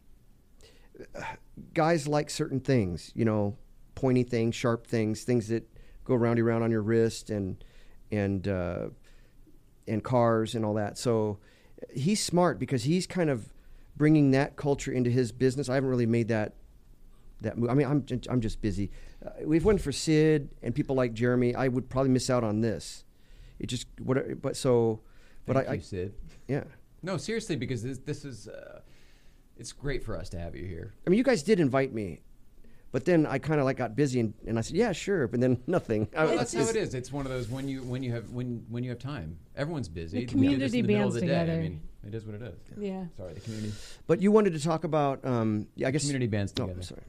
guys like certain things you know pointy things sharp things things that go roundy round on your wrist and and uh, and cars and all that so he's smart because he's kind of bringing that culture into his business i haven't really made that that move. I mean, I'm I'm just busy. Uh, if it wasn't for Sid and people like Jeremy, I would probably miss out on this. It just what, but so, but Thank I, you, I Sid. yeah. No, seriously, because this this is uh, it's great for us to have you here. I mean, you guys did invite me, but then I kind of like got busy and, and I said, yeah, sure, but then nothing. I- Well, that's how it's- it is. One of those when you when you have when when you have time. Everyone's busy. The We do this community in the middle of bands the day. I together. mean, it is what it is. Yeah. Sorry, the community. But you wanted to talk about, um, yeah, I guess Community bands Oh, together. sorry.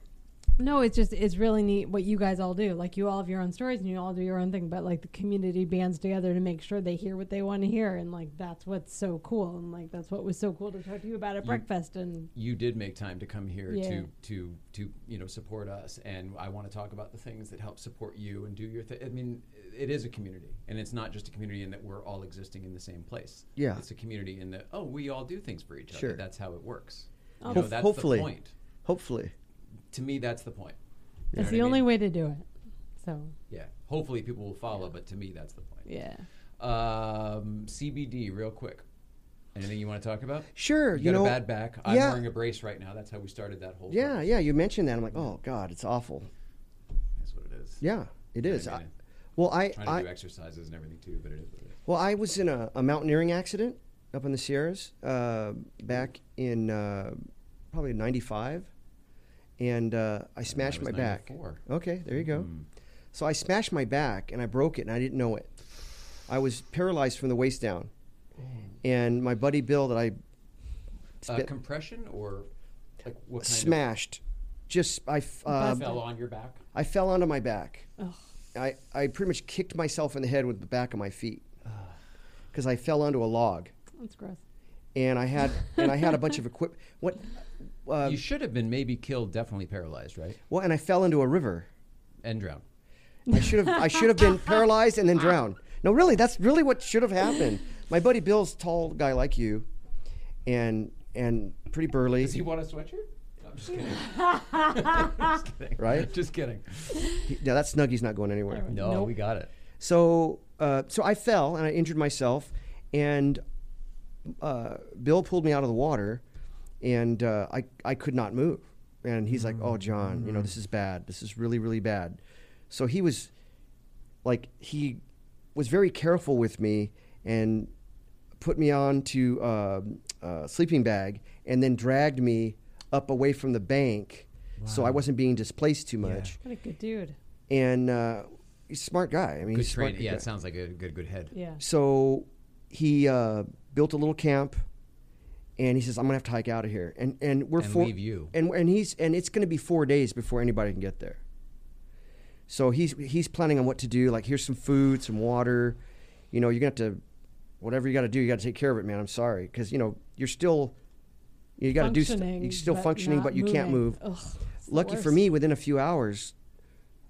No, it's just it's really neat what you guys all do. Like you all have your own stories and you all do your own thing, but like the community bands together to make sure they hear what they want to hear, and like that's what's so cool, and like that's what was so cool to talk to you about at You- breakfast. And you did make time to come here Yeah. to to to you know support us and i want to talk about the things that help support you and do your thing i mean it is a community and it's not just a community in that we're all existing in the same place Yeah. it's a community in that oh we all do things for each Sure. other that's how it works oh. you Oh. know, Hope- that's hopefully. the point Hopefully. To me that's the point You that's the what I only mean? way to do it. So yeah hopefully people will follow but to me that's the point yeah. um, cbd real quick anything you want to talk about Sure. you, You, got know, a bad back i'm yeah. wearing a brace right now that's how we started that whole Yeah, process. yeah. You mentioned that. I'm like, oh God, it's awful. that's what it is Yeah, it is. I I, mean, well, I, trying to I do exercises and everything too, but it is what it is. Well, I was in a, a mountaineering accident up in the Sierras uh, back in uh, probably '95, and uh, I smashed was my back. 94. Okay, there you go. Mm. So I smashed my back and I broke it, and I didn't know it. I was paralyzed from the waist down, and my buddy Bill that I Uh, compression or like what kind smashed. Just I f- uh, fell on your back? I fell onto my back. Ugh. I, I pretty much kicked myself in the head with the back of my feet because I fell onto a log. That's gross. and I had and I had a bunch of equipment. What? Uh, you should have been maybe killed, definitely paralyzed, right? well, and I fell into a river. And drowned. I should have I should have been paralyzed and then drowned. No, really, that's really what should have happened. my buddy Bill's a tall guy like you, and and pretty burly, Does he want a sweatshirt? I'm just kidding. just kidding. Right? Just kidding. He- yeah, that Snuggie's not going anywhere. No, Nope. we got it. So, uh, so I fell and I injured myself, and uh, Bill pulled me out of the water, and uh, I I could not move. And he's like, "Oh, John, you know this is bad. This is really really bad." So he was like he was very careful with me and put me on to uh, a sleeping bag and then dragged me up away from the bank so I wasn't being displaced too Yeah. much. What a good dude. And uh, he's a smart guy. I mean, Good he's a smart training. Yeah, guy. it sounds like a good, good head. Yeah. So he uh, built a little camp, and he says, "I'm gonna have to hike out of here." And and we're And four, leave you. And and he's and it's gonna be four days before anybody can get there. So he's he's planning on what to do. Like, here's some food, some water. You know, you're gonna have to, whatever you got to do, you got to take care of it, man. I'm sorry, because you know you're still, you got to do. St- you're still but functioning, but you can't move. Ugh, Lucky for me, within a few hours,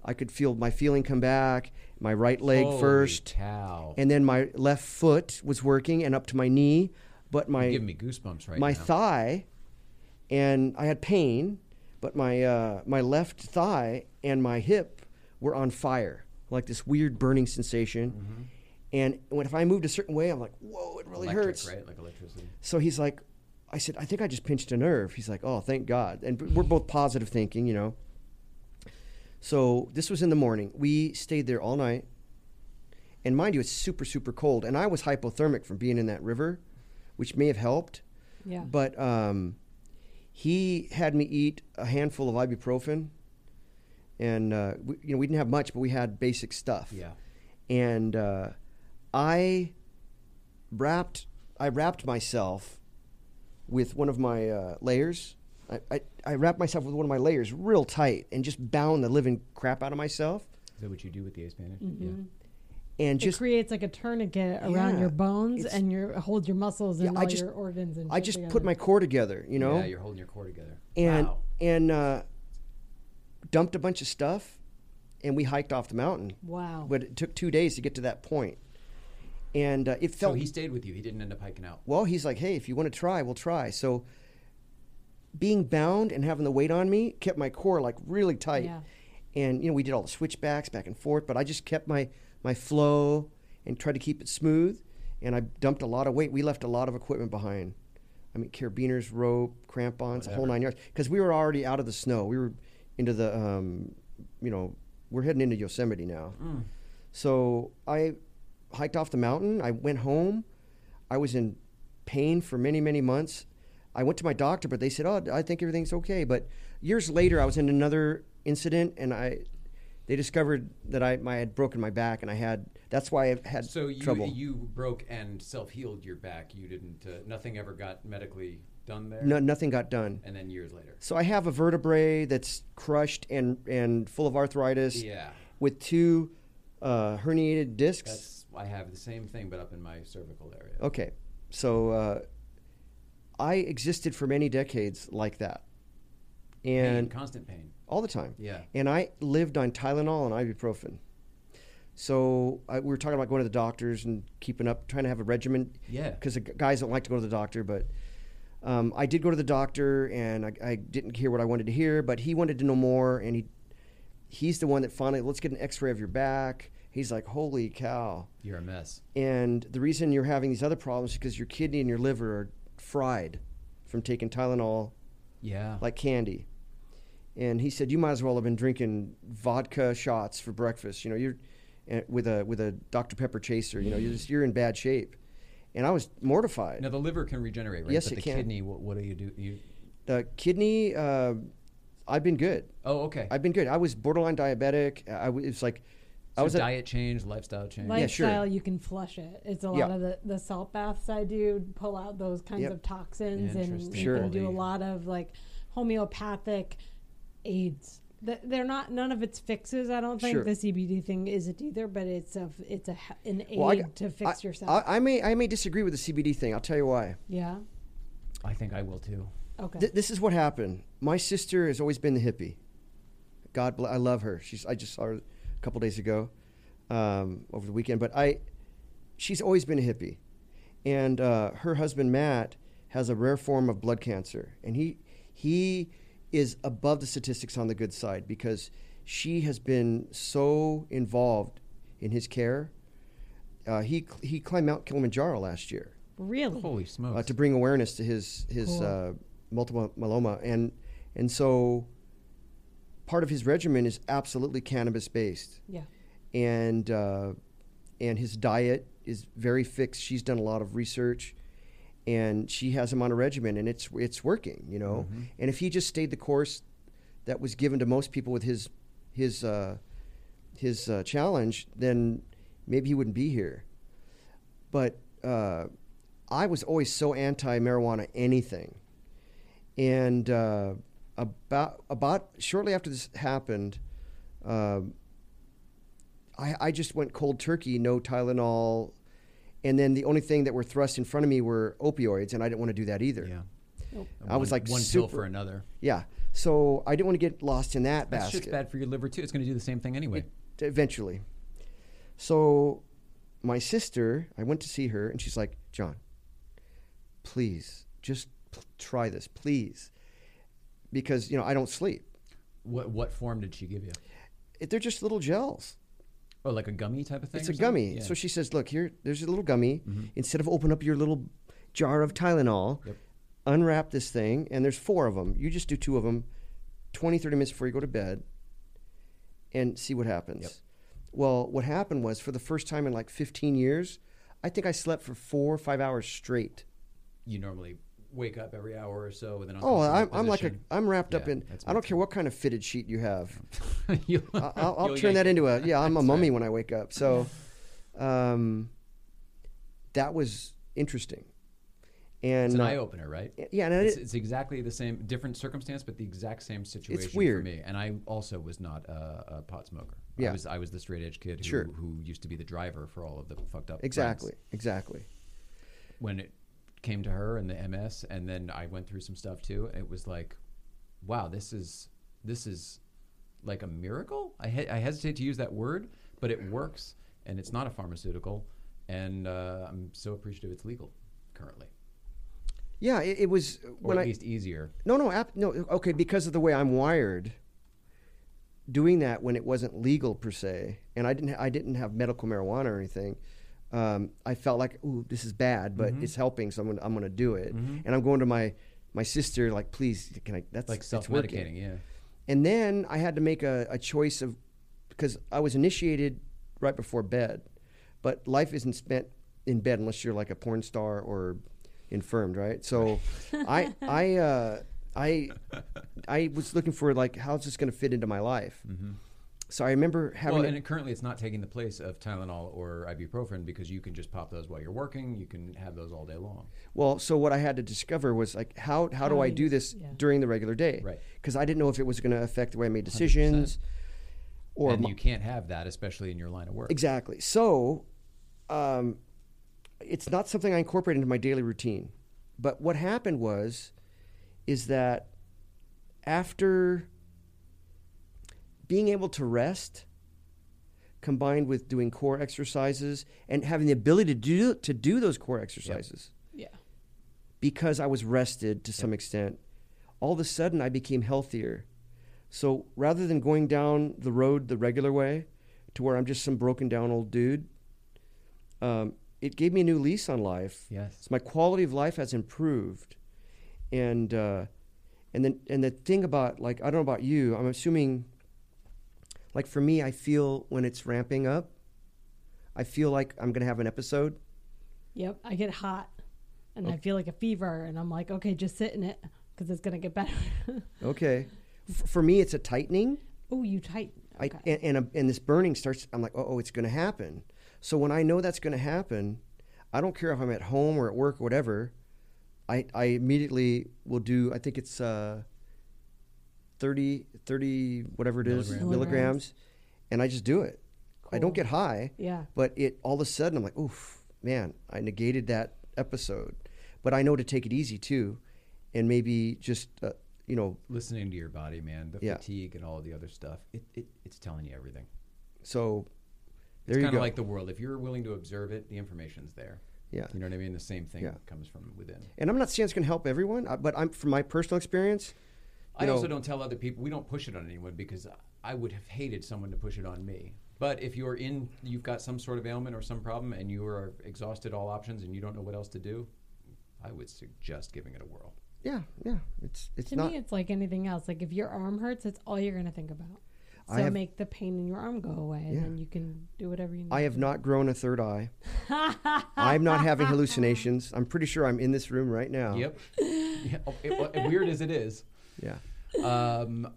I could feel my feeling come back. My right leg Holy first, cow. and then my left foot was working and up to my knee, but my You're me goosebumps right my now. thigh, and I had pain, but my uh, my left thigh and my hip were on fire, like this weird burning sensation. Mm-hmm. And when if I moved a certain way, I'm like, whoa, it really Electric, hurts. right? Like electricity. So he's like, I said, I think I just pinched a nerve. He's like, oh, thank God. And we're both positive thinking, you know. So this was in the morning. We stayed there all night. And mind you, it's super, super cold. And I was hypothermic from being in that river, which may have helped. Yeah. But um, he had me eat a handful of ibuprofen. And, uh, we, you know, we didn't have much, but we had basic stuff Yeah. and uh, I wrapped I wrapped myself with one of my uh, layers. I, I, I wrapped myself with one of my layers real tight and just bound the living crap out of myself Is that what you do with the ace bandage? Mhm. And it just creates like a tourniquet around Yeah, your bones and your hold your muscles and Yeah, I all just- your organs and I just together. put my core together, you know, Yeah, you're holding your core together. and wow. and uh, dumped a bunch of stuff, and we hiked off the mountain. wow. But it took two days to get to that point, and uh, it felt. So he stayed with you. He didn't end up hiking out. Well, he's like, hey, if you want to try, we'll try. So being bound and having the weight on me kept my core like really tight. Yeah. And you know, we did all the switchbacks back and forth, but I just kept my my flow and tried to keep it smooth. And I dumped a lot of weight. We left a lot of equipment behind. I mean, carabiners, rope, crampons, a whole nine yards. Because we were already out of the snow. We were into the, um, you know, we're heading into Yosemite now. So I hiked off the mountain. I went home. I was in pain for many, many months. I went to my doctor, but they said, "Oh, I think everything's okay." But years later, I was in another incident, and I they discovered that I, I had broken my back, and I had that's why I had So you trouble. you broke and self healed your back. You didn't. Uh, nothing ever got medically done there. no, nothing got done. And then years later. So I have a vertebrae that's crushed and and full of arthritis. Yeah. With two uh, herniated discs. That's I have the same thing, but up in my cervical area. Okay, so uh, I existed for many decades like that, Pain, and constant pain. All the time. Yeah. And I lived on Tylenol and ibuprofen. So I, we were talking about going to the doctors and keeping up, trying to have a regimen. Yeah. Because guys don't like to go to the doctor, but um, I did go to the doctor, and I, I didn't hear what I wanted to hear, but he wanted to know more, and he he's the one that finally let's get an X-ray of your back. He's like, holy cow. You're a mess. And the reason you're having these other problems is because your kidney and your liver are fried from taking Tylenol Yeah. like candy. And he said, you might as well have been drinking vodka shots for breakfast. You know, you're uh, with a with a Dr Pepper chaser. You know, you're just you're in bad shape. And I was mortified. now the liver can regenerate, right? Yes, but it the can. kidney. What, what do you do? You. The kidney, uh, I've been good. Oh, okay. I've been good. I was borderline diabetic. I was it's like I so was at- diet change, lifestyle change. Yeah, sure. Lifestyle, you can flush it. It's a lot Yeah. of the, the salt baths I do pull out those kinds Yep. of toxins, and you Sure. can do a lot of like homeopathic aids. They're not none of its fixes. I don't think Sure. the CBD thing isn't either, but it's a it's a an aid Well, I- to fix I- yourself. I, I may I may disagree with the CBD thing. I'll tell you why. yeah. I think I will too. Okay. Th- this is what happened. My sister has always been the hippie. God bless. I love her. She's. I just saw her a couple days ago, um, over the weekend. But I, she's always been a hippie, and uh, her husband Matt has a rare form of blood cancer, and he he is above the statistics on the good side because she has been so involved in his care. Uh, he he climbed Mount Kilimanjaro last year Really? Holy smokes! uh, to bring awareness to his his Cool. uh, multiple myeloma, and and so part of his regimen is absolutely cannabis based, Yeah. and uh, and his diet is very fixed. She's done a lot of research, and she has him on a regimen, and it's it's working, you know. And if he just stayed the course that was given to most people with his his uh, his uh, challenge, then maybe he wouldn't be here. But uh, I was always so anti marijuana anything, and uh, about about shortly after this happened, uh, I, I just went cold turkey, no Tylenol, and then the only thing that were thrust in front of me were opioids, and I didn't want to do that either. yeah. I was like one super, pill for another. Yeah, so I didn't want to get lost in that That basket shit's bad for your liver too. It's going to do the same thing anyway. eventually. So my sister, I went to see her, and she's like, John, please, just p- try this, please. Because, you know, I don't sleep. what what form did she give you? It, they're just little gels. Oh, like a gummy type of thing. It's a something? gummy. Yeah. Mm-hmm. So she says, look, here, there's a little gummy. Instead of open up your little jar of Tylenol, Yep. unwrap this thing, and there's four of them. You just do two of them 20, 30 minutes before you go to bed and see what happens. Yep. Well, what happened was for the first time in like 15 years, I think I slept for four or five hours straight. you normally wake up every hour or so with an Oh, I'm, I'm like a. I'm wrapped up Yeah, in, that's I don't care what kind of fitted sheet you have. too. You'll- I- I'll, I'll you'll turn that into a, yeah, I'm a That's mummy right. when I wake up. So, um, that was interesting. And It's an uh, eye opener, right? yeah, and I it's, did- it's exactly the same, different circumstance, but the exact same situation weird. for me. And I also was not a, a pot smoker. Yeah. I was I was the straight edge kid who, Sure. who used to be the driver for all of the fucked up. exactly, friends. exactly. When it came to her and the MS, and then I went through some stuff too. It was like, wow, this is this is like a miracle. I he- I hesitate to use that word, but it works, and it's not a pharmaceutical, and uh, I'm so appreciative it's legal currently, Yeah, it, it was or when at I least easier. no no ap- no okay because of the way I'm wired. Doing that when it wasn't legal per se, and I didn't ha- I didn't have medical marijuana or anything. Um, I felt like, ooh, this is bad, but Mm-hmm. it's helping, so I'm gonna, I'm going to do it. And I'm going to my my sister, like, please, can I? That's like self medicating. Yeah. And then I had to make a, a choice of because I was initiated right before bed, but life isn't spent in bed unless you're like a porn star or infirmed, right? So I I uh, I I was looking for like how's this going to fit into my life. So I remember having Well, and it, currently it's not taking the place of Tylenol or ibuprofen because you can just pop those while you're working. You can have those all day long. Well, so what I had to discover was like how how do How I do this yeah. during the regular day? Right. Because I didn't know if it was going to affect the way I made decisions. Or and my- you can't have that, especially in your line of work. Exactly. So, um, it's not something I incorporate into my daily routine. But what happened was, is that after being able to rest, combined with doing core exercises and having the ability to do to do those core exercises, Yeah. because I was rested to some extent, all of a sudden I became healthier. So rather than going down the road the regular way, to where I'm just some broken down old dude, um, it gave me a new lease on life. Yes. So my quality of life has improved, and uh, and then and the thing about like I don't know about you, I'm assuming. Like for me, I feel when it's ramping up, I feel like I'm gonna have an episode. Yep. I get hot and Oh. I feel like a fever and I'm like, okay, just sit in it because it's going to get better. Okay. F- for me, it's a tightening. oh, you tighten. I, and, and, a, and this burning starts. I'm like, oh, oh it's going to happen. So when I know that's going to happen, I don't care if I'm at home or at work or whatever. I, I immediately will do. I think it's uh, 30, 30 whatever it is Milligrams. milligrams, and I just do it. I don't get high. Yeah. But it all of a sudden I'm like, oof, man, I negated that episode. But I know to take it easy too, and maybe just uh, you know Listening to your body, man, the Yeah. fatigue and all the other stuff, it, it, it's telling you everything. so. It's There you kind of like the world. If you're willing to observe it, the information's there. Yeah. You know what I mean? The same thing Yeah. comes from within. And I'm not saying it's going to help everyone, uh, but I'm from my personal experience. I you also don't tell other people. We don't push it on anyone because I would have hated someone to push it on me. But if you're in, you've got some sort of ailment or some problem, and you are exhausted all options, and you don't know what else to do, I would suggest giving it a whirl. Yeah, yeah. It's it's To not. me, it's like anything else. Like if your arm hurts, it's all you're going to think about. So I have- make the pain in your arm go away, and then you can do whatever you need. I have not grown a third eye. I'm not having hallucinations. I'm pretty sure I'm in this room right now. Yep. yeah, oh, it- well, weird as it is, Yeah. um,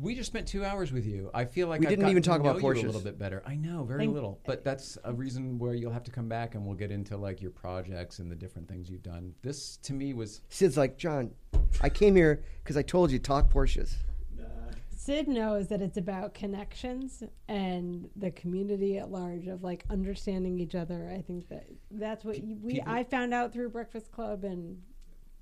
we just spent two hours with you. I feel like We I've didn't even talk about know you Porsches. a little bit better. I know, very Thank- little, but that's a reason where you'll have to come back, and we'll get into like your projects and the different things you've done. This to me was Sid's like, John, I came here because I told you talk Porsches. Sid knows that it's about connections and the community at large of like understanding each other. I think that that's what you, we people- I found out through Breakfast Club and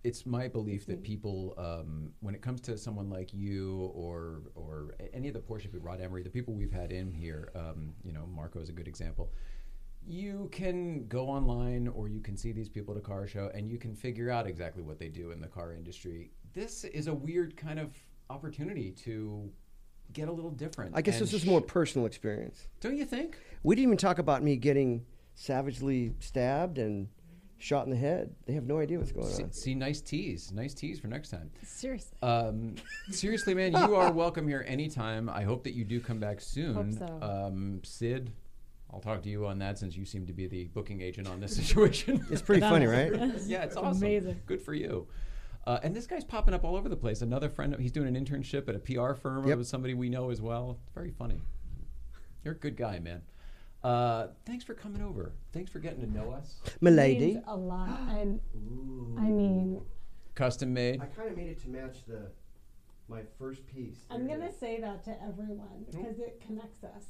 it's my belief that people, um, when it comes to someone like you or or a- any of the Porsche people, Rod Emory, the people we've had in here, um, you know, Marco is a good example. You can go online or you can see these people at a car show and you can figure out exactly what they do in the car industry. This is a weird kind of opportunity to get a little different. I guess this is sh- more personal experience. Don't you think? We didn't even talk about me getting savagely stabbed and shot in the head. They have no idea what's going See, on. see nice tease, nice tease for next time. seriously. Um, seriously, man, you are welcome here anytime. I hope that you do come back soon. Hope so. Um, Sid, I'll talk to you on that since you seem to be the booking agent on this situation. It's pretty funny, right? yeah, it's awesome. amazing. Good for you. Uh, and this guy's popping up all over the place. Another friend, he's doing an internship at a PR firm Yep. with somebody we know as well. Very funny. You're a good guy, man. Uh, thanks for coming over. Thanks for getting to know us. Milady. Means a lot, and I mean, Custom made. I kind of made it to match the my first piece. I'm gonna say that to everyone because it connects us.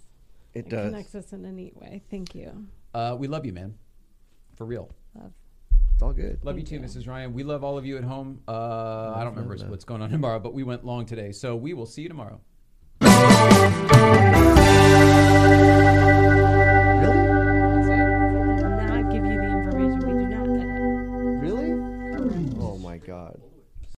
It It does. connects us in a neat way. Thank you. Uh, we love you, man. For real. Love. It's all good. Love you too, Mrs. Ryan. We love all of you at home. Uh, I don't remember love. what's going on tomorrow, but we went long today. So we will see you tomorrow.